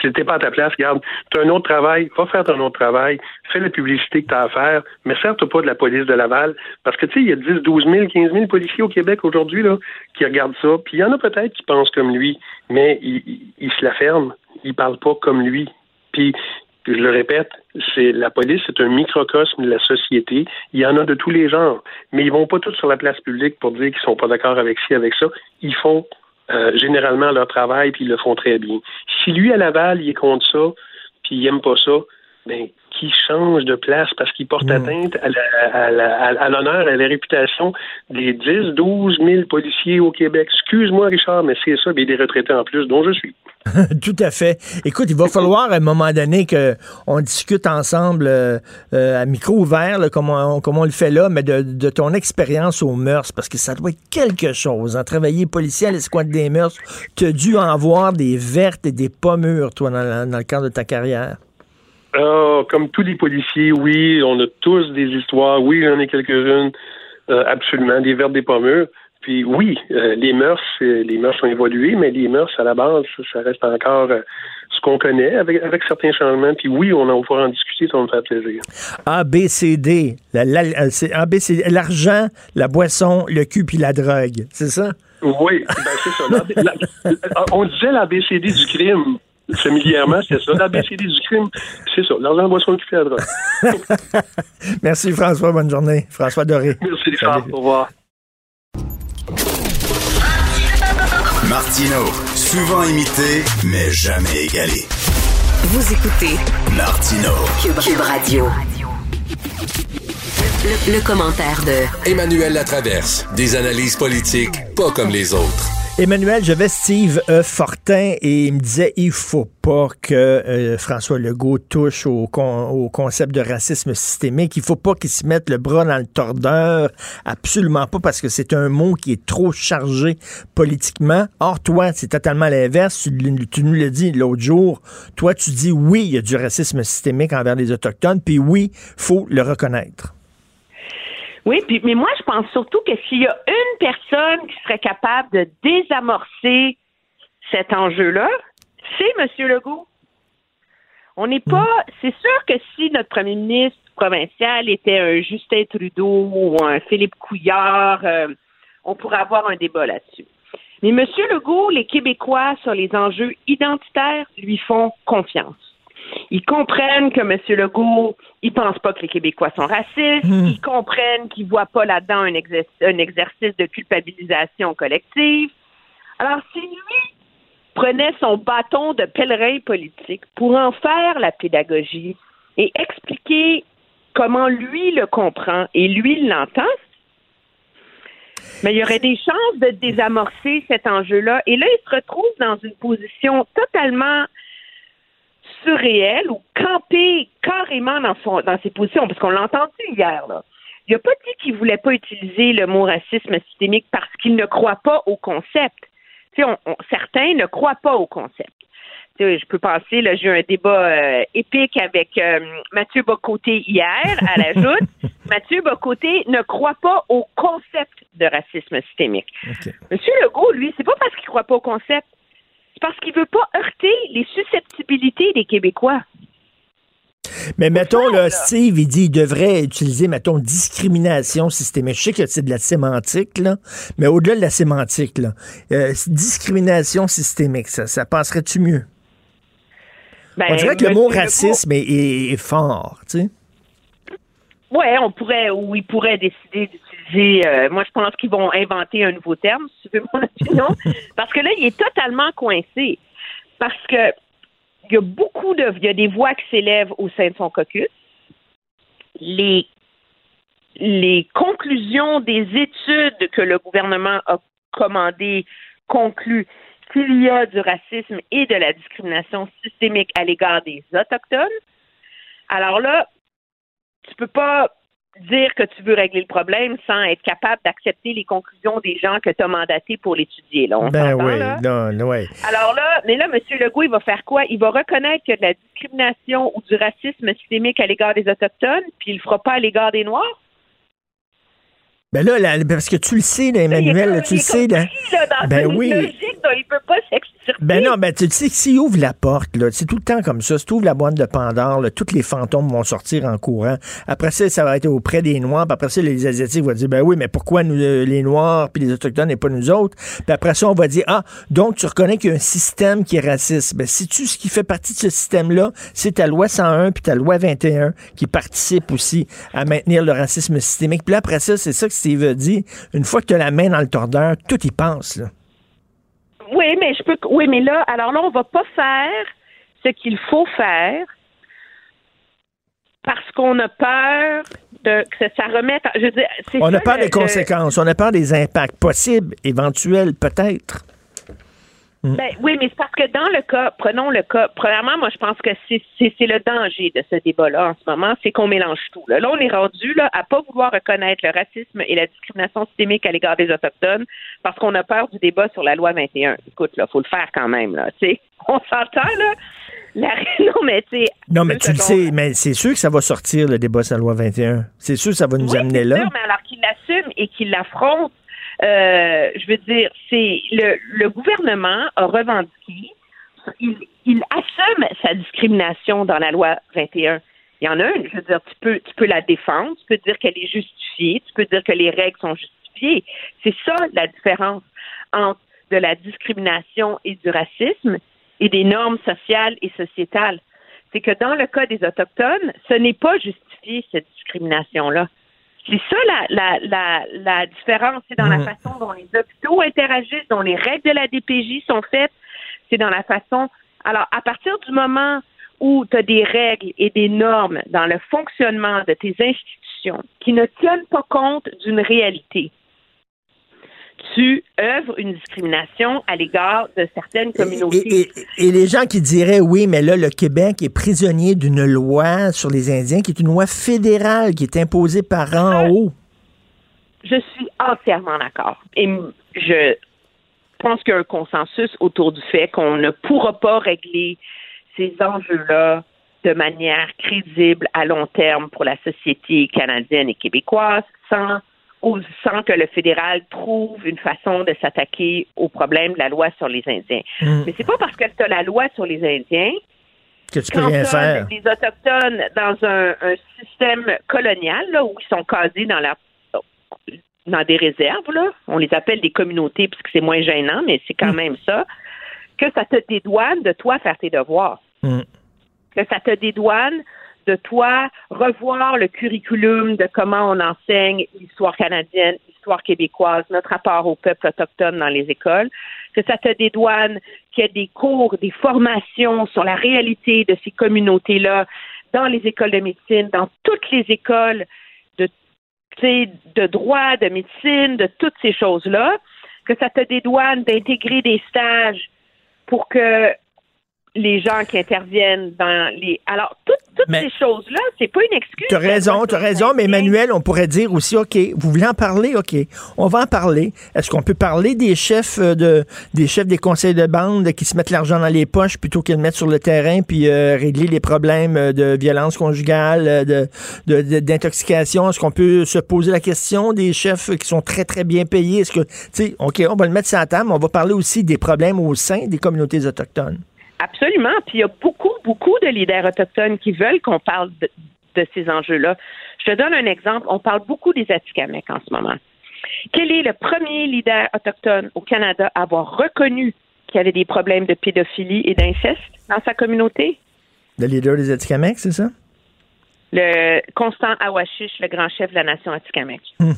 Speaker 12: Si t'es pas à ta place, regarde, tu as un autre travail, va faire ton autre travail, fais la publicité que tu as à faire, mais sers-toi pas de la police de Laval, parce que tu sais, il y a 10, 12 000, 15 000 policiers au Québec aujourd'hui là, qui regardent ça, puis il y en a peut-être qui pensent comme lui, mais ils, se la ferment, ils parlent pas comme lui. Puis je le répète, c'est la police, c'est un microcosme de la société. Il y en a de tous les genres, mais ils vont pas tous sur la place publique pour dire qu'ils sont pas d'accord avec ci, avec ça. Ils font euh, généralement leur travail puis ils le font très bien. Si lui à Laval, il est contre ça, puis il aime pas ça, ben qui change de place parce qu'il porte hmm. atteinte à l'honneur, à, à, la réputation des 10, 12 000 policiers au Québec. Excuse-moi, Richard, mais c'est ça, mais des retraités en plus, dont je suis.
Speaker 3: Tout à fait. Écoute, il va falloir à un moment donné qu'on discute ensemble euh, euh, à micro ouvert, comme, on, le fait là, mais de, ton expérience aux mœurs, parce que ça doit être quelque chose. Hein. Travailler policier à l'escouade des mœurs, tu as dû en voir des vertes et des pommures, toi, dans, dans le cadre de ta carrière.
Speaker 12: Ah, comme tous les policiers, oui, on a tous des histoires. Oui, j'en ai quelques-unes, euh, absolument, des vertes, des pommures. Puis oui, euh, les mœurs, les mœurs ont évolué, mais les mœurs, à la base, ça reste encore euh, ce qu'on connaît avec, avec certains changements. Puis oui, on, va pouvoir en discuter, ça me faire plaisir.
Speaker 3: A, B, C, D. l'argent, la boisson, le cul puis la drogue. C'est ça?
Speaker 12: Oui, ben c'est ça. on disait l'ABCD du crime familièrement, c'est ça. L'ABCD du crime, c'est ça. L'argent, boisson, qui fait la drogue.
Speaker 3: Merci, François. Bonne journée. François Doré.
Speaker 12: Merci, Richard. Au revoir.
Speaker 9: Martino, souvent imité, mais jamais égalé.
Speaker 2: Vous écoutez
Speaker 9: Martino,
Speaker 2: Cube, Radio. Le, le, commentaire de
Speaker 4: Emmanuel Latraverse. Des analyses politiques pas comme les autres.
Speaker 3: Emmanuel, j'avais Steve e. Fortin et il me disait il faut pas que euh, François Legault touche au, au, concept de racisme systémique. Il faut pas qu'il se mette le bras dans le tordeur. Absolument pas parce que c'est un mot qui est trop chargé politiquement. Or, toi, c'est totalement l'inverse. Tu, tu, nous l'as dit l'autre jour. Toi, tu dis oui, il y a du racisme systémique envers les Autochtones, puis oui, faut le reconnaître.
Speaker 13: Oui, puis, mais moi, je pense surtout que s'il y a une personne qui serait capable de désamorcer cet enjeu-là, c'est M. Legault. On n'est pas. Hmm. C'est sûr que si notre premier ministre provincial était un Justin Trudeau ou un Philippe Couillard, euh, on pourrait avoir un débat là-dessus. Mais M. Legault, les Québécois sur les enjeux identitaires lui font confiance. Ils comprennent que M. Legault, il pense pas que les Québécois sont racistes. Hmm. Ils comprennent qu'il voit pas là-dedans un, un exercice de culpabilisation collective. Alors, si lui prenait son bâton de pèlerin politique pour en faire la pédagogie et expliquer comment lui le comprend et lui l'entend, mais il y aurait des chances de désamorcer cet enjeu-là. Et là, il se retrouve dans une position totalement surréel ou camper carrément dans, son, dans ses positions, parce qu'on l'a entendu hier, là. Il n'a pas dit qu'il ne voulait pas utiliser le mot racisme systémique parce qu'il ne croit pas au concept. certains ne croient pas au concept. je peux penser, là, j'ai eu un débat euh, épique avec euh, Mathieu Bocoté hier, à la joute. Mathieu Bocoté ne croit pas au concept de racisme systémique. Monsieur Legault, lui, c'est pas parce qu'il croit pas au concept, c'est parce qu'il veut pas heurter les susceptibilités des Québécois.
Speaker 3: Mais mettons, là, Steve, il dit qu'il devrait utiliser, mettons, discrimination systémique. Je sais que c'est de la sémantique, là, mais au-delà de la sémantique, là, euh, discrimination systémique, ça, ça passerait-tu mieux? Ben, on dirait que le mot racisme est, fort, tu sais.
Speaker 13: Oui, on pourrait, ou il pourrait décider Euh, moi, je pense qu'ils vont inventer un nouveau terme, si tu veux mon opinion, parce que là, il est totalement coincé. Parce que il y a beaucoup de. Il y a des voix qui s'élèvent au sein de son caucus. Les les conclusions des études que le gouvernement a commandées concluent qu'il y a du racisme et de la discrimination systémique à l'égard des Autochtones, alors là, tu peux pas dire que tu veux régler le problème sans être capable d'accepter les conclusions des gens que tu as mandatés pour l'étudier. Là,
Speaker 3: ben oui, non, oui.
Speaker 13: Alors là, mais là, M. Legault, il va faire quoi? Il va reconnaître qu'il y a de la discrimination ou du racisme systémique à l'égard des Autochtones, puis il le fera pas à l'égard des Noirs?
Speaker 3: Ben là, parce que tu le sais, Emmanuel, tu le sais.
Speaker 13: Là, ben oui. il peut pas
Speaker 3: Ben non, ben tu sais, s'il ouvre la porte, c'est tout le temps comme ça. Si tu ouvres la boîte de Pandore, là, tous les fantômes vont sortir en courant. Après ça, ça va être auprès des Noirs. Puis après ça, les Asiatiques vont dire, ben oui, mais pourquoi nous, euh, les Noirs puis les Autochtones et pas nous autres? Puis après ça, on va dire, ah, donc tu reconnais qu'il y a un système qui est raciste. Ben si tu ce qui fait partie de ce système-là, c'est ta loi 101 puis ta loi 21 qui participent aussi à maintenir le racisme systémique. Puis là, après ça, c'est ça que Steve dit, une fois que tu as la main dans le tordeur, tout y passe. Là.
Speaker 13: Oui, mais je peux. Oui, mais là, alors là, on va pas faire ce qu'il faut faire parce qu'on a peur de que ça remette. Je veux dire,
Speaker 3: on a peur des conséquences, on a peur des impacts possibles, éventuels, peut-être.
Speaker 13: Mm. Ben, oui, mais c'est parce que dans le cas, prenons le cas, premièrement, moi, je pense que c'est le danger de ce débat-là en ce moment, c'est qu'on mélange tout. Là. on est rendu là, à pas vouloir reconnaître le racisme et la discrimination systémique à l'égard des Autochtones parce qu'on a peur du débat sur la loi 21. Écoute, là, faut le faire quand même, là, tu sais. On s'entend, là? La... Non, mais tu
Speaker 3: Non, mais tu le sais, mais c'est sûr que ça va sortir, le débat sur la loi 21. C'est sûr que ça va nous amener là.
Speaker 13: Sûr, mais alors qu'il l'assume et qu'il l'affronte, euh, je veux dire, c'est le, le gouvernement a revendiqué, il, il assume sa discrimination dans la loi 21. Il y en a une, je veux dire, tu peux, tu peux la défendre, tu peux dire qu'elle est justifiée, tu peux dire que les règles sont justifiées. C'est ça la différence entre de la discrimination et du racisme et des normes sociales et sociétales. C'est que dans le cas des Autochtones, ce n'est pas justifié, cette discrimination-là. C'est ça la, la, la, la différence. C'est dans la façon dont les hôpitaux interagissent, dont les règles de la DPJ sont faites. C'est dans la façon. Alors, à partir du moment où tu as des règles et des normes dans le fonctionnement de tes institutions qui ne tiennent pas compte d'une réalité, tu œuvres une discrimination à l'égard de certaines communautés.
Speaker 3: Et, les gens qui diraient oui, mais là, le Québec est prisonnier d'une loi sur les Indiens qui est une loi fédérale qui est imposée par en haut.
Speaker 13: Je suis entièrement d'accord. Et je pense qu'il y a un consensus autour du fait qu'on ne pourra pas régler ces enjeux-là de manière crédible à long terme pour la société canadienne et québécoise sans sans que le fédéral trouve une façon de s'attaquer au problème de la loi sur les Indiens. Mm. Mais c'est pas parce que tu as la loi sur les Indiens
Speaker 3: que tu peux rien faire.
Speaker 13: Les Autochtones dans un, système colonial là, où ils sont casés dans la dans des réserves, là. on les appelle des communautés puisque c'est moins gênant, mais c'est quand mm. même ça, que ça te dédouane de toi faire tes devoirs. Mm. Que ça te dédouane de toi revoir le curriculum de comment on enseigne l'histoire canadienne, l'histoire québécoise, notre rapport au peuple autochtone dans les écoles, que ça te dédouane qu'il y ait des cours, des formations sur la réalité de ces communautés-là dans les écoles de médecine, dans toutes les écoles de, de droit, de médecine, de toutes ces choses-là, que ça te dédouane d'intégrer des stages pour que les gens qui interviennent dans les. Alors, toutes, ces choses-là, c'est pas une excuse.
Speaker 3: Tu as raison, tu as raison, mais Emmanuel, on pourrait dire aussi, OK, vous voulez en parler? OK, on va en parler. Est-ce qu'on peut parler des chefs euh, de des chefs des conseils de bande qui se mettent l'argent dans les poches plutôt que de mettre sur le terrain puis euh, régler les problèmes euh, de violence conjugale, de, d'intoxication? Est-ce qu'on peut se poser la question des chefs qui sont très, très bien payés? Est-ce que, tu sais, OK, on va le mettre sur la table, mais on va parler aussi des problèmes au sein des communautés autochtones.
Speaker 13: Absolument. Puis il y a beaucoup, beaucoup de leaders autochtones qui veulent qu'on parle de, ces enjeux-là. Je te donne un exemple. On parle beaucoup des Atikamekw en ce moment. Quel est le premier leader autochtone au Canada à avoir reconnu qu'il y avait des problèmes de pédophilie et d'inceste dans sa communauté?
Speaker 3: Le leader des Atikamekw, c'est ça?
Speaker 13: Le Constant Awashish, le grand chef de la nation Atikamekw. Hmm.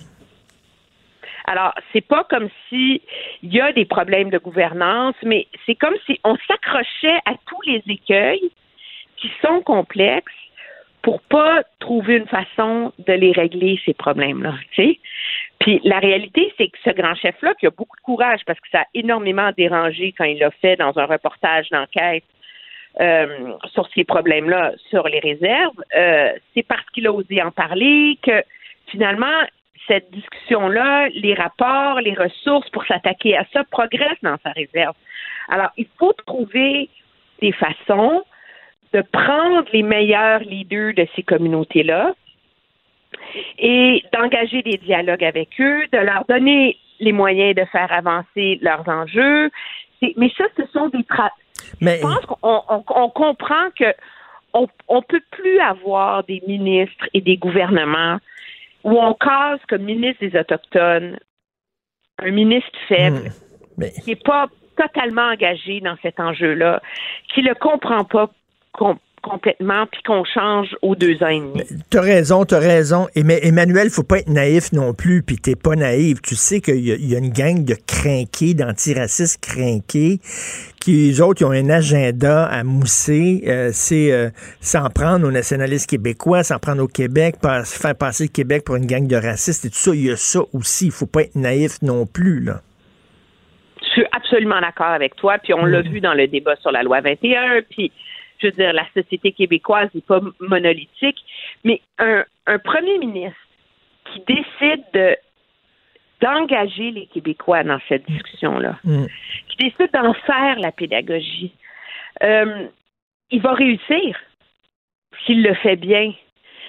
Speaker 13: Alors, c'est pas comme si il y a des problèmes de gouvernance, mais c'est comme si on s'accrochait à tous les écueils qui sont complexes pour pas trouver une façon de les régler, ces problèmes-là. Tu sais? Puis la réalité, c'est que ce grand chef-là, qui a beaucoup de courage parce que ça a énormément dérangé quand il l'a fait dans un reportage d'enquête euh, sur ces problèmes-là, sur les réserves, euh, c'est parce qu'il a osé en parler que finalement, cette discussion-là, les rapports, les ressources pour s'attaquer à ça progressent dans sa réserve. Alors, il faut trouver des façons de prendre les meilleurs leaders de ces communautés-là et d'engager des dialogues avec eux, de leur donner les moyens de faire avancer leurs enjeux. Mais ça, ce sont des... Mais... Je pense qu'on on, comprend que on, on peut plus avoir des ministres et des gouvernements où on case comme ministre des Autochtones un ministre faible hmm. qui n'est pas totalement engagé dans cet enjeu-là, qui ne le comprend pas complètement puis qu'on change aux deux ans et demi.
Speaker 3: T'as raison, t'as raison. Et, mais Emmanuel, faut pas être naïf non plus, puis t'es pas naïf. Tu sais qu'il y, a une gang de crinqués, d'antiracistes crinqués, qui, eux autres, ils ont un agenda à mousser. Euh, c'est euh, s'en prendre aux nationalistes québécois, s'en prendre au Québec, faire passer le Québec pour une gang de racistes et tout ça. Il y a ça aussi. Il faut pas être naïf non plus, là.
Speaker 13: Je suis absolument d'accord avec toi, puis on l'a mm. vu dans le débat sur la loi 21, puis je veux dire, la société québécoise n'est pas monolithique, mais un, premier ministre qui décide de d'engager les Québécois dans cette discussion-là, mm. qui décide d'en faire la pédagogie, euh, il va réussir s'il le fait bien.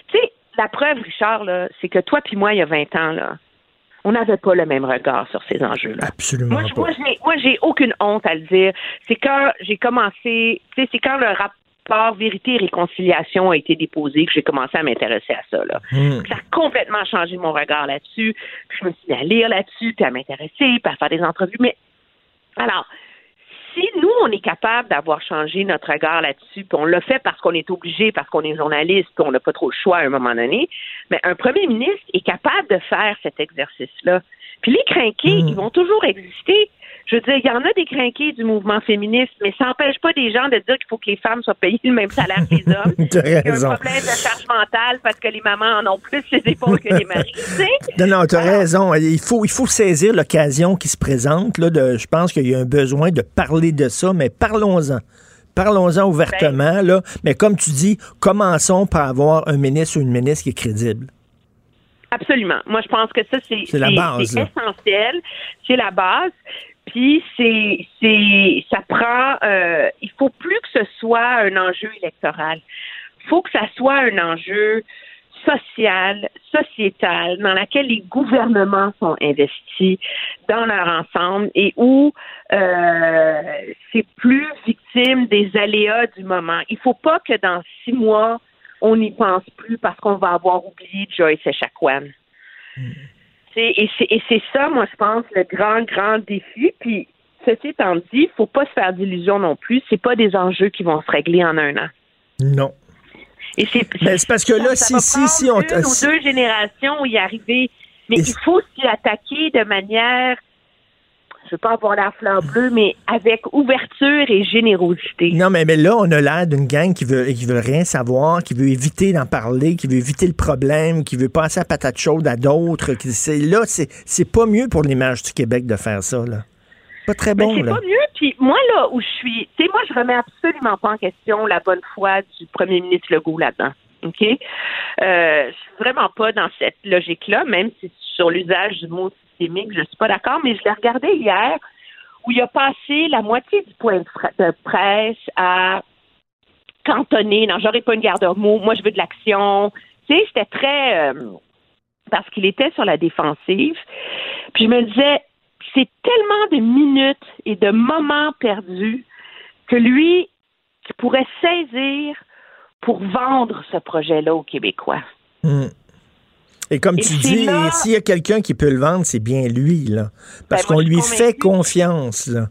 Speaker 13: Tu sais, la preuve, Richard, c'est que toi puis moi, il y a 20 ans, là, on n'avait pas le même regard sur ces enjeux-là.
Speaker 3: Absolument
Speaker 13: moi, pas. Moi, j'ai aucune honte à le dire. C'est quand j'ai commencé, c'est quand le rapport Vérité et Réconciliation a été déposé que j'ai commencé à m'intéresser à ça. Là. Hmm. Ça a complètement changé mon regard là-dessus. Puis je me suis mis à lire là-dessus, puis à m'intéresser, puis à faire des entrevues. Mais alors, si nous, on est capable d'avoir changé notre regard là-dessus, puis on l'a fait parce qu'on est obligé, parce qu'on est journaliste, puis on n'a pas trop le choix à un moment donné, mais un premier ministre est capable de faire cet exercice-là. Puis les crinqués, hmm. ils vont toujours exister. Je veux dire, il y en a des crinqués du mouvement féministe, mais ça n'empêche pas des gens de dire qu'il faut que les femmes soient payées le même salaire que les hommes.
Speaker 3: il y
Speaker 13: a un problème de charge mentale parce que les mamans en ont plus les épaules que les maris.
Speaker 3: Non, non, tu as raison. Il faut, il faut saisir l'occasion qui se présente. Là, de, je pense qu'il y a un besoin de parler de ça, mais parlons-en. Parlons-en ouvertement, ben. là. Mais comme tu dis, commençons par avoir un ministre ou une ministre qui est crédible.
Speaker 13: Absolument. Moi, je pense que ça, c'est essentiel. C'est la base. Puis c'est c'est ça prend euh, il faut plus que ce soit un enjeu électoral. Il faut que ça soit un enjeu social, sociétal, dans lequel les gouvernements sont investis dans leur ensemble et où euh, c'est plus victime des aléas du moment. Il faut pas que dans six mois, on n'y pense plus parce qu'on va avoir oublié Joyce Echaquan. Hmm. Et c'est ça, moi, je pense, le grand, grand défi. Puis, ceci étant dit, il faut pas se faire d'illusions non plus. C'est pas des enjeux qui vont se régler en un an.
Speaker 3: Non.
Speaker 13: Et c'est
Speaker 3: parce que là, si, si, si, on.
Speaker 13: Une ou deux générations y arriver. Mais il faut s'y attaquer de manière je veux pas avoir la fleur bleue, mais avec ouverture et générosité.
Speaker 3: Non, mais, mais là, on a l'air d'une gang qui veut, qui veut rien savoir, qui veut éviter d'en parler, qui veut éviter le problème, qui veut passer à patate chaude à d'autres. Là, c'est pas mieux pour l'image du Québec de faire ça, là. Pas très bon,
Speaker 13: C'est pas mieux. Puis moi, là, où je suis, tu sais, moi, je remets absolument pas en question la bonne foi du premier ministre Legault là-dedans. OK? Euh, je suis vraiment pas dans cette logique-là, même si sur l'usage du mot systémique, je suis pas d'accord, mais je l'ai regardé hier où il a passé la moitié du point de presse à cantonner. Non, j'aurais pas une garde mot. Moi, je veux de l'action. Tu sais, c'était très euh, parce qu'il était sur la défensive. Puis je me disais, c'est tellement de minutes et de moments perdus que lui, qui pourrait saisir pour vendre ce projet-là aux Québécois.
Speaker 3: Hmm. Et comme tu dis, s'il y a quelqu'un qui peut le vendre, c'est bien lui, là. Parce ben, qu'on lui fait confiance, là.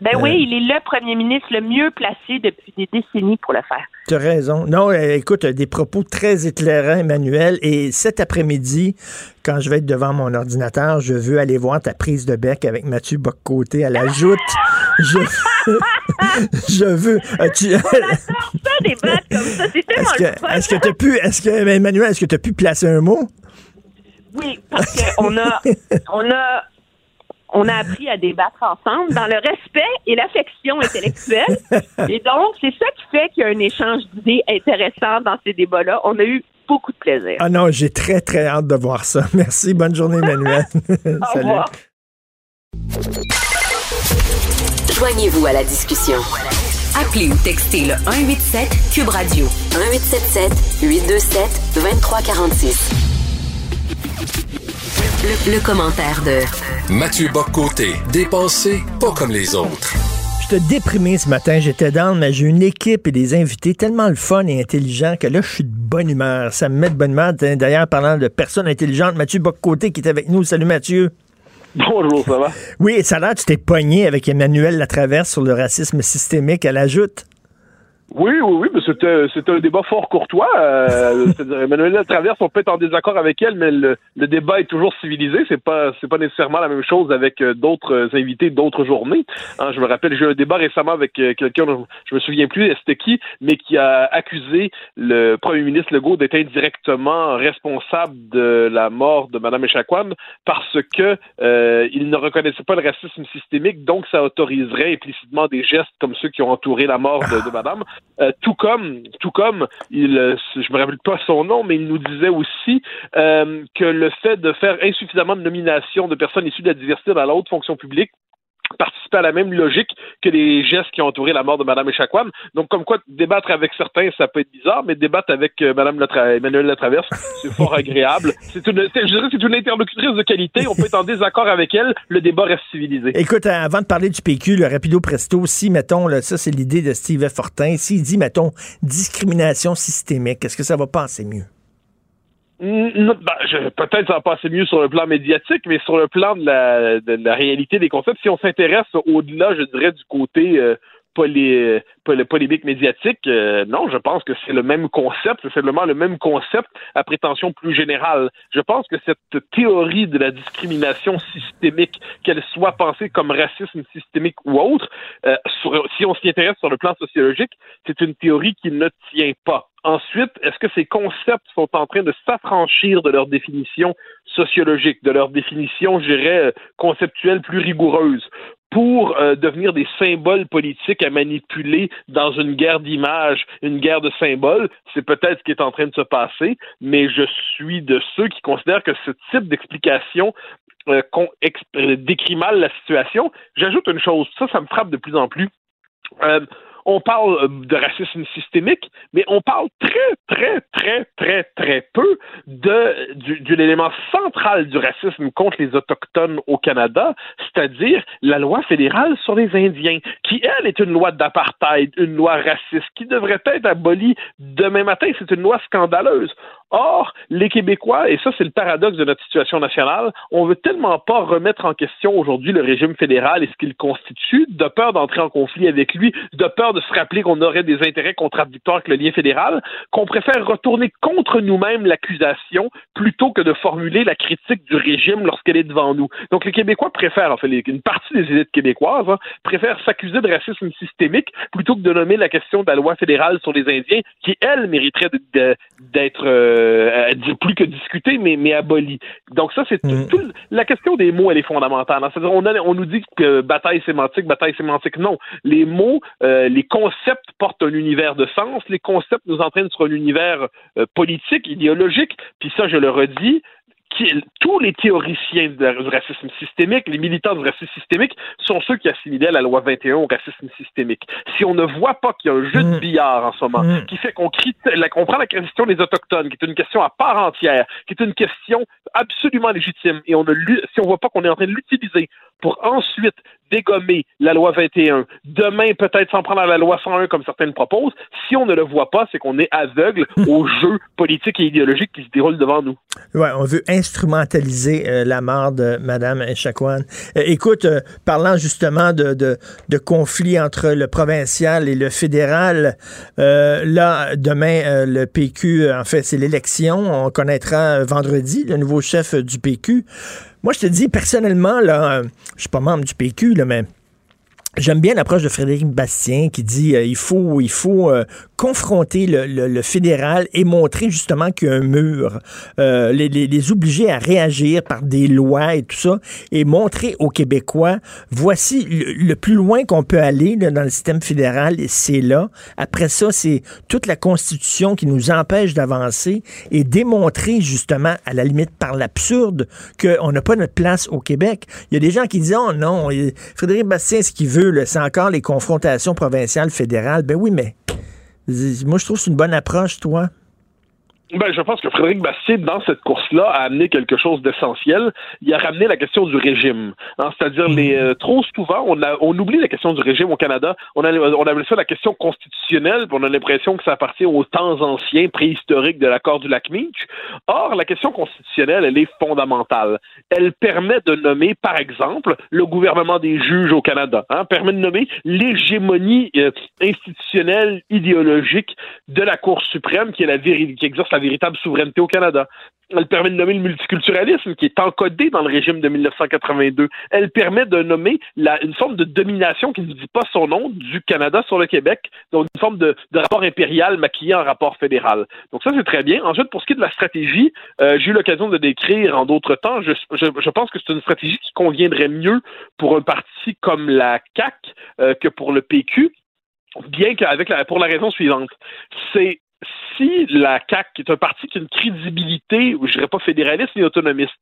Speaker 13: Ben oui, il est le premier ministre le mieux placé depuis des décennies pour le faire.
Speaker 3: Tu as raison. Non, euh, écoute, des propos très éclairants, Emmanuel. Et cet après-midi, quand je vais être devant mon ordinateur, je veux aller voir ta prise de bec avec Mathieu Boccoté à la joute. je, je veux. euh, tu-
Speaker 13: ça, des comme ça. C'est tellement
Speaker 3: Est-ce que,
Speaker 13: le fun.
Speaker 3: est-ce que tu as pu, est-ce que, Emmanuel, est-ce que tu as pu placer un mot?
Speaker 13: Oui, parce qu'on a, on a, on a appris à débattre ensemble dans le respect et l'affection intellectuelle. Et donc, c'est ça qui fait qu'il y a un échange d'idées intéressant dans ces débats-là. On a eu beaucoup de plaisir.
Speaker 3: Ah non, j'ai très, très hâte de voir ça. Merci. Bonne journée, Emmanuel.
Speaker 13: Au revoir.
Speaker 2: Joignez-vous à la discussion. Appelez ou textez le 187 Cube Radio 1877 827 2346. Le, le commentaire de
Speaker 4: Mathieu Boccoté, dépensé pas comme les autres.
Speaker 3: J'étais déprimé ce matin, j'étais down, mais j'ai une équipe et des invités tellement le fun et intelligent que là, je suis de bonne humeur. Ça me met de bonne humeur. D'ailleurs, parlant de personnes intelligentes, Mathieu Boccoté qui est avec nous. Salut Mathieu.
Speaker 14: Bonjour, ça va?
Speaker 3: Oui, ça a l'air que tu t'es pogné avec Emmanuel Latraverse sur le racisme systémique à la joute.
Speaker 14: Oui, oui, oui, mais c'était, c'était un débat fort courtois. Euh, Emmanuel Latraverse, on peut être en désaccord avec elle, mais le, le débat est toujours civilisé. C'est pas, c'est pas nécessairement la même chose avec euh, d'autres invités d'autres journées. Hein, je me rappelle, j'ai eu un débat récemment avec euh, quelqu'un, je me souviens plus c'était qui, mais qui a accusé le premier ministre Legault d'être indirectement responsable de la mort de Mme Echaquan parce que euh, il ne reconnaissait pas le racisme systémique, donc ça autoriserait implicitement des gestes comme ceux qui ont entouré la mort de, de Madame. Euh, tout comme, tout comme, il, euh, je me rappelle pas son nom, mais il nous disait aussi euh, que le fait de faire insuffisamment de nominations de personnes issues de la diversité dans la haute fonction publique participer à la même logique que les gestes qui ont entouré la mort de Mme Echaquan. Donc, comme quoi, débattre avec certains, ça peut être bizarre, mais débattre avec euh, Mme Latra Emmanuel Latraverse, c'est fort agréable. C'est une, je dirais c'est une interlocutrice de qualité. On peut être en désaccord avec elle. Le débat reste civilisé.
Speaker 3: Écoute, euh, avant de parler du PQ, le rapido presto, si, mettons, là, ça c'est l'idée de Steve Fortin, s'il dit, mettons, discrimination systémique, est-ce que ça va passer mieux?
Speaker 14: Ben, peut-être ça passer mieux sur le plan médiatique, mais sur le plan de la, de la réalité des concepts, si on s'intéresse au-delà, je dirais, du côté euh, polé- polémique médiatique, euh, non, je pense que c'est le même concept, c'est simplement le même concept à prétention plus générale. Je pense que cette théorie de la discrimination systémique, qu'elle soit pensée comme racisme systémique ou autre, euh, si on s'y intéresse sur le plan sociologique, c'est une théorie qui ne tient pas. Ensuite, est-ce que ces concepts sont en train de s'affranchir de leur définition sociologique, de leur définition, je dirais, euh, conceptuelle plus rigoureuse, pour euh, devenir des symboles politiques à manipuler dans une guerre d'images, une guerre de symboles? C'est peut-être ce qui est en train de se passer, mais je suis de ceux qui considèrent que ce type d'explication euh, décrit mal la situation. J'ajoute une chose, ça, ça me frappe de plus en plus. Euh, on parle euh, de racisme systémique, mais on parle très, très, très, très, très peu de, du- l'élément central du racisme contre les Autochtones au Canada, c'est-à-dire la loi fédérale sur les Indiens, qui, elle, est une loi d'apartheid, une loi raciste, qui devrait être abolie demain matin. C'est une loi scandaleuse. Or, les Québécois, et ça c'est le paradoxe de notre situation nationale, on veut tellement pas remettre en question aujourd'hui le régime fédéral et ce qu'il constitue, de peur d'entrer en conflit avec lui, de peur de se rappeler qu'on aurait des intérêts contradictoires avec le lien fédéral, qu'on préfère retourner contre nous-mêmes l'accusation plutôt que de formuler la critique du régime lorsqu'elle est devant nous. Donc les Québécois préfèrent, en fait, une partie des élites québécoises hein, préfèrent s'accuser de racisme systémique plutôt que de nommer la question de la loi fédérale sur les Indiens, qui, elle, mériterait d'être euh, plus que discutée, mais, mais abolie. Donc ça, c'est tout- tout- la question des mots, elle est fondamentale. hein. C'est-à-dire, on, a- on nous dit que bataille sémantique, bataille sémantique, non. Les mots, euh, les concepts portent un univers de sens. Les concepts nous entraînent sur un univers euh, politique, idéologique. Puis ça, je le redis, tous les théoriciens du racisme systémique, les militants du racisme systémique, sont ceux qui assimilaient la loi 21 au racisme systémique. Si on ne voit pas qu'il y a un jeu de billard en ce moment,
Speaker 3: Mm.
Speaker 14: qui fait qu'on qu'on prend la question des Autochtones, qui est une question à part entière, qui est une question absolument légitime, et on ne, si on voit pas qu'on est en train de l'utiliser pour ensuite dégommer la loi 21, demain peut-être s'en prendre à la loi 101 comme certaines proposent, si on ne le voit pas, c'est qu'on est aveugle au jeu politique et idéologique qui se déroule devant nous.
Speaker 3: Ouais, on veut instrumentaliser euh, la mort de Mme Echaquan. Euh, écoute, euh, parlant justement de, de, de, conflit entre le provincial et le fédéral, là, demain, le PQ, en fait, c'est l'élection. On connaîtra vendredi le nouveau chef du PQ. Moi, je te dis, personnellement, là, je suis pas membre du PQ, là, mais J'aime bien l'approche de Frédéric Bastien qui dit euh, il faut il faut euh, confronter le, fédéral et montrer justement qu'il y a un mur, euh, les, les, obliger à réagir par des lois et tout ça, et montrer aux Québécois voici le, plus loin qu'on peut aller dans le système fédéral, c'est là. Après ça, c'est toute la Constitution qui nous empêche d'avancer et démontrer justement, à la limite par l'absurde, qu'on n'a pas notre place au Québec. Il y a des gens qui disent oh non, Frédéric Bastien, ce qu'il veut c'est encore les confrontations provinciales, fédérales. Ben oui, mais moi, je trouve que c'est une bonne approche, toi.
Speaker 14: Ben, je pense que Frédéric Bastien, dans cette course-là, a amené quelque chose d'essentiel. Il a ramené la question du régime. Hein, C'est-à-dire, les euh, trop souvent, on, a, on oublie la question du régime au Canada. On, a, on appelle ça la question constitutionnelle, puis on a l'impression que ça appartient aux temps anciens, préhistoriques de l'accord du lac Meach. Or, la question constitutionnelle, elle est fondamentale. Elle permet de nommer, par exemple, le gouvernement des juges au Canada. Hein, permet de nommer l'hégémonie euh, institutionnelle, idéologique de la Cour suprême qui, est la, qui exerce la véritable souveraineté au Canada. Elle permet de nommer le multiculturalisme qui est encodé dans le régime de 1982. Elle permet de nommer une forme de domination qui ne dit pas son nom du Canada sur le Québec, donc une forme de, rapport impérial maquillé en rapport fédéral. Donc ça, c'est très bien. Ensuite, pour ce qui est de la stratégie, euh, j'ai eu l'occasion de décrire en d'autres temps. Je, pense que c'est une stratégie qui conviendrait mieux pour un parti comme la CAC euh, que pour le PQ bien qu'avec pour la raison suivante, c'est si la CAQ, qui est un parti qui a une crédibilité, je dirais pas fédéraliste ni autonomiste,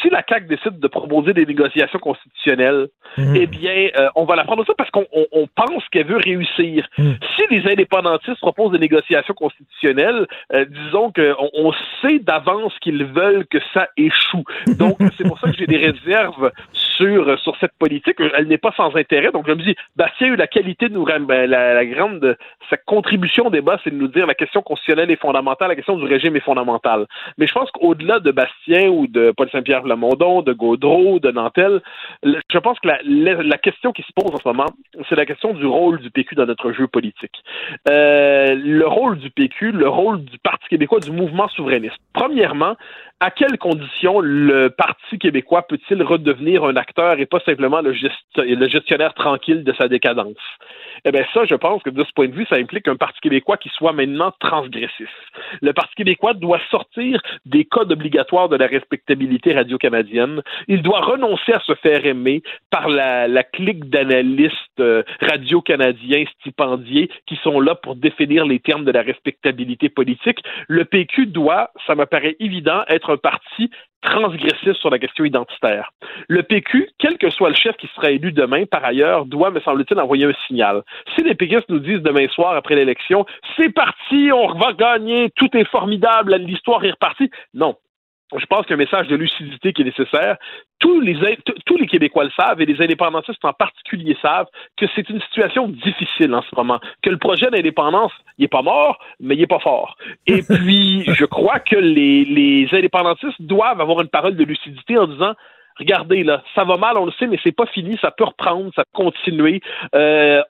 Speaker 14: si la CAQ décide de proposer des négociations constitutionnelles, mhm. eh bien, euh, on va la prendre ça parce qu'on pense qu'elle veut réussir. Mhm. Si les indépendantistes proposent des négociations constitutionnelles, euh, disons qu'on on sait d'avance qu'ils veulent que ça échoue. Donc, c'est pour ça que j'ai des réserves sur, sur cette politique. Elle n'est pas sans intérêt. Donc, je me dis, Bastien a eu la qualité de nous, ben, la, la grande, sa contribution au débat, c'est de nous dire la question constitutionnelle est fondamentale, la question du régime est fondamentale. Mais je pense qu'au-delà de Bastien ou de Paul Saint-Pierre Lamondon, de Gaudreau, de Nantel, je pense que la, question qui se pose en ce moment, c'est la question du rôle du PQ dans notre jeu politique. Euh, le rôle du PQ, le rôle du Parti québécois, du mouvement souverainiste. Premièrement, à quelles conditions le Parti québécois peut-il redevenir un acteur et pas simplement le, gestionnaire tranquille de sa décadence? Eh bien, ça, je pense que de ce point de vue, ça implique un Parti québécois qui soit maintenant transgressif. Le Parti québécois doit sortir des codes obligatoires de la respectabilité radio-canadienne. Il doit renoncer à se faire aimer par la, clique d'analystes euh, radio-canadiens stipendiés qui sont là pour définir les termes de la respectabilité politique. Le PQ doit, ça me paraît évident, être un parti transgressif sur la question identitaire. Le PQ, quel que soit le chef qui sera élu demain, par ailleurs, doit, me semble-t-il, envoyer un signal. Si les péquistes nous disent demain soir, après l'élection, c'est parti, on va gagner, tout est formidable, l'histoire est repartie, non je pense qu'un message de lucidité qui est nécessaire. Tous les, tous les Québécois le savent et les indépendantistes en particulier savent que c'est une situation difficile en ce moment, que le projet d'indépendance, il n'est pas mort, mais il n'est pas fort. Et puis, je crois que les, les indépendantistes doivent avoir une parole de lucidité en disant regardez là, ça va mal, on le sait, mais c'est pas fini, ça peut reprendre, ça peut continuer. Euh,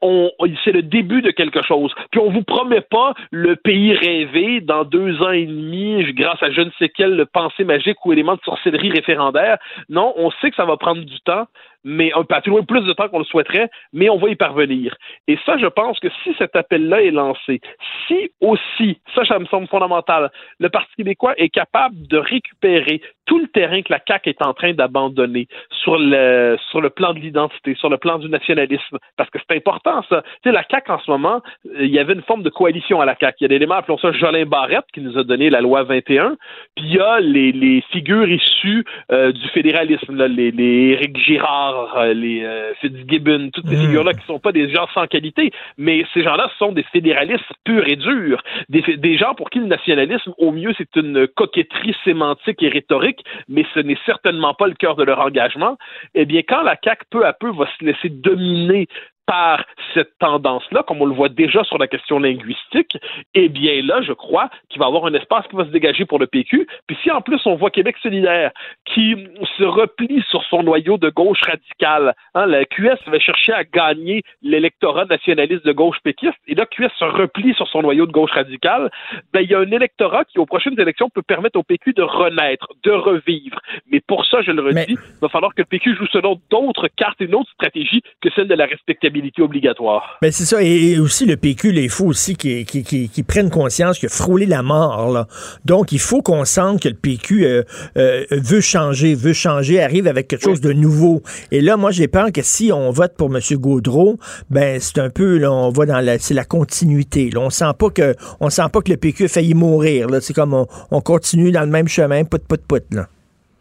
Speaker 14: c'est le début de quelque chose. Puis on vous promet pas le pays rêvé dans deux ans et demi, grâce à je ne sais quelle pensée magique ou élément de sorcellerie référendaire. Non, on sait que ça va prendre du temps, mais un peu plus de temps qu'on le souhaiterait, mais on va y parvenir. Et ça, je pense que si cet appel-là est lancé, si aussi, ça, ça me semble fondamental, le Parti québécois est capable de récupérer tout le terrain que la CAQ est en train d'abandonner sur le, sur le plan de l'identité, sur le plan du nationalisme, parce que c'est important, ça. Tu sais, la CAQ, en ce moment, il y avait une forme de coalition à la CAQ. Il y a des éléments, appelons ça Jolin Barrette, qui nous a donné la loi 21, puis il y a les, les figures issues euh, du fédéralisme, là, les, les Éric Girard, Girard, euh, les euh, Fitzgibbon, toutes ces figures-là qui sont pas des gens sans qualité, mais ces gens-là sont des fédéralistes purs et durs, des, des gens pour qui le nationalisme, au mieux, c'est une coquetterie sémantique et rhétorique, mais ce n'est certainement pas le cœur de leur engagement. Eh bien, quand la CAQ peu à peu va se laisser dominer par cette tendance-là, comme on le voit déjà sur la question linguistique, eh bien là, je crois qu'il va y avoir un espace qui va se dégager pour le PQ. Puis si en plus on voit Québec solidaire qui se replie sur son noyau de gauche radicale, hein, la QS va chercher à gagner l'électorat nationaliste de gauche péquiste, et là QS se replie sur son noyau de gauche radicale, ben il y a un électorat qui aux prochaines élections peut permettre au PQ de renaître, de revivre. Mais pour ça, je le redis, il va falloir que le PQ joue selon d'autres cartes et une autre stratégie que celle de la respectabilité obligatoire.
Speaker 3: Ben c'est ça. Et, aussi, le PQ, il faut aussi qu'ils qu prennent conscience que frôler la mort. Là. Donc, il faut qu'on sente que le PQ euh, euh, veut changer, veut changer, arrive avec quelque chose de nouveau. Et là, moi, j'ai peur que si on vote pour M. Gaudreau, ben c'est un peu, là, on va dans la, c'est la continuité. Là. On sent pas que, on sent pas que le PQ a failli mourir. Là. C'est comme on, on, continue dans le même chemin, put, put, put, là.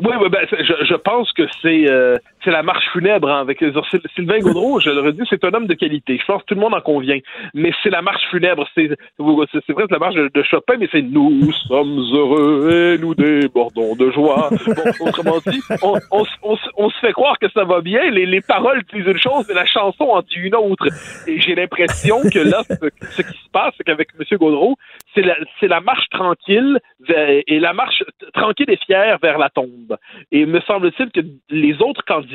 Speaker 14: Oui, oui ben, je, je pense que c'est euh, c'est la marche funèbre hein, avec Sylvain Gaudreau, je le redis, c'est un homme de qualité. Je pense que tout le monde en convient. Mais c'est la marche funèbre. C'est vrai, c'est la marche de, Chopin, mais c'est nous sommes heureux et nous débordons de joie. Autrement dit, on, se fait croire que ça va bien. Les, les paroles disent une chose, mais la chanson en dit une autre. Et j'ai l'impression que là, ce, qui se passe, c'est qu'avec M. Gaudreau, c'est la, la marche tranquille et la marche tranquille et fière vers la tombe. Et me semble-t-il que les autres candidats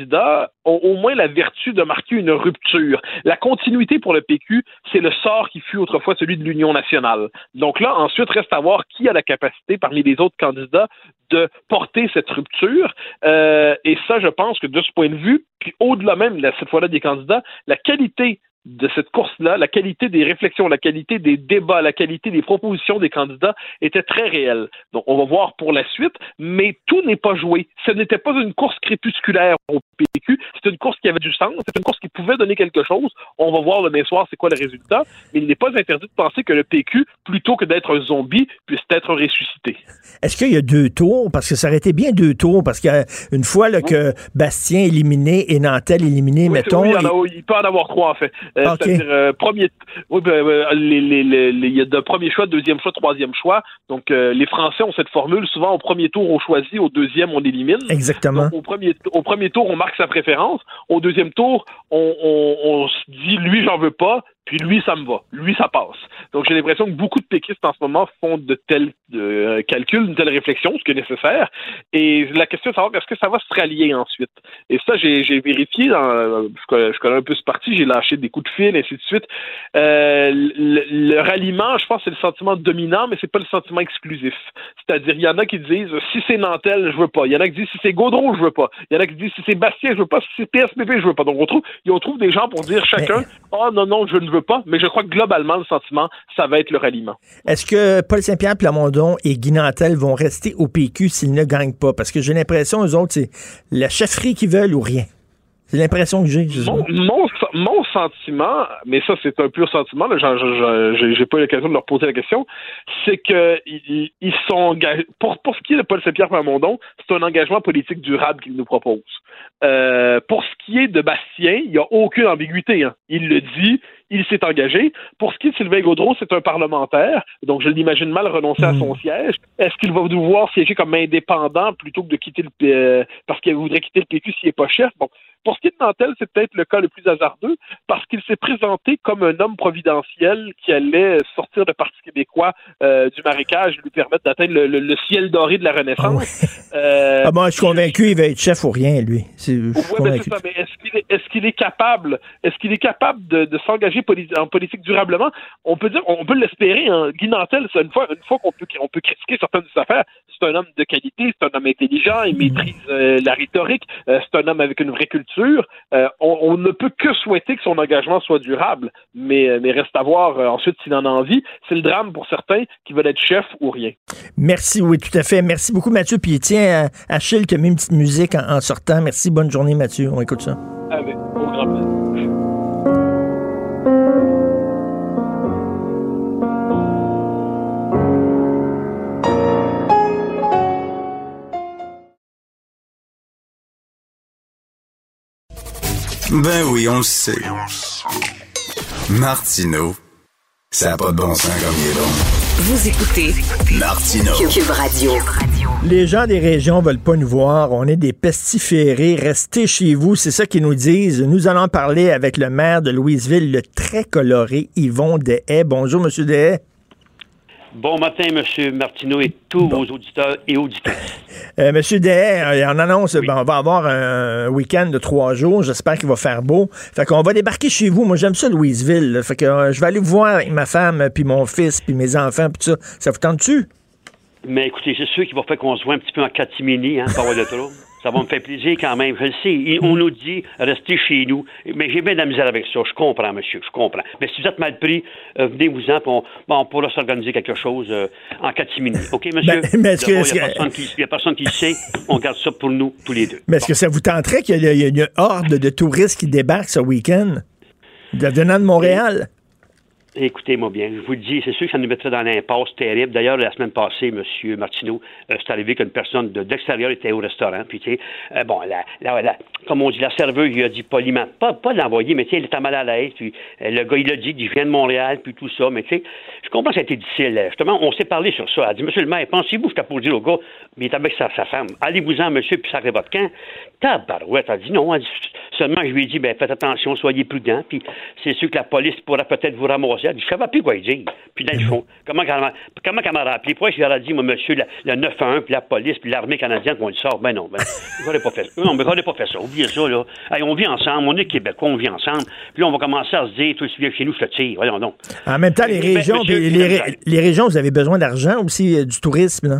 Speaker 14: ont au moins la vertu de marquer une rupture. La continuité pour le PQ, c'est le sort qui fut autrefois celui de l'Union nationale. Donc là, ensuite, reste à voir qui a la capacité parmi les autres candidats de porter cette rupture. Euh, et ça, je pense que de ce point de vue, puis au-delà même, cette fois-là, des candidats, la qualité de cette course-là, la qualité des réflexions, la qualité des débats, la qualité des propositions des candidats était très réelle. Donc, on va voir pour la suite, mais tout n'est pas joué. Ce n'était pas une course crépusculaire au PQ, c'est une course qui avait du sens, c'est une course qui pouvait donner quelque chose. On va voir demain soir c'est quoi le résultat, mais il n'est pas interdit de penser que le PQ, plutôt que d'être un zombie, puisse être ressuscité.
Speaker 3: Est-ce qu'il y a deux tours? Parce que ça aurait été bien deux tours, parce qu'une fois là, que Bastien éliminé et Nantel éliminé, mettons...
Speaker 14: il, il peut en avoir trois, en fait. C'est-à-dire, premier, oui, les, les, les, il y a de premier choix, deuxième choix, troisième choix. Donc, euh, les Français ont cette formule. Souvent, au premier tour, on choisit, au deuxième, on élimine.
Speaker 3: Exactement.
Speaker 14: au premier, au premier tour, on marque sa préférence. Au deuxième tour, on, on, on se dit, lui, j'en veux pas. Puis lui, ça me va. Lui, ça passe. Donc j'ai l'impression que beaucoup de péquistes en ce moment font de tels euh, calculs, une telle réflexion, ce qui est nécessaire. Et la question est de savoir est-ce que ça va se rallier ensuite. Et ça, j'ai vérifié. Dans, je, connais un peu ce parti, j'ai lâché des coups de fil, ainsi de suite. Euh, le, ralliement, je pense, c'est le sentiment dominant, mais c'est pas le sentiment exclusif. C'est-à-dire, il y en a qui disent si c'est Nantel, je veux pas. Il y en a qui disent si c'est Gaudreau, je veux pas. Il y en a qui disent si c'est Bastien, je veux pas. Si c'est PSPP, je veux pas. Donc on trouve, on trouve des gens pour dire chacun, oh non non, je ne veux pas, mais je crois que globalement, le sentiment, ça va être le ralliement.
Speaker 3: Est-ce que Paul Saint-Pierre Plamondon et Guy Nantel vont rester au PQ s'ils ne gagnent pas? Parce que j'ai l'impression, eux autres, c'est la chefferie qu'ils veulent ou rien. C'est l'impression que j'ai.
Speaker 14: Mon, mon, sentiment, mais ça c'est un pur sentiment, j'ai pas eu l'occasion de leur poser la question, c'est que ils, sont engagés. Pour, pour ce qui est de Paul Saint-Pierre Plamondon, c'est un engagement politique durable qu'il nous propose. Euh, pour ce qui est de Bastien, il n'y a aucune ambiguïté. Hein. Il le dit, il s'est engagé. Pour ce qui est de Sylvain Gaudreau, c'est un parlementaire, donc je l'imagine mal renoncer à son hmm. siège. Est-ce qu'il va devoir siéger comme indépendant plutôt que de quitter le euh, parce qu'il voudrait quitter le PQ s'il n'est pas chef? Bon, pour ce qui est de Nantel, c'est peut-être le cas le plus hasardeux parce qu'il s'est présenté comme un homme providentiel qui allait sortir le Parti québécois euh, du marécage et lui permettre d'atteindre le, ciel doré de la Renaissance.
Speaker 3: Ah, euh, ah je suis convaincu qu'il va être chef ou rien, lui.
Speaker 14: Est, ouais, est-ce qu'il est, est, qu'il est, capable, est-ce qu'il est capable de, de s'engager en politique durablement? On peut dire, on peut l'espérer. Hein. Guy Nantel, une fois, une fois qu'on peut, on peut critiquer certaines de ses affaires, c'est un homme de qualité, c'est un homme intelligent, il maîtrise euh, la rhétorique, c'est un homme avec une vraie culture euh, on, ne peut que souhaiter que son engagement soit durable, mais, euh, mais reste à voir euh, ensuite s'il en a envie. C'est le drame pour certains qui veulent être chef ou rien.
Speaker 3: Merci, oui, tout à fait. Merci beaucoup, Mathieu. Puis tiens, Achille qui a mis une petite musique en, sortant. Merci, bonne journée, Mathieu. On écoute ça.
Speaker 14: Avec, au grand plaisir.
Speaker 9: Ben oui, on le sait. Martineau, ça n'a pas de bon sens comme il est bon.
Speaker 2: Vous écoutez
Speaker 9: Martineau.
Speaker 2: Cube Radio.
Speaker 3: Les gens des régions veulent pas nous voir. On est des pestiférés. Restez chez vous. C'est ça qu'ils nous disent. Nous allons parler avec le maire de Louisville, le très coloré Yvon Dehaye. Bonjour, Monsieur Dehaye.
Speaker 15: Bon matin, M. Martineau et tous vos auditeurs et auditrices.
Speaker 3: Euh, Monsieur Dehaye, on annonce, ben, on va avoir un week-end de trois jours. J'espère qu'il va faire beau. Fait qu'on va débarquer chez vous. Moi, j'aime ça, Louisville. là. Fait que euh, je vais aller vous voir avec ma femme, puis mon fils, puis mes enfants, puis tout ça. Ça vous tente-tu?
Speaker 15: Mais écoutez, c'est sûr qu'il va faire qu'on se voit un petit peu en catimini, hein, de trop. Ça va me faire plaisir quand même. Je le sais. On nous dit restez chez nous. Mais j'ai bien de la misère avec ça. Je comprends, monsieur. Je comprends. Mais si vous êtes mal pris, euh, venez-vous-en. On, on pourra s'organiser quelque chose euh, en catimini. OK, monsieur?
Speaker 3: Ben, mais est-ce que- est-ce
Speaker 15: Il n'y a, personne qui- il y a personne qui le sait. On garde ça pour nous, tous les deux.
Speaker 3: Mais est-ce que ça vous tenterait qu'il y ait il y ait une horde de touristes qui débarquent ce week-end? De venant de Montréal?
Speaker 15: Écoutez-moi bien, je vous le dis, c'est sûr que ça nous mettrait dans l'impasse terrible. D'ailleurs, la semaine passée, M. Martineau, euh, c'est arrivé qu'une personne de, d'extérieur était au restaurant. Puis, tu sais, euh, bon, la, comme on dit, la serveuse lui a dit poliment, pas, pas l'envoyer, mais tu sais, il était mal à l'aise. Puis, euh, le gars, il a dit, il vient de Montréal, puis tout ça. Mais tu sais, je comprends que ça a été difficile. Justement, on s'est parlé sur ça. Elle a dit, Monsieur le maire, pensez-vous, je pour dire au gars, mais il est avec sa, femme, allez-vous-en, monsieur, puis sacrez votre camp. Tabarouette, elle a dit non. Dit, seulement, je lui ai dit, ben, faites attention, soyez prudents, puis c'est sûr que la police pourra peut-être vous ramasser. Dit, je savais plus quoi dire. Puis dans le fond, comment qu'elle m'a- comment qu'elle m'a rappelé? Pourquoi je lui ai dit, moi, monsieur, le 911, puis la police, puis l'armée canadienne, qu'on le sort? Ben non, ben, j'aurais pas fait ça. Non, mais j'aurais pas fait ça. Oubliez ça, là. Hey, on vit ensemble, on est Québécois, on vit ensemble. Puis là, on va commencer à se dire, toi, si tu viens chez nous, je te tire. Voyons donc.
Speaker 3: En même temps, les
Speaker 15: Ben,
Speaker 3: régions,
Speaker 15: monsieur,
Speaker 3: les régions, vous avez besoin d'argent aussi, euh, du tourisme, là.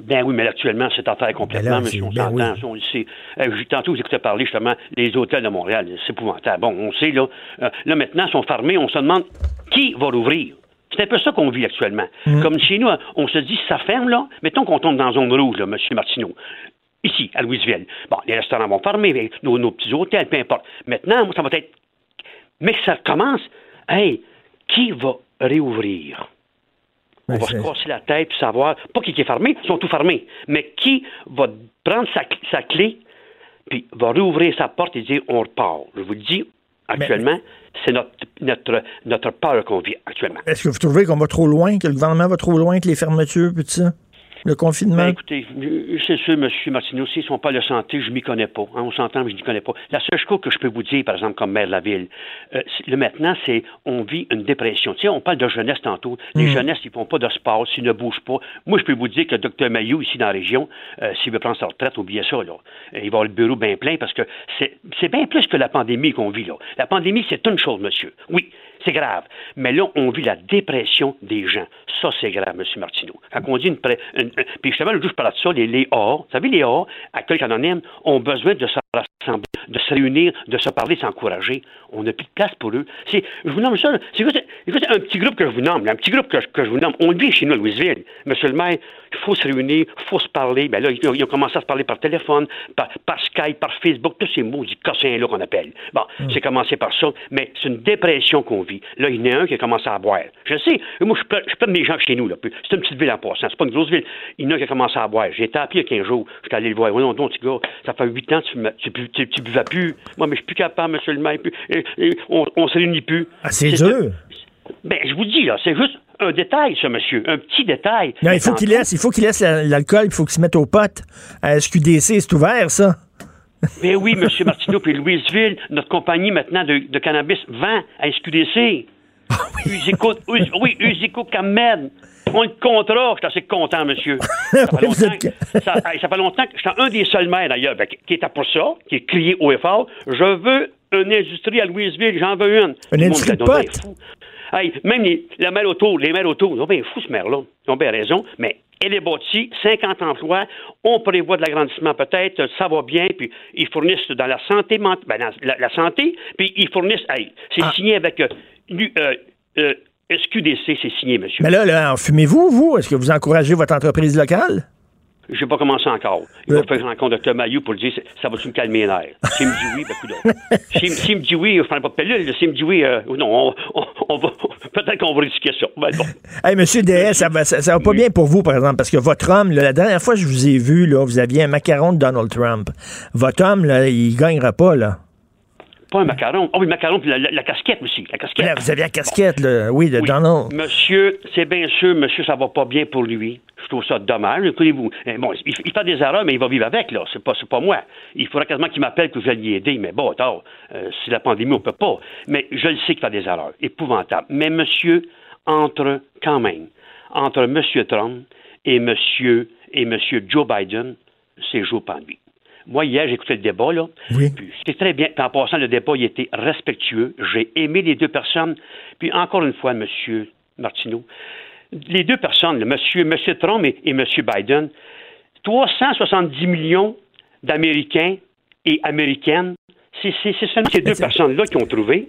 Speaker 15: Ben oui, mais actuellement, c'est en faire complètement,
Speaker 3: Ben
Speaker 15: monsieur, on
Speaker 3: ben
Speaker 15: s'entend,
Speaker 3: oui.
Speaker 15: ça, on le sait. Euh, j'ai- tantôt, vous écoutez parler justement des hôtels de Montréal, c'est épouvantable. Bon, on sait, là, euh, là maintenant, ils sont fermés, on se demande qui va rouvrir. C'est un peu ça qu'on vit actuellement.
Speaker 3: Mm.
Speaker 15: Comme chez nous, on se dit, si ça ferme, là, mettons qu'on tombe dans zone rouge, là, M. Martineau. Ici, à Louisville. Bon, les restaurants vont fermer, mais nos, nos petits hôtels, peu importe. Maintenant, moi, ça va être. Mais que ça commence, hey, qui va réouvrir? On
Speaker 3: Ben,
Speaker 15: va se casser la tête pour savoir, pas qui est fermé, ils sont tous fermés, mais qui va prendre sa, sa clé, puis va rouvrir sa porte et dire on repart. Je vous le dis, actuellement, c'est notre, notre, notre peur qu'on vit actuellement.
Speaker 3: Est-ce que vous trouvez qu'on va trop loin, que le gouvernement va trop loin avec les fermetures, puis tout ça? Le confinement?
Speaker 15: Ben, écoutez, euh, c'est sûr, M. Martineau, s'ils ne sont pas de santé, je m'y connais pas. hein, on s'entend, mais je n'y connais pas. La seule chose que je peux vous dire, par exemple, comme maire de la ville, euh, le maintenant, c'est on vit une dépression. Tu sais, on parle de jeunesse tantôt. Les
Speaker 3: Mm.
Speaker 15: jeunesses, ils font pas de sport, s'ils ne bougent pas. Moi, je peux vous dire que le Dr Mayou, ici dans la région, euh, s'il veut prendre sa retraite, oubliez ça, là. Il va avoir le bureau bien plein parce que c'est c'est bien plus que la pandémie qu'on vit, là. La pandémie, c'est une chose, monsieur. Oui, c'est grave. Mais là, on vit la dépression des gens. Ça, c'est grave, M. Martineau. Quand on dit une... pré- puis justement, le jour, je de ça, les, les A, vous savez, les A, accueil anonyme, ont besoin de se de se réunir, de se parler, de s'encourager. On n'a plus de place pour eux. C'est, je vous nomme ça, là. c'est un petit groupe que je vous nomme, là, un petit groupe que, je- que je vous nomme. On le vit chez nous à Louisville. Monsieur le maire, il faut se réunir, il faut se parler. Ben là, ils, ont- ils ont commencé à se parler par téléphone, par, par Skype, par Facebook, tous ces mots, du cossins-là qu'on appelle. Bon, c'est commencé par ça, mais c'est une dépression qu'on vit. Là, il y en a un qui a commencé à boire. Je sais, moi, je peux, je peux des gens chez nous, là. C'est une petite ville en passant, c'est pas une grosse ville. Il y en a un qui a commencé à boire. J'ai été appelé il y a 15 jours. Je suis allé le voir. Oui, non, non, petit gars, ça fait 8 ans que tu, me- tu, tu, tu, tu buvais plus. Moi, mais je suis plus capable, monsieur le maire. Et- et on, on se réunit plus.
Speaker 3: Ah, c'est dur.
Speaker 15: Ben, je vous dis, là, c'est juste un détail, ça, monsieur. Un petit détail.
Speaker 3: Non, il faut qu'il laisse, il faut qu'il laisse la- l'alcool, il faut qu'il se mette aux potes. À SQDC, c'est ouvert, ça.
Speaker 15: Ben oui, M. Martineau, puis Louisville, notre compagnie maintenant de, de cannabis vend à SQDC. Usico, Us- oui, Usico Camed. On le contrat, je suis assez content, monsieur. Ça fait longtemps, que- ça, fait longtemps que je suis un des seuls maires, d'ailleurs, ben, qui était pour ça, qui est crié haut et fort. Je veux une industrie à Louisville, j'en veux une. Monde
Speaker 3: industrie de
Speaker 15: ben,
Speaker 3: potes?
Speaker 15: Hey, même les, la maire auto, les maires auto, ils ont bien fou ce maire-là. Ils ont bien raison, mais elle est bâtie, 50 emplois, on prévoit de l'agrandissement peut-être, ça va bien, puis ils fournissent dans la santé, ben, dans la, la santé, puis ils fournissent, hey, c'est
Speaker 3: Ah.
Speaker 15: signé avec euh, euh, euh, SQDC, c'est signé, monsieur.
Speaker 3: Mais là, là, fumez-vous, vous? Est-ce que vous encouragez votre entreprise locale?
Speaker 15: Je n'ai pas commencé encore. Il va faire une rencontre de Mayou pour lui dire ça va-tu me calmer les nerfs? S'il me dit oui, ben. S'il me dit oui, je ne prends pas de pilule. S'il me dit oui, euh, non, on, on- on va, peut-être qu'on va risquer ça. Ben bon.
Speaker 3: Hey, Monsieur DS, ça va, ça, ça va pas bien pour vous, par exemple, parce que votre homme, là, la dernière fois que je vous ai vu, là, vous aviez un macaron de Donald Trump. Votre homme, là, il gagnera pas, là.
Speaker 15: Pas un macaron. Oh oui, le macaron, puis la, la- la casquette aussi. La casquette.
Speaker 3: Là, vous avez la casquette, là, oui, de
Speaker 15: Oui.
Speaker 3: Donald.
Speaker 15: Monsieur, c'est bien sûr, monsieur, ça va pas bien pour lui. Je trouve ça dommage. Écoutez-vous, eh, bon, il, il fait des erreurs, mais il va vivre avec, là. C'est pas, pas moi. Il faudra quasiment qu'il m'appelle que je vais l'y aider, mais bon, attends, euh, si la pandémie, on peut pas. Mais je le sais qu'il fait des erreurs. Épouvantable. Mais monsieur, entre, quand même, entre monsieur Trump et monsieur, et monsieur Joe Biden, c'est jour nuit. Moi, hier, j'ai écouté le débat, là.
Speaker 3: Oui.
Speaker 15: C'était très bien. Puis en passant, le débat, il était respectueux. J'ai aimé les deux personnes. Puis encore une fois, M. Martineau, les deux personnes, le monsieur, monsieur Trump et, et M. Biden, 370 millions d'Américains et Américaines, c'est c'est- c'est seulement ces deux personnes-là qui ont trouvé.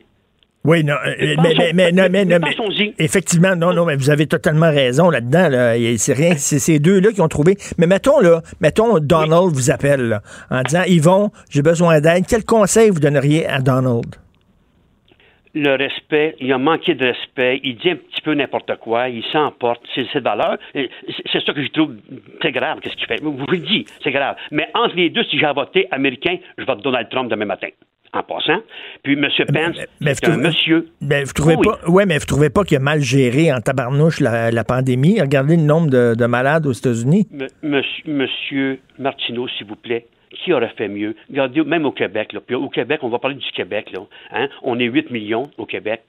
Speaker 3: Oui, non, euh,
Speaker 15: Mais
Speaker 3: mais, mais, mais, non, mais, non, mais- effectivement, non, non, mais vous avez totalement raison là-dedans. Là. C'est rien, c'est ces deux-là qui ont trouvé. Mais mettons, là, mettons, Donald vous appelle là, en disant Yvon, j'ai besoin d'aide. Quel conseil vous donneriez à Donald?
Speaker 15: le respect, il a manqué de respect, il dit un petit peu n'importe quoi, il s'emporte, c'est ses valeurs. Et C'est ça que je trouve très grave, qu'est-ce qu'il fait? Vous le dites, c'est grave. Mais entre les deux, si j'ai à voter américain, je vote Donald Trump demain matin, en passant. Puis M. Pence,
Speaker 3: mais
Speaker 15: c'est un
Speaker 3: vous-
Speaker 15: monsieur...
Speaker 3: Vous trouvez
Speaker 15: Oui.
Speaker 3: pas, ouais, mais vous trouvez pas qu'il a mal géré en tabarnouche la, la pandémie? Regardez le nombre de, de malades aux États-Unis.
Speaker 15: M- monsieur, monsieur Martineau, s'il vous plaît, qui aurait fait mieux? Regardez, même au Québec, là. Puis au Québec, on va parler du Québec, là. Hein? On est 8 millions au Québec.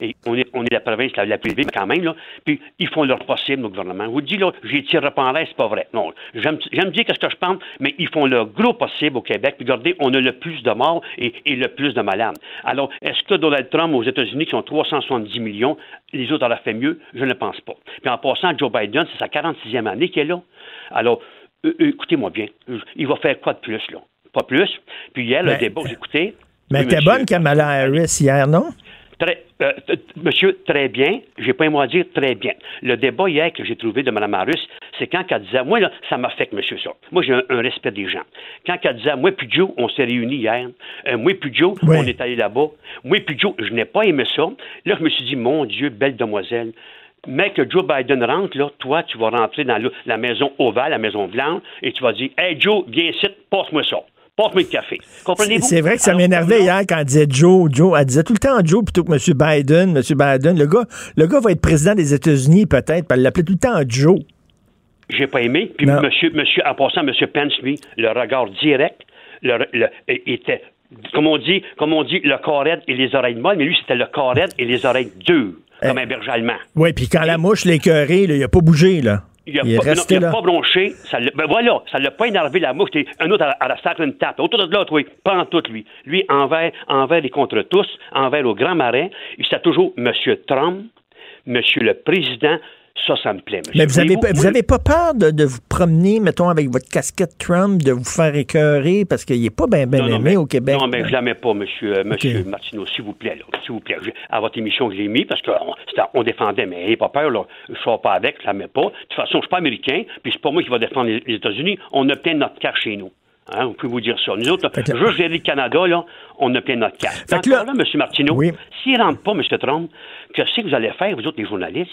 Speaker 15: Et on est, on est la province la, la plus élevée, mais quand même, là. Puis ils font leur possible, nos gouvernements. Je vous dis, là, j'ai tiré pas en l'air, c'est pas vrai. Non. J'aime dire qu'est-ce que je pense, mais ils font leur gros possible au Québec. Puis regardez, on a le plus de morts et, et le plus de malades. Alors, est-ce que Donald Trump aux États-Unis, qui sont 370 millions, les autres auraient fait mieux? Je ne pense pas. Puis en passant, Joe Biden, c'est sa 46e année qu'il est là. Alors, euh, euh, écoutez-moi bien. Il va faire quoi de plus, là? Pas plus. Puis hier, le
Speaker 3: Ben,
Speaker 15: débat, écouté.
Speaker 3: Mais t'es bonne Kamala Harris hier, non?
Speaker 15: Très, euh, monsieur, très bien. J'ai pas un mot à dire, très bien. Le débat hier que j'ai trouvé de Mme Harris, c'est quand elle disait, moi, là, ça m'affecte, monsieur, ça. Moi, j'ai un, un respect des gens. Quand elle disait, moi, puis Joe, on s'est réunis hier. Euh, moi, puis Joe,
Speaker 3: Oui.
Speaker 15: on est allé là-bas. Moi, puis Joe, je n'ai pas aimé ça. Là, je me suis dit, mon Dieu, belle demoiselle. Mais que Joe Biden rentre, là, toi, tu vas rentrer dans la maison ovale, la maison blanche, et tu vas dire, hey, Joe, viens ici, passe-moi ça. Café. Comprenez-vous?
Speaker 3: C'est vrai que ça m'énervait hier quand elle disait Joe, Joe. Elle disait tout le temps Joe plutôt que M. Biden, M. Biden. Le gars, le gars va être président des États-Unis peut-être, puis elle l'appelait tout le temps Joe.
Speaker 15: J'ai pas aimé. Puis
Speaker 3: Non.
Speaker 15: monsieur, monsieur, en passant, monsieur Pence, lui, le regard direct, le, le- était, comme on dit, comme on dit, le corps et les oreilles molles, mais lui, c'était le corps et les oreilles dures,
Speaker 3: Eh.
Speaker 15: comme un berger allemand.
Speaker 3: Oui, puis quand la mouche l'a écœuré, là, il a pas bougé, là.
Speaker 15: Il a,
Speaker 3: est
Speaker 15: pas, non, il a pas bronché. Ça ben voilà, ça l'a pas énervé la mouche. Un autre à, la sacre une tape. Autour de l'autre, oui. Pas en tout, lui. Lui, envers, envers et contre tous, envers au grand marin, il c'était toujours Monsieur Trump, Monsieur le Président. Ça, ça me plaît, monsieur.
Speaker 3: Mais vous avez,
Speaker 15: Voyez-vous,
Speaker 3: pas- vous
Speaker 15: moi,
Speaker 3: avez pas peur de, de vous promener, mettons, avec votre casquette Trump, de vous faire écœurer parce qu'il est pas bien ben aimé
Speaker 15: mais-
Speaker 3: au Québec.
Speaker 15: Non, mais je la mets pas, monsieur, euh, monsieur Martineau, s'il vous plaît, s'il vous plaît. Je- à votre émission, je l'ai mis parce qu'on on défendait, mais n'ayez pas peur, là. Je sors pas avec, je la mets pas. De toute façon, je suis pas américain, puis c'est pas moi qui va défendre les, les États-Unis. On a plein notre carte chez nous. Hein, on peut vous dire ça. Nous autres, là, juste gérer le Canada, là, on a plein notre carte.
Speaker 3: Fait que là-
Speaker 15: là, monsieur Martineau, s'il rentre pas, monsieur Trump, qu'est-ce que vous allez faire, vous autres, les journalistes?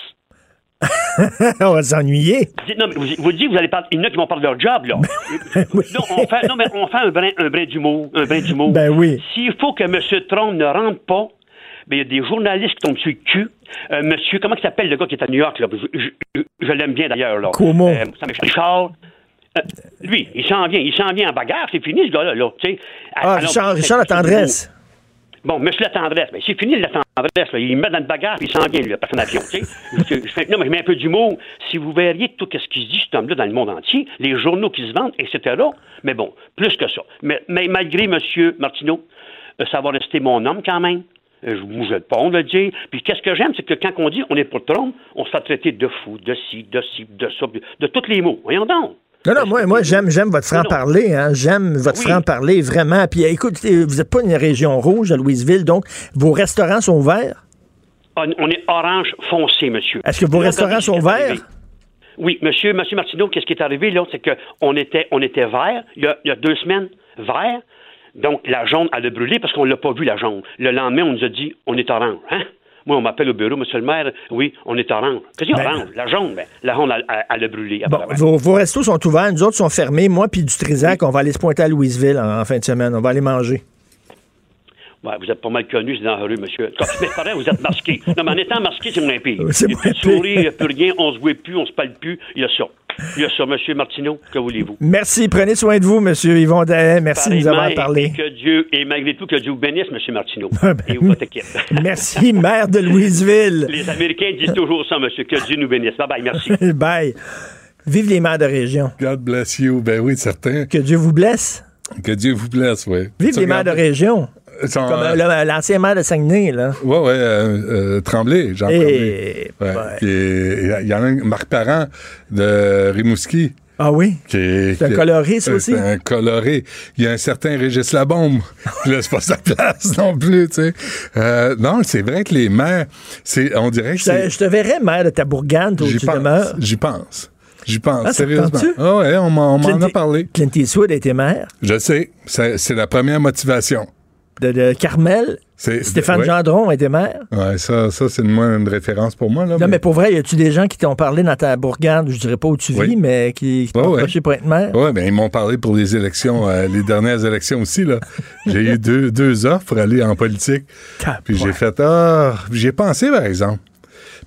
Speaker 3: on va s'ennuyer.
Speaker 15: Non, mais vous, vous dites, vous allez parler, il y en a qui vont parler de leur job, là. non, on fait, non, mais on fait un brin, un brin d'humour, un brin d'humour.
Speaker 3: Ben oui.
Speaker 15: S'il faut que M. Trump ne rentre pas, ben, il y a des journalistes qui tombent sur le cul. Euh, monsieur, comment il s'appelle le gars qui est à New York, là? Je, je- je l'aime bien d'ailleurs, là.
Speaker 3: Cuomo.
Speaker 15: Euh. Richard. Euh, lui, il s'en vient, il s'en vient en bagarre, c'est fini, ce gars-là, là, sais.
Speaker 3: Ah,
Speaker 15: Alors,
Speaker 3: Richard, Richard La Tendresse.
Speaker 15: Bon, monsieur la tendresse, ben, c'est fini la tendresse, là. il me met dans le bagarre, puis il s'en vient, lui, après son avion, tu sais. Je- je fais- non, mais je mets un peu d'humour. Si vous verriez tout ce qui se dit, cet homme-là, dans le monde entier, les journaux qui se vendent, etc., mais bon, plus que ça. Mais, mais malgré monsieur Martineau, euh, ça va rester mon homme quand même. Euh, Je ne vais pas on le dire. Puis qu'est-ce que j'aime, c'est que quand on dit on est pour Trump, on se fait traiter de fou, de ci, de ci, de ça, de tous les mots. Voyons donc.
Speaker 3: Non, non, moi, moi j'aime, j'aime votre franc-parler. Hein. J'aime votre
Speaker 15: Oui.
Speaker 3: franc-parler, vraiment. Puis écoutez, vous n'êtes pas une région rouge à Louisville, donc vos restaurants sont ouverts?
Speaker 15: On, on est orange foncé, monsieur.
Speaker 3: Est-ce que vos restaurants sont verts?
Speaker 15: Oui, monsieur, monsieur Martineau, qu'est-ce qui est arrivé, là? C'est qu'on était, on était vert, il y, a, il y a deux semaines, vert. Donc, la jaune, elle a brûlé parce qu'on l'a pas vu, la jaune. Le lendemain, on nous a dit, on est orange. Hein? Moi, on m'appelle au bureau, monsieur le maire, oui, on est orange. Qu'est-ce qu'il y a
Speaker 3: Ben-
Speaker 15: orange? La jaune, ben, la jaune, elle, elle- elle a brûlé.
Speaker 3: Bon, vos, vos restos sont ouverts, nous autres sont fermés. Moi puis du Trisac, on va aller se pointer à Louisville en, en fin de semaine. On va aller manger.
Speaker 15: Ouais, vous êtes pas mal connu, c'est dans la rue, monsieur. Mais pareil, vous êtes masqué. Non, mais en étant masqué, c'est moins pire.
Speaker 3: C'est moins pire.
Speaker 15: sourire, il n'y a plus rien, on se voit plus, on se parle plus. Il y a ça. Il y a ça, monsieur Martineau, que voulez-vous?
Speaker 3: Merci. Prenez soin de vous, Monsieur Yvon Dahet. Merci de nous avoir parlé.
Speaker 15: Et que Dieu, et malgré tout, que Dieu vous bénisse, monsieur Martineau.
Speaker 3: ben
Speaker 15: et votre équipe.
Speaker 3: Merci, maire de Louisville.
Speaker 15: Les Américains disent toujours ça, monsieur. Que Dieu nous bénisse. Bye bye, merci.
Speaker 3: Bye. Vive les maires de région.
Speaker 16: God bless you. Ben oui, certain.
Speaker 3: Que Dieu vous blesse.
Speaker 16: Que Dieu vous blesse, oui.
Speaker 3: Vive les maires de région. Comme
Speaker 16: euh,
Speaker 3: l'ancien maire de Saguenay, là.
Speaker 16: Ouais, ouais, euh, euh, Tremblay, Jean
Speaker 3: Eh,
Speaker 16: Tremblay. Ouais. Puis, euh, Il y en a un, Marc Parent de Rimouski.
Speaker 3: Ah oui?
Speaker 16: Qui est,
Speaker 3: C'est un
Speaker 16: qui
Speaker 3: coloré, ça aussi?
Speaker 16: C'est un coloré. Il y a un certain Régis Labombe. Là, c'est pas sa place non plus, tu sais. Euh, non, c'est vrai que les maires, c'est, on dirait que
Speaker 3: Je te,
Speaker 16: c'est.
Speaker 3: je te verrais maire de Tabourgane, toi, où
Speaker 16: J'y
Speaker 3: tu
Speaker 16: pense.
Speaker 3: demeures.
Speaker 16: J'y pense. J'y pense,
Speaker 3: Ah,
Speaker 16: sérieusement. Ah ouais, on m'en a parlé.
Speaker 3: Clint Eastwood a été maire.
Speaker 16: Je sais. C'est la première motivation.
Speaker 3: De, de Carmel.
Speaker 16: C'est-
Speaker 3: Stéphane
Speaker 16: ouais.
Speaker 3: Gendron été maire.
Speaker 16: Ouais, ça, ça c'est une, référence pour moi. Là,
Speaker 3: Non, mais pour vrai, y a-tu des gens qui t'ont parlé dans ta bourgade, je dirais pas où tu vis,
Speaker 16: Oui.
Speaker 3: mais qui, qui t'ont
Speaker 16: Ouais, ouais.
Speaker 3: pour être maire?
Speaker 16: Oui, ben ils m'ont parlé pour les élections, euh, les dernières élections aussi. là. J'ai eu deux, deux offres pour aller en politique. Puis j'ai fait Ah, j'y ai pensé, par exemple.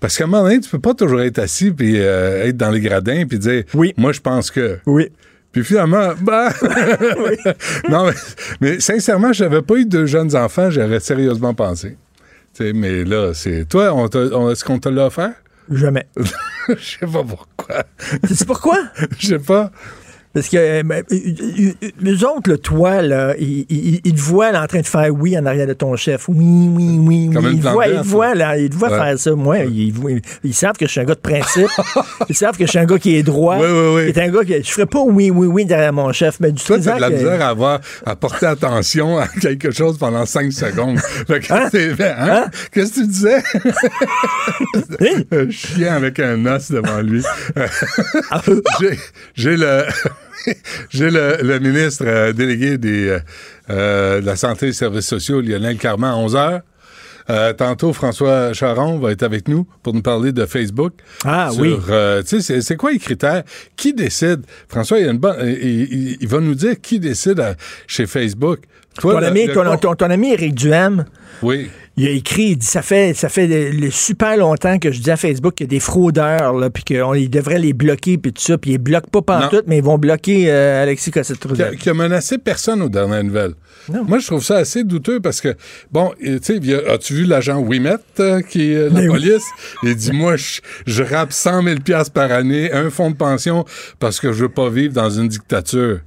Speaker 16: Parce qu'à un moment donné, tu peux pas toujours être assis puis euh, être dans les gradins puis dire Oui, moi je pense que.
Speaker 3: Oui.
Speaker 16: Puis finalement, bah. non, mais, mais sincèrement, je n'avais pas eu de jeunes enfants, j'aurais sérieusement pensé. Tu sais, mais là, c'est. Toi, on on- est-ce qu'on te l'a offert?
Speaker 3: Jamais.
Speaker 16: Je sais pas pourquoi.
Speaker 3: Tu sais pourquoi?
Speaker 16: Je sais pas.
Speaker 3: Parce que euh, ben, euh, euh, euh, autres, le toi, là, ils, ils- ils te voient là, en train de faire oui en arrière de ton chef. Oui, oui, oui, oui. Ils te voient, ils te voient, là, ils te voient
Speaker 16: Ouais.
Speaker 3: faire ça. Moi, ils, savent que je suis un gars de principe. ils savent que je suis un gars qui est droit.
Speaker 16: Oui, oui, oui.
Speaker 3: Est un gars qui. Je ferais pas oui, oui, oui derrière mon chef. Mais du
Speaker 16: Toi, t'as de la
Speaker 3: que-
Speaker 16: misère à avoir, à porter attention à quelque chose pendant cinq secondes. Que c'est- hein? Qu'est-ce que tu disais? un chien avec un os devant lui. J'ai- J'ai le, j'ai le, le ministre euh, délégué des, euh, euh, de la Santé et des Services sociaux, Lionel Carman, à 11 heures. Euh, tantôt, François Charon va être avec nous pour nous parler de Facebook.
Speaker 3: Ah
Speaker 16: Sur,
Speaker 3: oui.
Speaker 16: euh, tu sais, c'est- quoi les critères? Qui décide? François, il, y a une bonne, il, va nous dire qui décide à- chez Facebook. Toi,
Speaker 3: ton,
Speaker 16: le-
Speaker 3: ami,
Speaker 16: le
Speaker 3: ton, ton- ton ami Éric Duhem,
Speaker 16: Oui.
Speaker 3: Il a écrit, il dit ça fait, ça fait le- le super longtemps que je dis à Facebook qu'il y a des fraudeurs, là, puis qu'ils devraient les bloquer, puis tout ça, puis ils bloquent pas pantoute, mais ils vont bloquer euh, Alexis
Speaker 16: qui a,
Speaker 3: Cossette-Trudel.
Speaker 16: qui a menacé personne aux dernières nouvelles. Moi, je trouve ça assez douteux parce que, bon, tu sais, as-tu vu l'agent Wimet, euh, qui est la
Speaker 3: Mais oui.
Speaker 16: police? Il dit, moi, je, je rappe 100 000 piastres par année, un fonds de pension, parce que je veux pas vivre dans une dictature.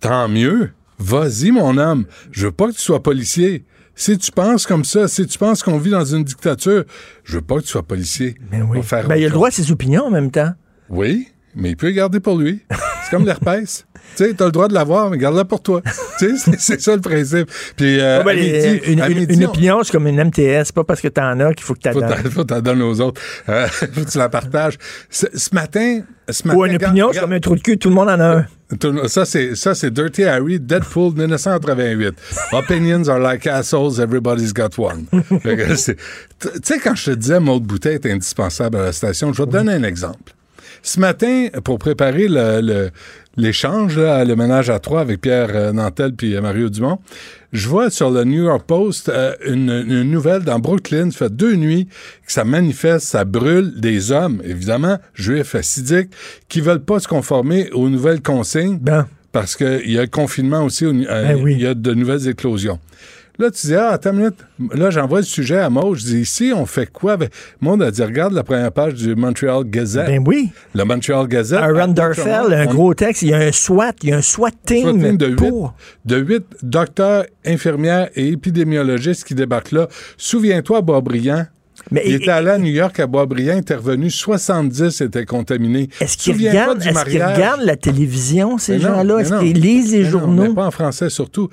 Speaker 16: Tant mieux. Vas-y, mon homme. Je veux pas que tu sois policier. Si tu penses comme ça, si tu penses qu'on vit dans une dictature, je veux pas que tu sois policier. On va faire
Speaker 3: Ben, il a le droit à ses opinions en même temps.
Speaker 16: Oui, mais il peut les garder pour lui. C'est comme l'herpès. tu sais, t'as le droit de l'avoir, mais garde-la pour toi. tu sais, c'est- ça le principe. Puis, euh,
Speaker 3: Ah, ben,
Speaker 16: midi-
Speaker 3: une,
Speaker 16: à
Speaker 3: une-
Speaker 16: midi,
Speaker 3: une
Speaker 16: on-
Speaker 3: opinion, c'est comme une MTS, pas parce que t'en as qu'il faut que t'en
Speaker 16: faut
Speaker 3: donnes.
Speaker 16: faut t'en donner aux autres. Euh, faut que tu la partages. Ce, ce matin, ce matin,
Speaker 3: Ou une opinion, c'est comme un trou de cul, tout le monde en a un.
Speaker 16: Ça, c'est, ça, c'est Dirty Harry, Deadpool 1988. Opinions are like assholes, everybody's got one. Tu sais, quand je te disais Maud Boutet est indispensable à la station, je vais te donner un exemple. Ce matin, pour préparer le, le- l'échange, là, le ménage à trois avec Pierre euh, Nantel puis euh, Mario Dumont, je vois sur le New York Post euh, une, une nouvelle dans Brooklyn, ça fait deux nuits que ça manifeste, ça brûle des hommes, évidemment, juifs, assidiques, qui veulent pas se conformer aux nouvelles consignes. Parce qu'il y a le confinement aussi, il
Speaker 3: Ben
Speaker 16: y a de nouvelles éclosions. Là, tu dis, ah, attends une minute. Là, j'envoie le sujet à Maud. Je dis, ici, on fait quoi? avec... Maud a dit, regarde la première page du Montreal Gazette.
Speaker 3: Ben oui.
Speaker 16: Le Montreal Gazette.
Speaker 3: Un Run Durfell, un gros texte, il y a un SWAT, il y a un SWAT team,
Speaker 16: de huit,
Speaker 3: pour...
Speaker 16: de huit docteurs, infirmières et épidémiologistes qui débarquent là. Souviens-toi, Boisbriand.
Speaker 3: Mais
Speaker 16: il
Speaker 3: et-
Speaker 16: était allé à New York à Boisbriand, intervenu, 70 étaient contaminés.
Speaker 3: Est-ce qu'ils regardent, la télévision, ces
Speaker 16: non,
Speaker 3: gens-là? Est-ce
Speaker 16: non.
Speaker 3: qu'ils lisent les
Speaker 16: Mais non,
Speaker 3: journaux?
Speaker 16: mais pas en français surtout.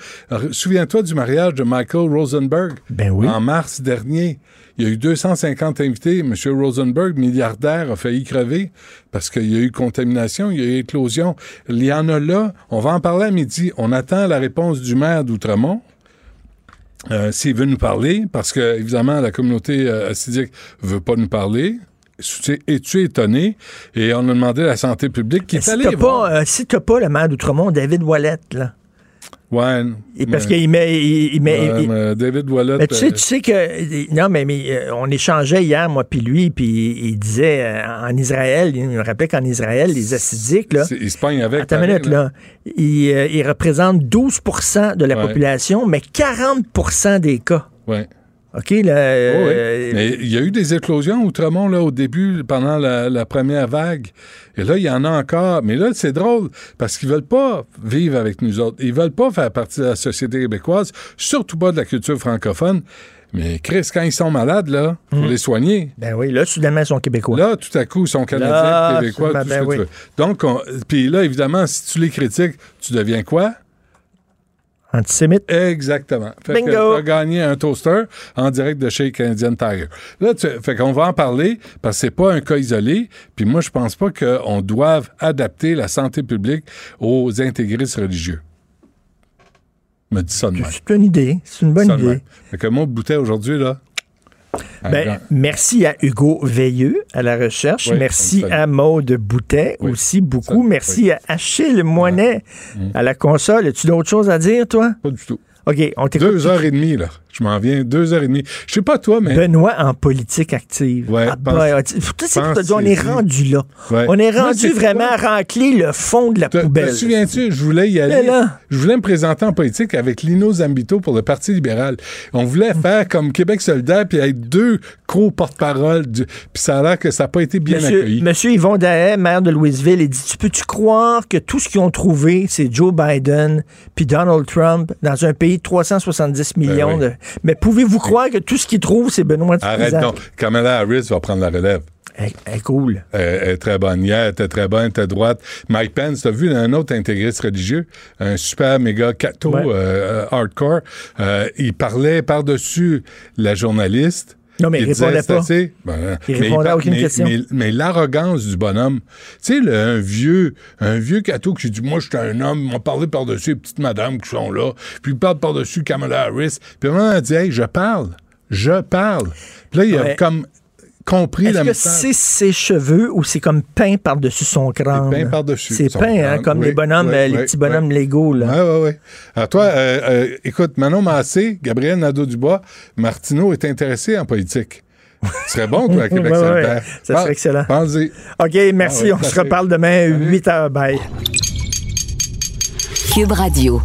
Speaker 16: Souviens-toi du mariage de Michael Rosenberg.
Speaker 3: Ben oui.
Speaker 16: En mars dernier. Il y a eu 250 invités. M. Rosenberg, milliardaire, a failli crever parce qu'il y a eu contamination, il y a eu éclosion. Il y en a là. On va en parler à midi. On attend la réponse du maire d'Outremont. Euh, S'il veut nous parler, parce que, évidemment, la communauté euh, assidique veut pas nous parler. Es-tu étonné? Et on a demandé à la santé publique qui est
Speaker 3: Si
Speaker 16: allé
Speaker 3: t'as
Speaker 16: voir.
Speaker 3: pas, euh, si t'as pas le maire d'Outremont, David Wallet, là.
Speaker 16: Ouais.
Speaker 3: Et parce qu'il met. Il, met
Speaker 16: Ouais,
Speaker 3: il-
Speaker 16: mais David Wallet.
Speaker 3: mais tu sais,
Speaker 16: euh,
Speaker 3: tu sais que. Non, mais, mais euh, on échangeait hier, moi, puis lui, puis il disait euh, en Israël, il me rappelait qu'en Israël, les acidiques, là.
Speaker 16: c'est- il se pogne avec.
Speaker 3: Attends minute, là. Ils, euh, ils représentent 12% de la
Speaker 16: Ouais.
Speaker 3: population, mais 40% des cas.
Speaker 16: Ouais.
Speaker 3: OK, là.
Speaker 16: Oh,
Speaker 3: euh.
Speaker 16: Mais il y a eu des éclosions Outremont là, au début, pendant la, la première vague. Et là, il y en a encore. Mais là, c'est drôle parce qu'ils veulent pas vivre avec nous autres. Ils veulent pas faire partie de la société québécoise, surtout pas de la culture francophone. Mais Chris, quand ils sont malades, là, faut
Speaker 3: Mhm.
Speaker 16: les soigner.
Speaker 3: Ben oui, là, soudainement, ils sont québécois.
Speaker 16: Là, tout à coup, ils sont canadiens,
Speaker 3: Là,
Speaker 16: québécois,
Speaker 3: ben,
Speaker 16: tout ce
Speaker 3: ben
Speaker 16: que
Speaker 3: oui.
Speaker 16: tu veux. Donc, on- puis là, évidemment, si tu les critiques, tu deviens quoi?
Speaker 3: Antisémite.
Speaker 16: Exactement. Fait
Speaker 3: Bingo.
Speaker 16: que t'as gagné un toaster en direct de chez Canadian Tire. Là, tu, fait qu'on va en parler parce que c'est pas un cas isolé. Puis moi, je pense pas qu'on doive adapter la santé publique aux intégristes religieux. Me dis ça de.
Speaker 3: C'est une idée. C'est une bonne idée.
Speaker 16: Fait que moi, bouteille aujourd'hui, là.
Speaker 3: Ben,
Speaker 16: un grand-
Speaker 3: merci à Hugo Veilleux à la recherche.
Speaker 16: Oui,
Speaker 3: merci à Maude Boutet aussi beaucoup. merci à Achille Moinet à la console. As-tu d'autres choses à dire, toi?
Speaker 16: Pas du tout.
Speaker 3: OK, on t'écoute.
Speaker 16: Deux heures et demie, là. Je m'en viens, deux heures et demie. Je sais pas toi, mais.
Speaker 3: Benoît en politique active.
Speaker 16: Ouais,
Speaker 3: Ah,
Speaker 16: pense-
Speaker 3: ben, tu- sais,
Speaker 16: pense-
Speaker 3: on est rendu là.
Speaker 16: Ouais.
Speaker 3: On est rendu vraiment
Speaker 16: quoi?
Speaker 3: à remplir le fond de la
Speaker 16: Te,
Speaker 3: poubelle.
Speaker 16: te souviens-tu, je voulais y aller?
Speaker 3: là-
Speaker 16: Je voulais me présenter en politique avec Lino Zambito pour le Parti libéral. On voulait faire comme Québec solidaire puis être deux co-porte-parole. du- Puis ça a l'air que ça n'a pas été bien
Speaker 3: Monsieur,
Speaker 16: accueilli.
Speaker 3: Monsieur Yvon Dahay, maire de Louisville, il dit Tu peux-tu croire que tout ce qu'ils ont trouvé, c'est Joe Biden puis Donald Trump dans un pays de 370 millions
Speaker 16: Ben oui.
Speaker 3: de. Mais pouvez-vous croire que tout ce qu'ils trouvent, c'est Benoît
Speaker 16: Arrête donc. Kamala Harris va prendre la relève.
Speaker 3: Elle, elle est cool.
Speaker 16: Elle, elle est très bonne. Hier, elle était très bonne, elle était droite. Mike Pence, t'as vu un autre intégriste religieux, un super méga cato
Speaker 3: Ouais.
Speaker 16: euh, hardcore. Euh, il parlait par-dessus la journaliste.
Speaker 3: Non, mais il
Speaker 16: disait,
Speaker 3: répondait pas.
Speaker 16: Ben,
Speaker 3: Il
Speaker 16: mais
Speaker 3: répondait à aucune
Speaker 16: mais-
Speaker 3: question.
Speaker 16: Mais, mais l'arrogance du bonhomme, tu sais, le- un vieux, un vieux cateau qui dit, moi, je suis un homme, m'ont parlé par-dessus les petites madames qui sont là, puis il parle par-dessus Kamala Harris. Puis à un moment, il dit, hey, je parle, je parle. Puis là, il a
Speaker 3: Ouais.
Speaker 16: comme compris
Speaker 3: Est-ce
Speaker 16: la
Speaker 3: que c'est ses cheveux ou c'est comme peint par-dessus son crâne?
Speaker 16: peint par-dessus
Speaker 3: C'est peint, hein, comme
Speaker 16: Oui,
Speaker 3: les bonhommes,
Speaker 16: oui,
Speaker 3: euh, les
Speaker 16: oui,
Speaker 3: petits bonhommes
Speaker 16: oui.
Speaker 3: Lego, là.
Speaker 16: Oui, oui, oui. Alors toi, euh, euh, écoute, Manon Massé, Gabriel Nadeau-Dubois, Martineau est intéressé en politique. Ce serait bon, toi, à Québec solidaire.
Speaker 3: ça serait excellent.
Speaker 16: Pensez.
Speaker 3: OK, merci.
Speaker 16: Ah
Speaker 3: on se reparle demain, 8 h. Bye.
Speaker 2: Cube Radio.